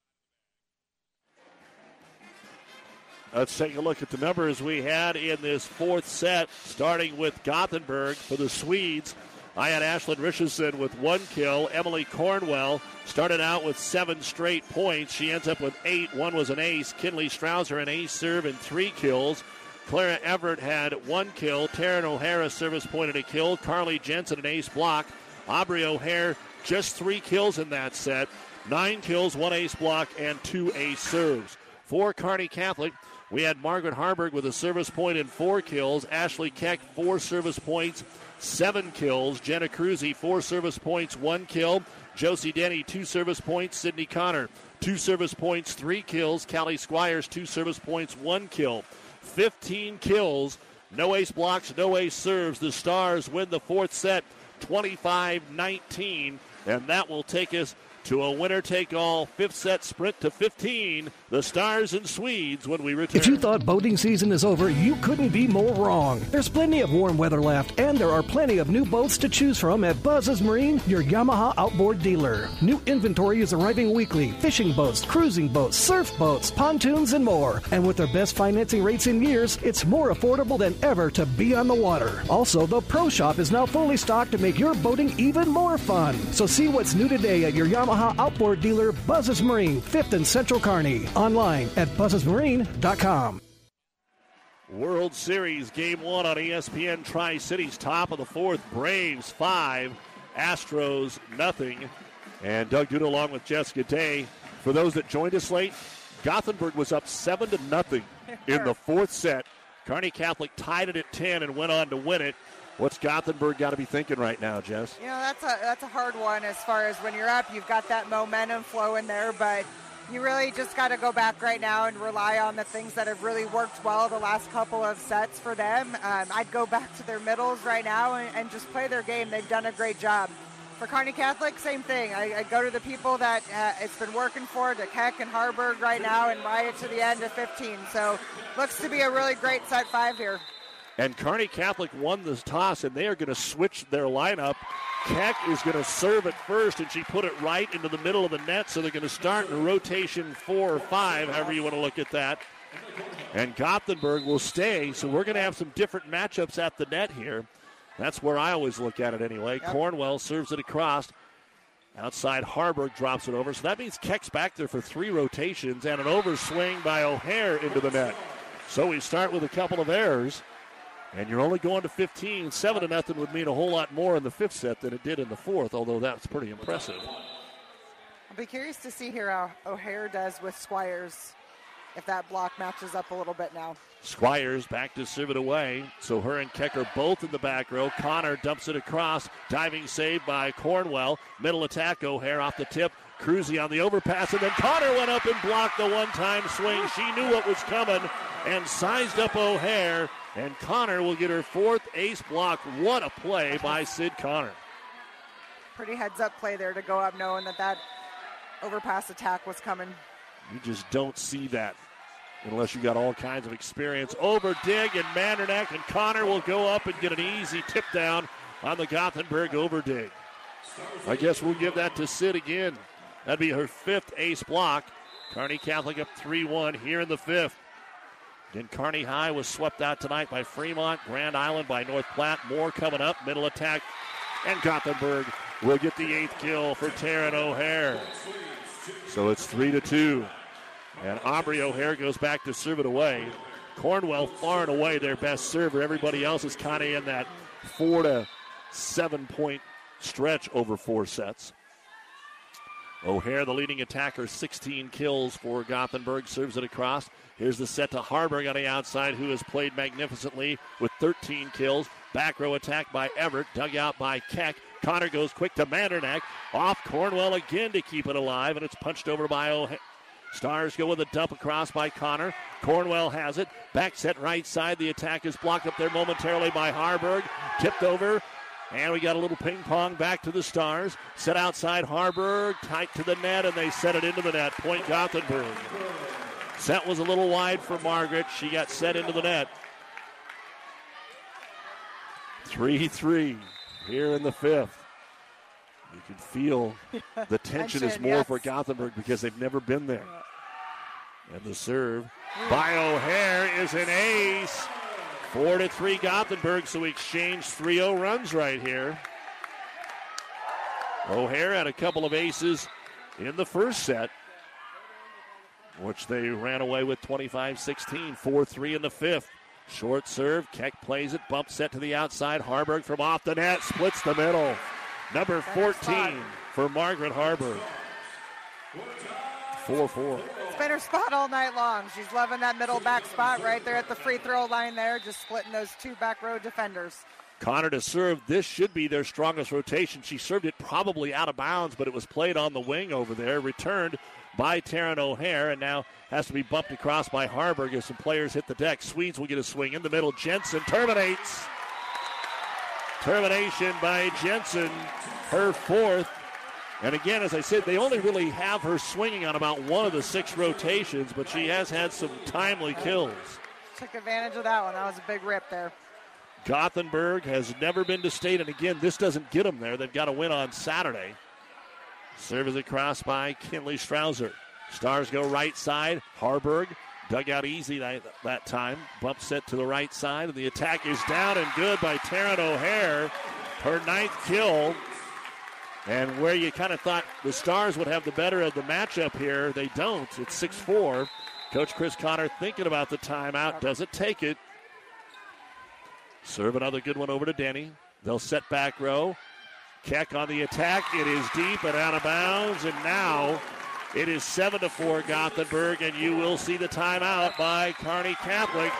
Let's take a look at the numbers we had in this fourth set, starting with Gothenburg for the Swedes. I had Ashlyn Richardson with one kill. Emily Cornwell started out with seven straight points. She ends up with eight. One was an ace. Kinley Strouser an ace serve and three kills. Clara Everett had one kill. Taryn O'Hare service point and a kill. Carly Jensen an ace block. Aubrey O'Hare just three kills in that set. Nine kills, one ace block, and two ace serves. For Kearney Catholic, we had Margaret Harburg with a service point and four kills. Ashley Keck, four service points, seven kills. Jenna Cruzy, four service points, one kill. Josie Denny, two service points. Sydney Connor, two service points, three kills. Callie Squires, two service points, one kill. 15 kills, no ace blocks, no ace serves. The Stars win the fourth set 25 19, and that will take us to a winner take all fifth set sprint to 15. The Stars and Swedes when we return. If you thought boating season is over, you couldn't be more wrong. There's plenty of warm weather left, and there are plenty of new boats to choose from at Buzz's Marine, your Yamaha outboard dealer. New inventory is arriving weekly fishing boats, cruising boats, surf boats, pontoons, and more. And with their best financing rates in years, it's more affordable than ever to be on the water. Also, the Pro Shop is now fully stocked to make your boating even more fun. So see what's new today at your Yamaha outboard dealer, Buzz's Marine, 5th and Central Kearney. Online at buzzesmarine.com. World Series Game 1 on ESPN Tri Cities, top of the fourth. Braves 5, Astros nothing. And Doug Duda along with Jessica Day. For those that joined us late, Gothenburg was up 7 to nothing in the fourth set. Kearney Catholic tied it at 10 and went on to win it. What's Gothenburg got to be thinking right now, Jess? You know, that's a that's a hard one as far as when you're up, you've got that momentum flow in there, but you really just got to go back right now and rely on the things that have really worked well the last couple of sets for them. Um, I'd go back to their middles right now and, and, just play their game. They've done a great job. For Kearney Catholic, same thing. I, I go to the people that uh, it's been working for, to Keck and Harburg right now, and ride it to the end of 15. So looks to be a really great set five here. And Kearney Catholic won this toss, and they are going to switch their lineup. Keck is going to serve at first, and she put it right into the middle of the net, so they're going to start in rotation four or five, however you want to look at that. And Gothenburg will stay, so we're going to have some different matchups at the net here. That's where I always look at it anyway. Yep. Cornwell serves it across. Outside Harburg drops it over, so that means Keck's back there for three rotations and an overswing by O'Hare into the net. So we start with a couple of errors. And you're only going to 15. 7 to nothing would mean a whole lot more in the fifth set than it did in the fourth, although that's pretty impressive. I'll be curious to see here how O'Hare does with Squires. if that block matches up a little bit now. Squires back to serve it away. So her and Keck are both in the back row. Connor dumps it across. Diving save by Cornwell. Middle attack. O'Hare off the tip. Cruzy on the overpass. And then Connor went up and blocked the one time swing. She knew what was coming and sized up O'Hare. And Connor will get her fourth ace block. What a play by Sid Connor. Pretty heads up play there to go up knowing that that overpass attack was coming. You just don't see that unless you got all kinds of experience. Over dig and Mandernack and Connor will go up and get an easy tip down on the Gothenburg over dig. I guess we'll give that to Sid again. That'd be her fifth ace block. Kearney Catholic up 3 1 here in the fifth. Then Kearney High was swept out tonight by Fremont, Grand Island by North Platte. More coming up, middle attack, and Gothenburg will get the eighth kill for Taryn O'Hare. So it's 3 to 2. And Aubrey O'Hare goes back to serve it away. Cornwell far and away their best server. Everybody else is kind of in that four to seven point stretch over four sets. O'Hare, the leading attacker, 16 kills for Gothenburg, serves it across. Here's the set to Harburg on the outside, who has played magnificently with 13 kills. Back row attack by Everett, dug out by Keck. Connor goes quick to Mandernack. Off Cornwell again to keep it alive, and it's punched over by O'Hare. Stars go with a dump across by Connor. Cornwell has it. Back set right side. The attack is blocked up there momentarily by Harburg. Tipped over. And we got a little ping pong back to the Stars. Set outside Harburg. Tight to the net, and they set it into the net. Point Gothenburg. Set was a little wide for Margaret. She got set into the net. 3 3 here in the fifth. You can feel the tension, is more yes. for Gothenburg because they've never been there. And the serve by O'Hare is an ace. Four to three Gothenburg, so we exchange 3-0 runs right here. O'Hare had a couple of aces in the first set, which they ran away with 25-16, 4-3 in the fifth. Short serve, Keck plays it, bump set to the outside. Harburg from off the net, splits the middle. Number 14 for Margaret Harburg. 4 4. It's been her spot all night long. She's loving that middle back spot right there at the free throw line there, just splitting those two back row defenders. Connor to serve. This should be their strongest rotation. She served it probably out of bounds, but it was played on the wing over there. Returned by Taryn O'Hare, and now has to be bumped across by Harburg as some players hit the deck. Swedes will get a swing in the middle. Jensen terminates. Termination by Jensen, her fourth. And again, as I said, they only really have her swinging on about one of the six rotations, but she has had some timely kills. Took advantage of that one. That was a big rip there. Gothenburg has never been to state, and again, this doesn't get them there. They've got to win on Saturday. Serve is across by Kinley Strouser. Stars go right side. Harburg dug out easy that, that time. Bump set to the right side, and the attack is down and good by Taryn O'Hare. Her ninth kill. And where you kind of thought the Stars would have the better of the matchup here, they don't. It's 6 4. Coach Chris Connor thinking about the timeout. Doesn't take it. Serve another good one over to Denny. They'll set back row. Keck on the attack. It is deep and out of bounds. And now it is 7 to 4 Gothenburg. And you will see the timeout by Kearney Catholic.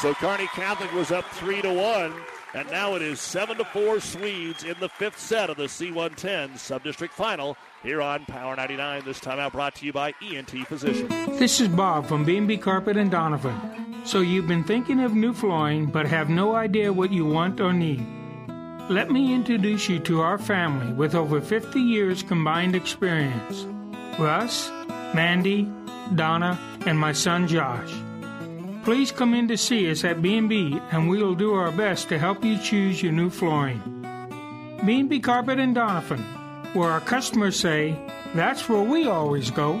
So Kearney Catholic was up 3 to 1. And now it is 7 to 4 Swedes in the fifth set of the C110 Subdistrict Final here on Power 99. This timeout brought to you by ENT Physicians. This is Bob from B&B Carpet and Donovan. So you've been thinking of new flooring but have no idea what you want or need. Let me introduce you to our family with over 50 years combined experience. Russ, Mandy, Donna, and my son Josh. Please come in to see us at B&B and we will do our best to help you choose your new flooring. B&B Carpet and Donovan, where our customers say, that's where we always go.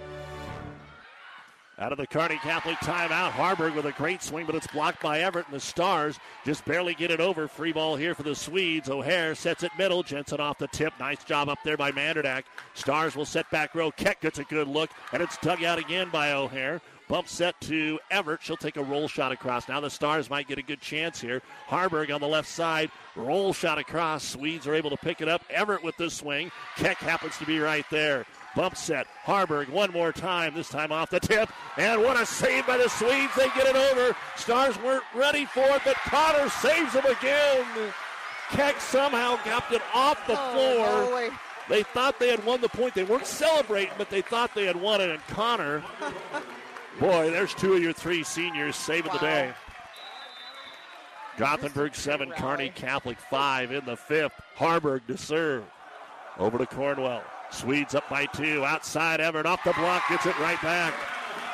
Out of the Kearney Catholic timeout, Harburg with a great swing, but it's blocked by Everett, and the Stars just barely get it over. Free ball here for the Swedes. O'Hare sets it middle. Jensen off the tip. Nice job up there by Mandernack. Stars will set back row. Keck gets a good look, and it's dug out again by O'Hare. Bump set to Everett. She'll take a roll shot across. Now the Stars might get a good chance here. Harburg on the left side. Roll shot across. Swedes are able to pick it up. Everett with the swing. Keck happens to be right there. Bump set. Harburg one more time, this time off the tip. And what a save by the Swedes. They get it over. Stars weren't ready for it, but Connor saves them again. Keck somehow got it off the Oh, floor. Holy. They thought they had won the point. They weren't celebrating, but they thought they had won it. And Connor, boy, there's two of your three seniors saving the day. Gothenburg 7, Kearney Catholic 5 in the fifth. Harburg to serve. Over to Cornwell. Swedes up by two. Outside Everett off the block, gets it right back.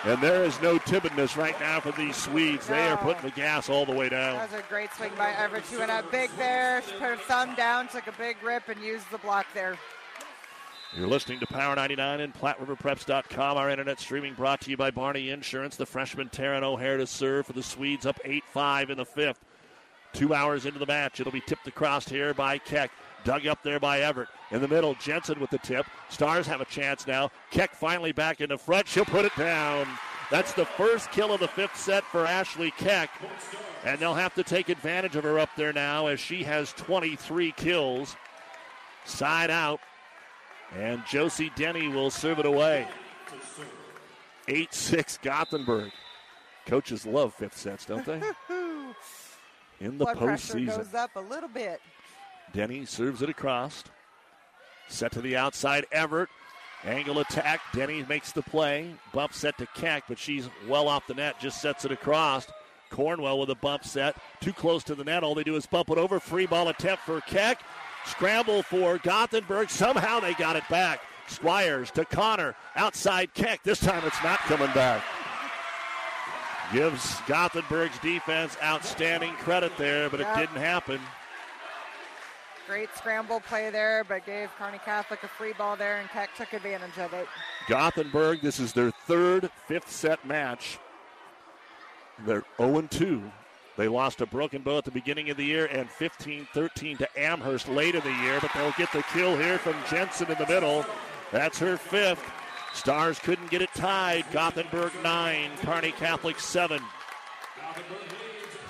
And there is no timidness right now for these Swedes. They are putting the gas all the way down. That was a great swing by Everett. She went up big there. She put her thumb down, took a big rip, and used the block there. You're listening to Power 99 and PlatteRiverPreps.com. Our internet streaming brought to you by Barney Insurance. The freshman Taryn O'Hare to serve for the Swedes up 8 5 in the fifth. Two hours into the match. It'll be tipped across here by Keck. Dug up there by Everett. In the middle, Jensen with the tip. Stars have a chance now. Keck finally back in the front. She'll put it down. That's the first kill of the fifth set for Ashley Keck. And they'll have to take advantage of her up there now as she has 23 kills. Side out. And Josie Denny will serve it away. 8 6 Gothenburg. Coaches love fifth sets, don't they? In the Blood pressure goes up a little bit. Denny serves it across. Set to the outside, Everett. Angle attack. Denny makes the play. Bump set to Keck, but she's well off the net. Just sets it across. Cornwell with a bump set. Too close to the net. All they do is bump it over. Free ball attempt for Keck. Scramble for Gothenburg. Somehow they got it back. Squires to Connor. Outside Keck. This time it's not coming back. Gives Gothenburg's defense outstanding credit there, but it didn't happen. Great scramble play there, but gave Kearney Catholic a free ball there, and Keck took advantage of it. Gothenburg, this is their third fifth set match. They're 0 2. They lost to Broken Bow at the beginning of the year and 15 13 to Amherst late in the year, but they'll get the kill here from Jensen in the middle. That's her fifth. Stars couldn't get it tied. Gothenburg 9, Kearney Catholic 7.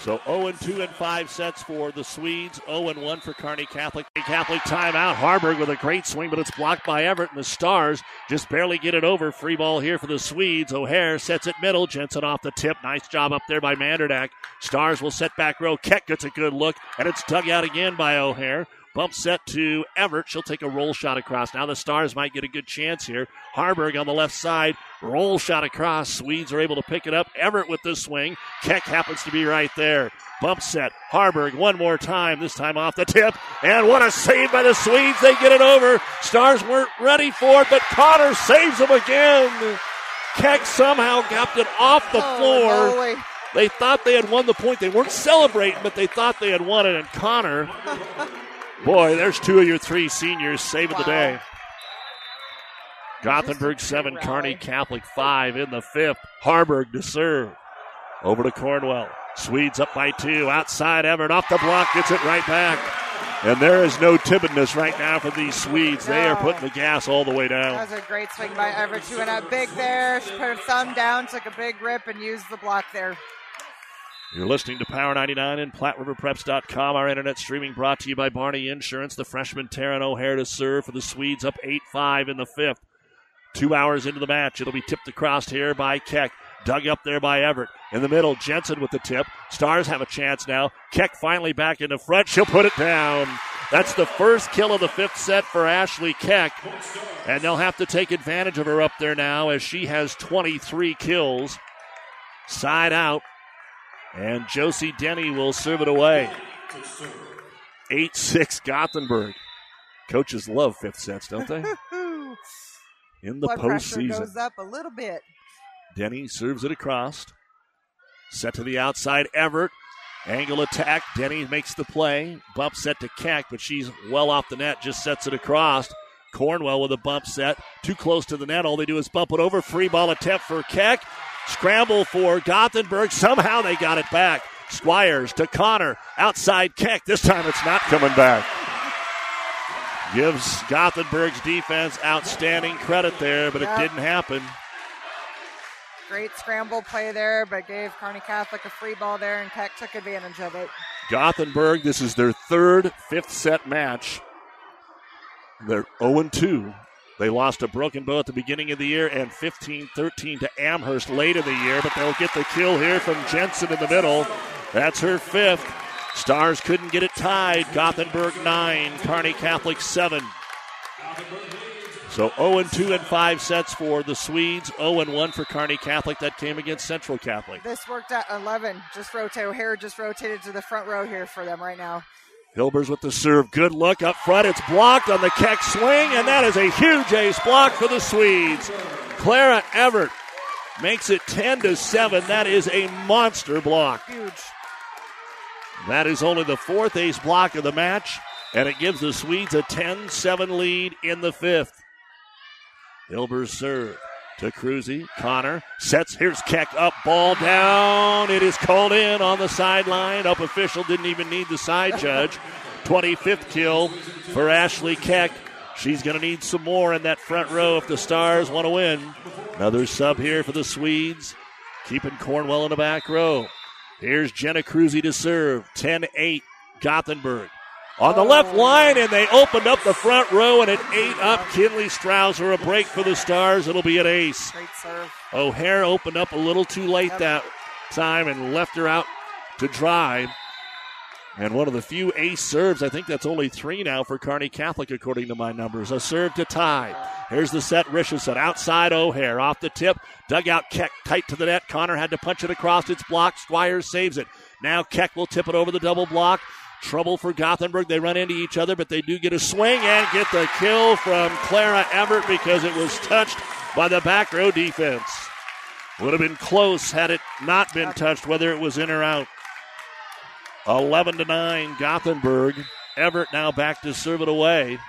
So 0 2 and 5 sets for the Swedes, 0 1 for Kearney Catholic. Catholic timeout. Harburg with a great swing, but it's blocked by Everett, and the Stars just barely get it over. Free ball here for the Swedes. O'Hare sets it middle. Jensen off the tip. Nice job up there by Mandernack. Stars will set back row. Keck gets a good look, and it's dug out again by O'Hare. Bump set to Everett. She'll take a roll shot across. Now the Stars might get a good chance here. Harburg on the left side. Roll shot across. Swedes are able to pick it up. Everett with the swing. Keck happens to be right there. Bump set. Harburg one more time. This time off the tip. And what a save by the Swedes. They get it over. Stars weren't ready for it, but Connor saves them again. Keck somehow got it off the oh, floor. holy. They thought they had won the point. They weren't celebrating, but they thought they had won it. And Connor, boy, there's two of your three seniors saving the day. Gothenburg 7, Kearney Catholic 5 in the fifth. Harburg to serve. Over to Cornwell. Swedes up by two. Outside Everett off the block, gets it right back. And there is no timidness right now for these Swedes. They are putting the gas all the way down. That was a great swing by Everett. She went up big there. She put her thumb down, took a big rip, and used the block there. You're listening to Power 99 and PlatteRiverPreps.com. Our internet streaming brought to you by Barney Insurance. The freshman Taryn O'Hare to serve for the Swedes up 8 5 in the fifth. Two hours into the match. It'll be tipped across here by Keck. Dug up there by Everett. In the middle, Jensen with the tip. Stars have a chance now. Keck finally back in the front. She'll put it down. That's the first kill of the fifth set for Ashley Keck. And they'll have to take advantage of her up there now as she has 23 kills. Side out. And Josie Denny will serve it away. 8 6 Gothenburg. Coaches love fifth sets, don't they? In the Blood postseason. goes up a little bit. Denny serves it across. Set to the outside, Everett. Angle attack. Denny makes the play. Bump set to Keck, but she's well off the net. Just sets it across. Cornwell with a bump set. Too close to the net. All they do is bump it over. Free ball attempt for Keck. Scramble for Gothenburg. Somehow they got it back. Squires to Connor. Outside Keck. This time it's not coming back. Gives Gothenburg's defense outstanding credit there, but Yep. it didn't happen. Great scramble play there, but gave Kearney Catholic a free ball there, and Keck took advantage of it. Gothenburg, this is their third fifth set match. They're 0 2. They lost to Broken Bow at the beginning of the year and 15 13 to Amherst late in the year, but they'll get the kill here from Jensen in the middle. That's her fifth. Stars couldn't get it tied. Gothenburg 9, Kearney Catholic 7. So 0 2 and 5 sets for the Swedes, 0 1 for Kearney Catholic. That came against Central Catholic. This worked out 11. Just rotate. O'Hare just rotated to the front row here for them right now. Hilbers with the serve. Good look up front. It's blocked on the Keck swing, and that is a huge ace block for the Swedes. Clara Everett makes it 10 to 7. That is a monster block. Huge. That is only the fourth ace block of the match, and it gives the Swedes a 10 7 lead in the fifth. Hilbers serve to Cruzy. Connor sets. Here's Keck up, ball down. It is called in on the sideline. Up official didn't even need the side judge. 25th kill for Ashley Keck. She's going to need some more in that front row if the Stars want to win. Another sub here for the Swedes, keeping Cornwell in the back row. Here's Jenna Cruzy to serve. 10 8, Gothenburg. On the left line, and they opened up the front row, and it ate up Kinley Strouser. A break for the Stars. It'll be an ace. Great serve. O'Hare opened up a little too late that time and left her out to dry. And one of the few ace serves, I think that's only three now for Kearney Catholic, according to my numbers. A serve to tie. Here's the set, Richardson. Outside O'Hare. Off the tip. Dugout Keck tight to the net. Connor had to punch it across. It's blocked. Squires saves it. Now Keck will tip it over the double block. Trouble for Gothenburg. They run into each other, but they do get a swing and get the kill from Clara Everett because it was touched by the back row defense. Would have been close had it not been touched, whether it was in or out. 11 to 9, Gothenburg. Everett now back to serve it away.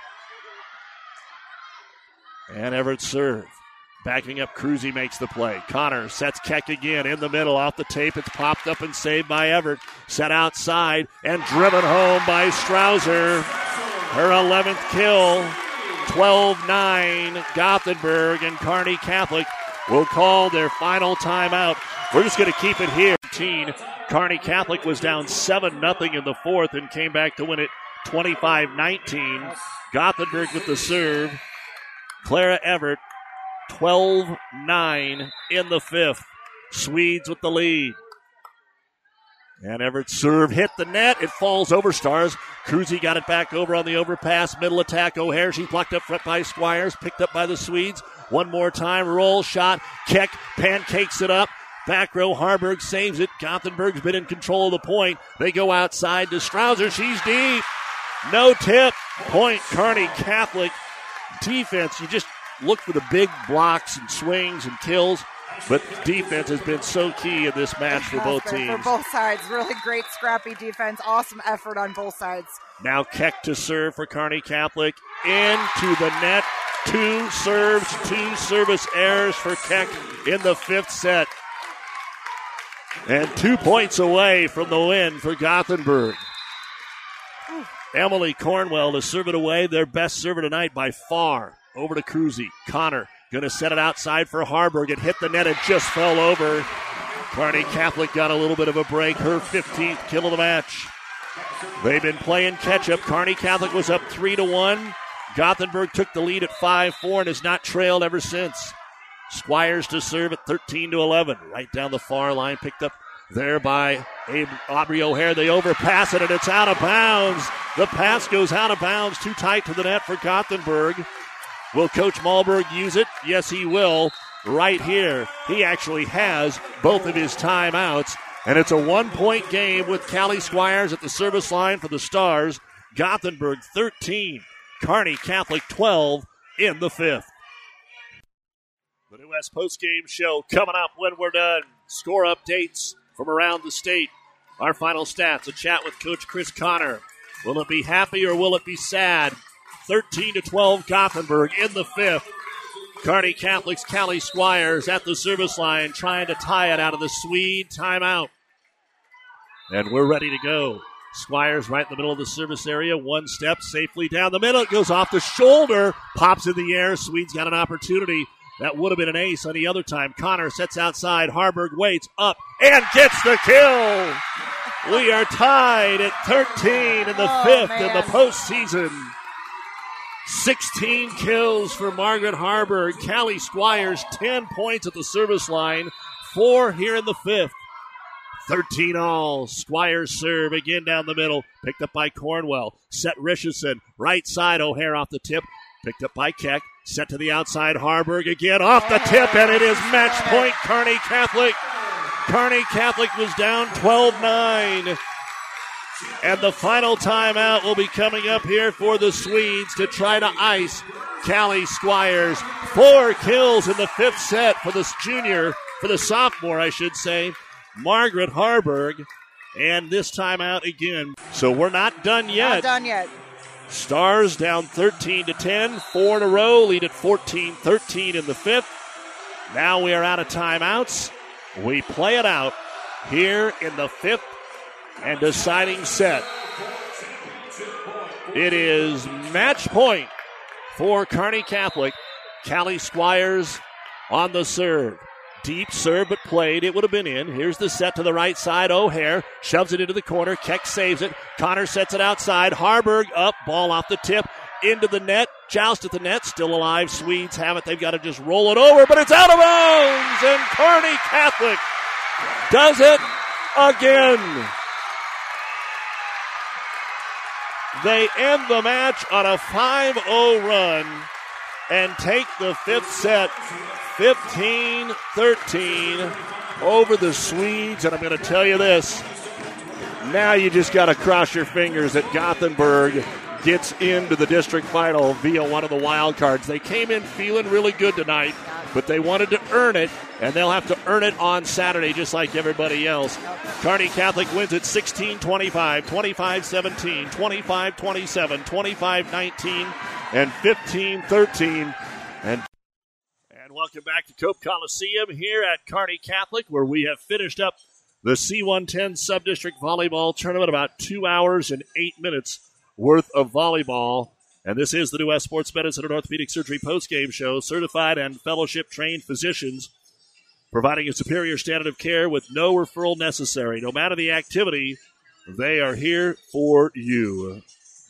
And Everett serve. Backing up, Cruzy makes the play. Connor sets Keck again in the middle off the tape. It's popped up and saved by Everett. Set outside and driven home by Strouser. Her 11th kill. 12 9. Gothenburg and Kearney Catholic will call their final timeout. We're just going to keep it here. 13. Kearney Catholic was down 7 0 in the fourth and came back to win it 25 19. Gothenburg with the serve. Clara Everett 12 9 in the fifth. Swedes with the lead. And Everett serve hit the net. It falls over Stars. Cruzy got it back over on the overpass. Middle attack. O'Hare. She blocked up by Squires. Picked up by the Swedes. One more time. Roll shot. Keck pancakes it up. Back row. Harburg saves it. Gothenburg's been in control of the point. They go outside to Strouser. She's deep. No tip. Point Kearney Catholic defense. You just look for the big blocks and swings and kills. But defense has been so key in this match for both teams. For both sides. Really great, scrappy defense. Awesome effort on both sides. Now Keck to serve for Kearney Catholic. Into the net. Two serves, two service errors for Keck in the fifth set. And two points away from the win for Gothenburg. Emily Cornwell to serve it away, their best server tonight by far. Over to Cruzy. Connor going to set it outside for Harburg. It hit the net, it just fell over. Kearney Catholic got a little bit of a break, her 15th kill of the match. They've been playing catch up. Kearney Catholic was up 3 to 1. Gothenburg took the lead at 5 4 and has not trailed ever since. Squires to serve at 13 to 11. Right down the far line, picked up there by Aubrey O'Hare. They overpass it and it's out of bounds. The pass goes out of bounds, too tight to the net for Gothenburg. Will Coach Malberg use it? Yes, he will. Right here, he actually has both of his timeouts. And it's a one point game with Callie Squires at the service line for the Stars. Gothenburg 13, Kearney Catholic 12 in the fifth. The New West postgame show coming up when we're done. Score updates from around the state. Our final stats a chat with Coach Chris Connor. Will it be happy or will it be sad? 13 to 12 Gothenburg in the fifth. Kearney Catholic's Callie Squires at the service line trying to tie it out of the Swede timeout. And we're ready to go. Squires right in the middle of the service area. One step safely down the middle. It goes off the shoulder, pops in the air. Swede's got an opportunity. That would have been an ace any other time. Connor sets outside. Harburg waits up and gets the kill. We are tied at 13 in the Oh, fifth man. in the postseason. 16 kills for Margaret Harburg. Callie Squires, 10 points at the service line, four here in the fifth. 13 all. Squires serve again down the middle. Picked up by Cornwell. Set Richardson. Right side. O'Hare off the tip. Picked up by Keck. Set to the outside. Harburg again off the tip, and it is match point Kearney Catholic. Kearney Catholic was down 12 9. And the final timeout will be coming up here for the Swedes to try to ice Callie Squires. Four kills in the fifth set for this junior, for the sophomore, I should say, Margaret Harburg. And this timeout again. So we're not done yet. Not done yet. Stars down 13 to 10, four in a row, lead at 14 13 in the fifth. Now we are out of timeouts. We play it out here in the fifth and deciding set. It is match point for Kearney Catholic. Callie Squires on the serve. Deep serve, but played. It would have been in. Here's the set to the right side. O'Hare shoves it into the corner. Keck saves it. Connor sets it outside. Harburg up. Ball off the tip. Into the net. Joust at the net. Still alive. Swedes have it. They've got to just roll it over, but it's out of bounds. And Kearney Catholic does it again. They end the match on a 5 0 run and take the fifth set 15 13 over the Swedes. And I'm going to tell you this now you just got to cross your fingers that Gothenburg gets into the district final via one of the wild cards. They came in feeling really good tonight, but they wanted to earn it, and they'll have to earn it on Saturday just like everybody else. Kearney Catholic wins at 16 25, 25 17, 25 27, 25 19, and 15 13. And and welcome back to Cope Coliseum here at Kearney Catholic, where we have finished up the C110 Subdistrict Volleyball Tournament. About two hours and eight minutes worth of volleyball. And this is the New West Sports Medicine and Orthopedic Surgery postgame show. Certified and fellowship trained physicians providing a superior standard of care with no referral necessary. No matter the activity, they are here for you.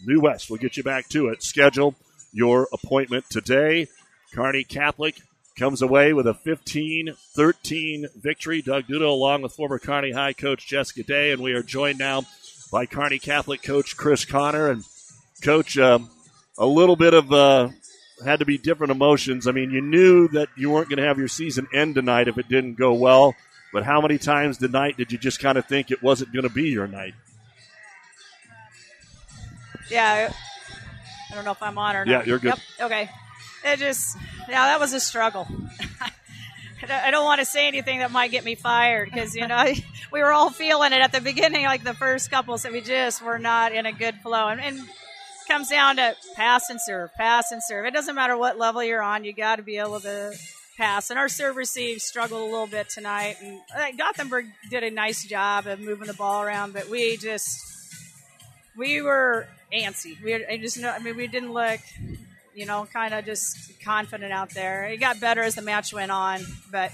New West will get you back to it. Schedule your appointment today. Kearney Catholic comes away with a 15 13 victory. Doug Duda, along with former Kearney High coach Jessica Day, and we are joined now by Kearney Catholic coach Chris Connor. And, coach, um, a little bit of uh, had to be different emotions. I mean, you knew that you weren't going to have your season end tonight if it didn't go well. But how many times tonight did you just kind of think it wasn't going to be your night? Yeah, I don't know if I'm on or not. Yeah, you're good. Yep. Okay. It just, yeah, that was a struggle. I don't- want to say anything that might get me fired because you know we were all feeling it at the beginning, like the first couple. So we just were not in a good flow, and, and comes down to pass and serve, pass and serve. It doesn't matter what level you're on, you got to be able to pass. And our serve receive struggled a little bit tonight, and uh, Gothenburg did a nice job of moving the ball around, but we just we were antsy. We I just know. I mean, we didn't look, you know, kind of just confident out there. It got better as the match went on, but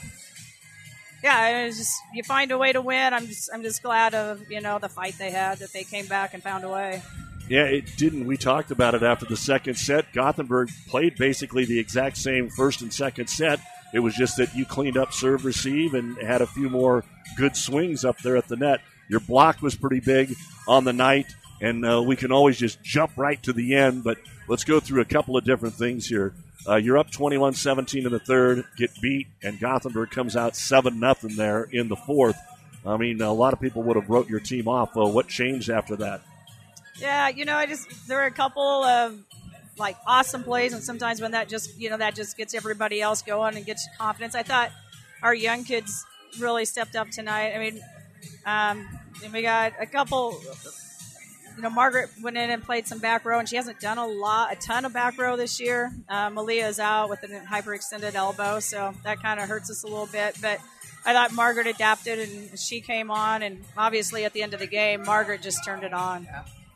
yeah, it was just you find a way to win. I'm just I'm just glad of you know the fight they had that they came back and found a way. Yeah, it didn't. We talked about it after the second set. Gothenburg played basically the exact same first and second set. It was just that you cleaned up serve receive and had a few more good swings up there at the net. Your block was pretty big on the night, and uh, we can always just jump right to the end. But let's go through a couple of different things here. Uh, you're up 21 17 in the third, get beat, and Gothenburg comes out 7 nothing there in the fourth. I mean, a lot of people would have wrote your team off. What changed after that? Yeah, you know, I just there were a couple of like awesome plays, and sometimes when that just you know that just gets everybody else going and gets confidence. I thought our young kids really stepped up tonight. I mean, um, and we got a couple you know, Margaret went in and played some back row, and she hasn't done a lot, a ton of back row this year. Uh, Malia is out with a hyperextended elbow, so that kind of hurts us a little bit. But I thought Margaret adapted, and she came on, and obviously at the end of the game, Margaret just turned it on.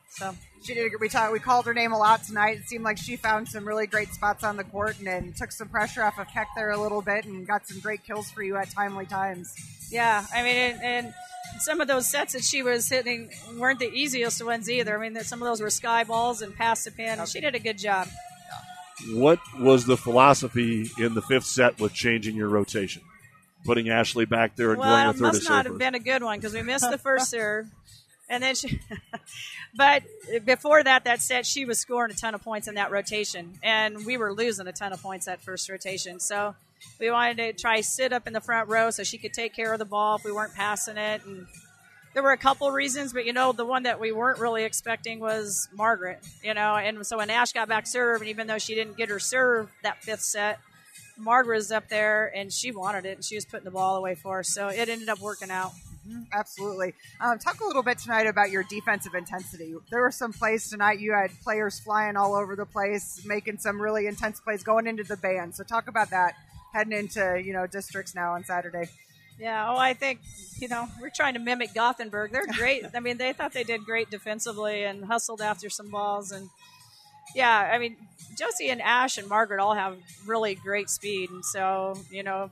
So she did. We talked. We called her name a lot tonight. It seemed like she found some really great spots on the court and, and took some pressure off of Keck there a little bit and got some great kills for you at timely times. Yeah, I mean, and, and some of those sets that she was hitting weren't the easiest ones either. I mean, some of those were sky balls and past the pin. She did a good job. What was the philosophy in the fifth set with changing your rotation? Putting Ashley back there and well, going a it third must not have been a good one because we missed the first serve, and then she. but before that, that set she was scoring a ton of points in that rotation, and we were losing a ton of points that first rotation. So we wanted to try sit up in the front row so she could take care of the ball if we weren't passing it. And there were a couple reasons, but you know, the one that we weren't really expecting was Margaret. You know, and so when Ash got back serve, and even though she didn't get her serve that fifth set, Margaret was up there and she wanted it, and she was putting the ball away for us. So it ended up working out. Absolutely. Um, talk a little bit tonight about your defensive intensity. There were some plays tonight. You had players flying all over the place, making some really intense plays going into the band. So talk about that heading into you know districts now on Saturday. Yeah, oh, I think you know we're trying to mimic Gothenburg. They're great. I mean, they thought they did great defensively and hustled after some balls. And yeah, I mean, Josie and Ash and Margaret all have really great speed, and so you know,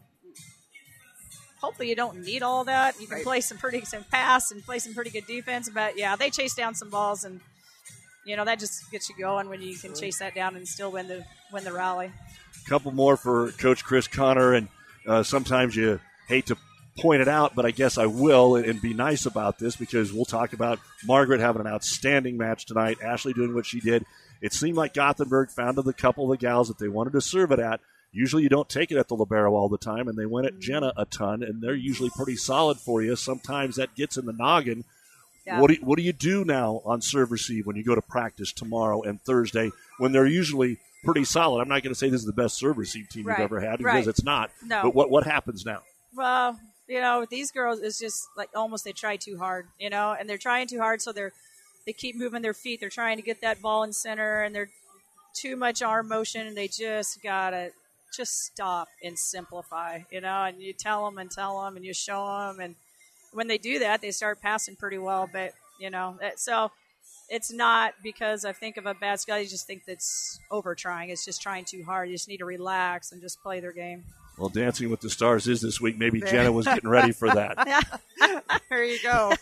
hopefully you don't need all that. You can Right. play some pretty some pass and play some pretty good defense. But yeah, they chase down some balls, and you know that just gets you going when you can chase that down and still win the win the rally. couple more for Coach Chris Connor, and uh, sometimes you hate to point it out, but I guess I will and, and be nice about this because we'll talk about Margaret having an outstanding match tonight, Ashley doing what she did. It seemed like Gothenburg found the couple of the gals that they wanted to serve it at. Usually you don't take it at the libero all the time, and they win at mm-hmm. Jenna a ton, and they're usually pretty solid for you. Sometimes that gets in the noggin. Yeah. What do you, what do you do now on serve receive when you go to practice tomorrow and Thursday when they're usually pretty solid? I'm not going to say this is the best serve receive team Right, you've ever had because right. it's not. No. But what what happens now? Well, you know, with these girls, it's just like almost they try too hard, you know, and they're trying too hard, so they're they keep moving their feet. They're trying to get that ball in center, and they're too much arm motion, and they just gotta just stop and simplify, you know. And you tell them and tell them, and you show them, and when they do that, they start passing pretty well. But you know, so it's not because I think of a bad skill. You just think that's over trying. It's just trying too hard. You just need to relax and just play their game. Well, Dancing with the Stars is this week. Maybe Jenna was getting ready for that. there you go.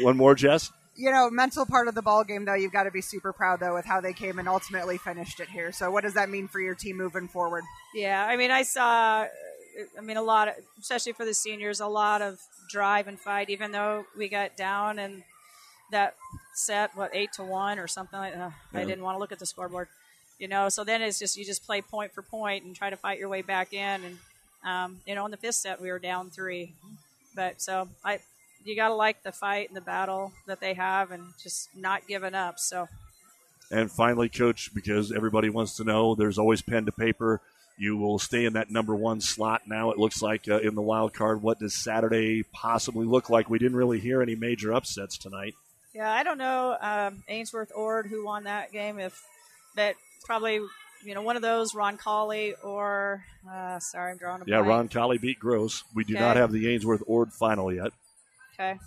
One more, Jess. You know, mental part of the ball game though, you've got to be super proud though with how they came and ultimately finished it here. So, what does that mean for your team moving forward? Yeah, I mean, I saw, I mean, a lot of, especially for the seniors, a lot of drive and fight. Even though we got down and that set, what eight to one or something like that. I didn't want to look at the scoreboard, you know. So then it's just you just play point for point and try to fight your way back in. And um, you know, in the fifth set we were down three, but so I, you got to like the fight and the battle that they have, and just not giving up. So And finally, Coach, because everybody wants to know, there's always pen to paper. You will stay in that number one slot now. It looks like uh, in the wild card. What does Saturday possibly look like? We didn't really hear any major upsets tonight. Yeah, I don't know um, Ainsworth Ord who won that game. If that probably you know one of those Ron Colley or uh, sorry I'm drawing a Yeah, blank. Ron Colley beat Gross. We do Okay. not have the Ainsworth Ord final yet. Okay.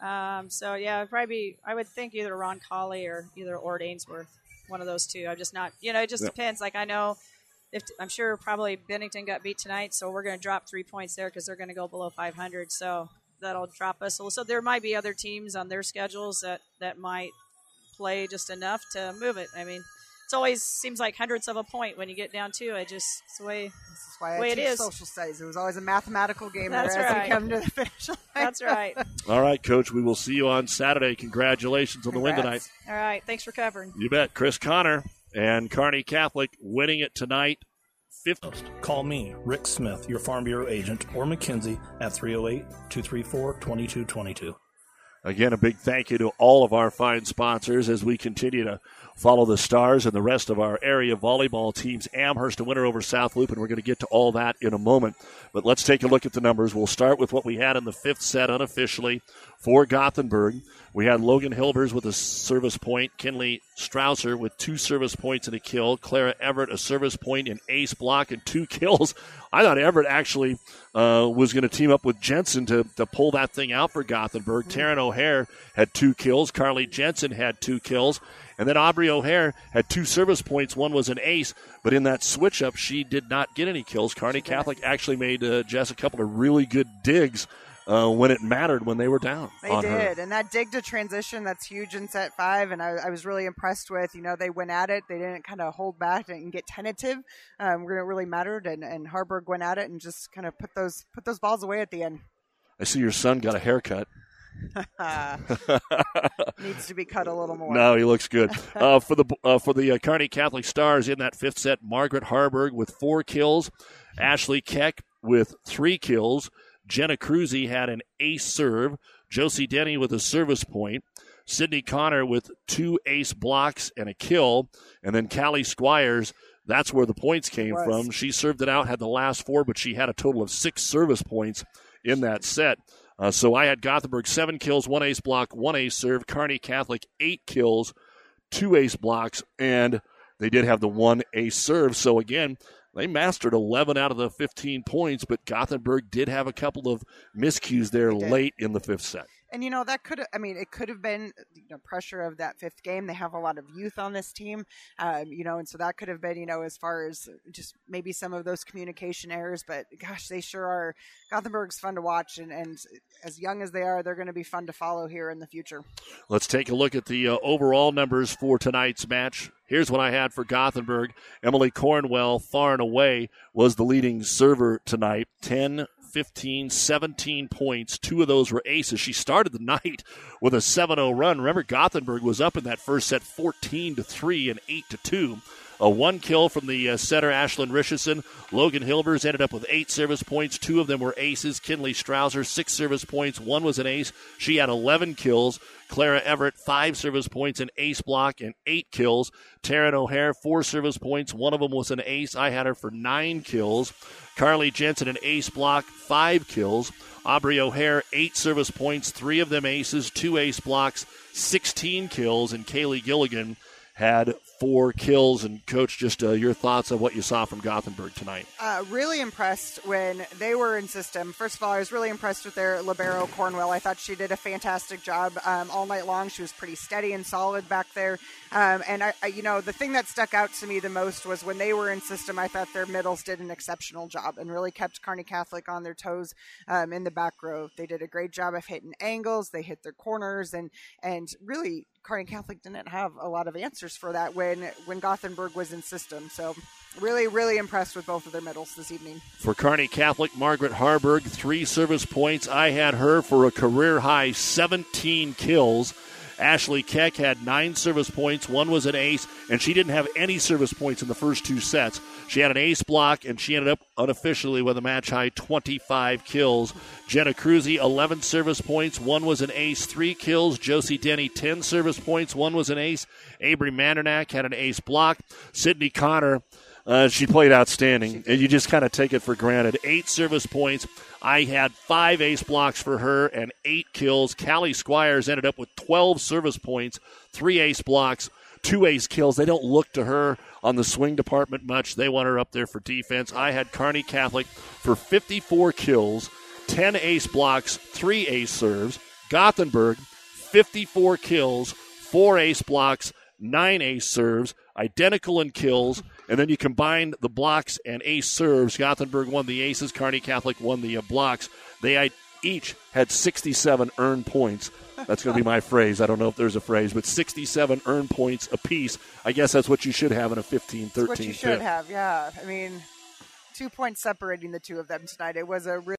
Um, so yeah, it'd probably be, I would think either Ron Colley or either Ord Ainsworth, one of those two. I'm just not you know it just Yeah. depends. Like I know. If, I'm sure probably Bennington got beat tonight, so we're going to drop three points there because they're going to go below 500. So that'll drop us. So there might be other teams on their schedules that that might play just enough to move it. I mean, it's always seems like hundredths of a point when you get down to it. Just it's the way, This is why I way it teach is. social studies. It was always a mathematical game That's there as right. we come to the finish line. That's right. All right, Coach. We will see you on Saturday. Congratulations on the win tonight. All right, thanks for covering. You bet. Chris Connor and Kearney Catholic winning it tonight. 50. Call me, Rick Smith, your Farm Bureau agent, or McKinsey at 308 234 2222. Again, a big thank you to all of our fine sponsors as we continue to follow the Stars and the rest of our area volleyball teams. Amherst a winner over South Loop, and we're going to get to all that in a moment. But let's take a look at the numbers. We'll start with what we had in the fifth set unofficially for Gothenburg, We had Logan Hilbers with a service point, Kinley Strouser with two service points and a kill, Clara Everett a service point, an ace block, and two kills. I thought Everett actually uh, was going to team up with Jensen to, to pull that thing out for Gothenburg. Mm-hmm. Taryn O'Hare had two kills, Carly Jensen had two kills, and then Aubrey O'Hare had two service points. One was an ace, but in that switch up, she did not get any kills. Kearney Catholic actually made uh, Jess a couple of really good digs uh, when it mattered when they were down. They did, her. and that dig to transition that's huge in set five, and I, I, was really impressed with. You know, they went at it; they didn't kind of hold back and get tentative. Um, it really mattered, and, and Harburg went at it and just kind of put those put those balls away at the end. I see your son got a haircut. Needs to be cut a little more. No, he looks good. Uh, for the uh, for the uh, Kearney Catholic Stars in that fifth set, Margaret Harburg with four kills, Ashley Keck with three kills. Jenna Cruzy had an ace serve. Josie Denny with a service point. Sydney Connor with two ace blocks and a kill. And then Callie Squires, that's where the points came from. She served it out, had the last four, but she had a total of six service points in that set. Uh, so I had Gothenburg seven kills, one ace block, one ace serve. Kearney Catholic eight kills, two ace blocks, and they did have the one ace serve. So again, they mastered 11 out of the 15 points, but Gothenburg did have a couple of miscues there late in the fifth set. And you know that could I mean it could have been you know pressure of that fifth game. They have a lot of youth on this team, um, you know, and so that could have been you know as far as just maybe some of those communication errors. But gosh, they sure are. Gothenburg's fun to watch, and, and as young as they are, they're going to be fun to follow here in the future. Let's take a look at the uh, overall numbers for tonight's match. Here's what I had for Gothenburg. Emily Cornwell, far and away, was the leading server tonight. 10 15, 17 points. Two of those were aces. She started the night with a 7-0 run. Remember, Gothenburg was up in that first set 14 to 3 and 8 to 2. A one kill from the uh, setter, Ashlyn Richardson. Logan Hilbers ended up with eight service points. Two of them were aces. Kinley Strouser, six service points. One was an ace. She had 11 kills. Clara Everett, five service points, an ace block, and eight kills. Taryn O'Hare, four service points. One of them was an ace. I had her for nine kills. Carly Jensen, an ace block, five kills. Aubrey O'Hare, eight service points, three of them aces, two ace blocks, 16 kills. And Kaylee Gilligan had four kills. And, Coach, just uh, your thoughts on what you saw from Gothenburg tonight. Uh, really impressed when they were in system. First of all, I was really impressed with their Libero Cornwell. I thought she did a fantastic job um, all night long. She was pretty steady and solid back there. Um, and, I, I, you know, the thing that stuck out to me the most was when they were in system, I thought their middles did an exceptional job and really kept Kearney Catholic on their toes um, in the back row. They did a great job of hitting angles. They hit their corners and, and really Kearney Catholic didn't have a lot of answers for that when when Gothenburg was in system. So really, really impressed with both of their medals this evening. For Kearney Catholic, Margaret Harburg, three service points. I had her for a career high 17 kills. Ashley Keck had nine service points. One was an ace, and she didn't have any service points in the first two sets. She had an ace block, and she ended up unofficially with a match high 25 kills. Jenna Cruzy, 11 service points. One was an ace, three kills. Josie Denny, 10 service points. One was an ace. Avery Mandernack had an ace block. Sydney Connor, uh, she played outstanding, and you just kind of take it for granted. Eight service points. I had five ace blocks for her and eight kills. Callie Squires ended up with 12 service points, three ace blocks, two ace kills. They don't look to her on the swing department much. They want her up there for defense. I had Kearney Catholic for 54 kills, 10 ace blocks, three ace serves. Gothenburg, 54 kills, four ace blocks, nine ace serves, identical in kills. And then you combine the blocks and ace serves. Gothenburg won the aces. Kearney Catholic won the uh, blocks. They each had 67 earned points. That's going to be my phrase. I don't know if there's a phrase, but 67 earned points apiece. I guess that's what you should have in a 15 13 What you should have, yeah. I mean, two points separating the two of them tonight. It was a really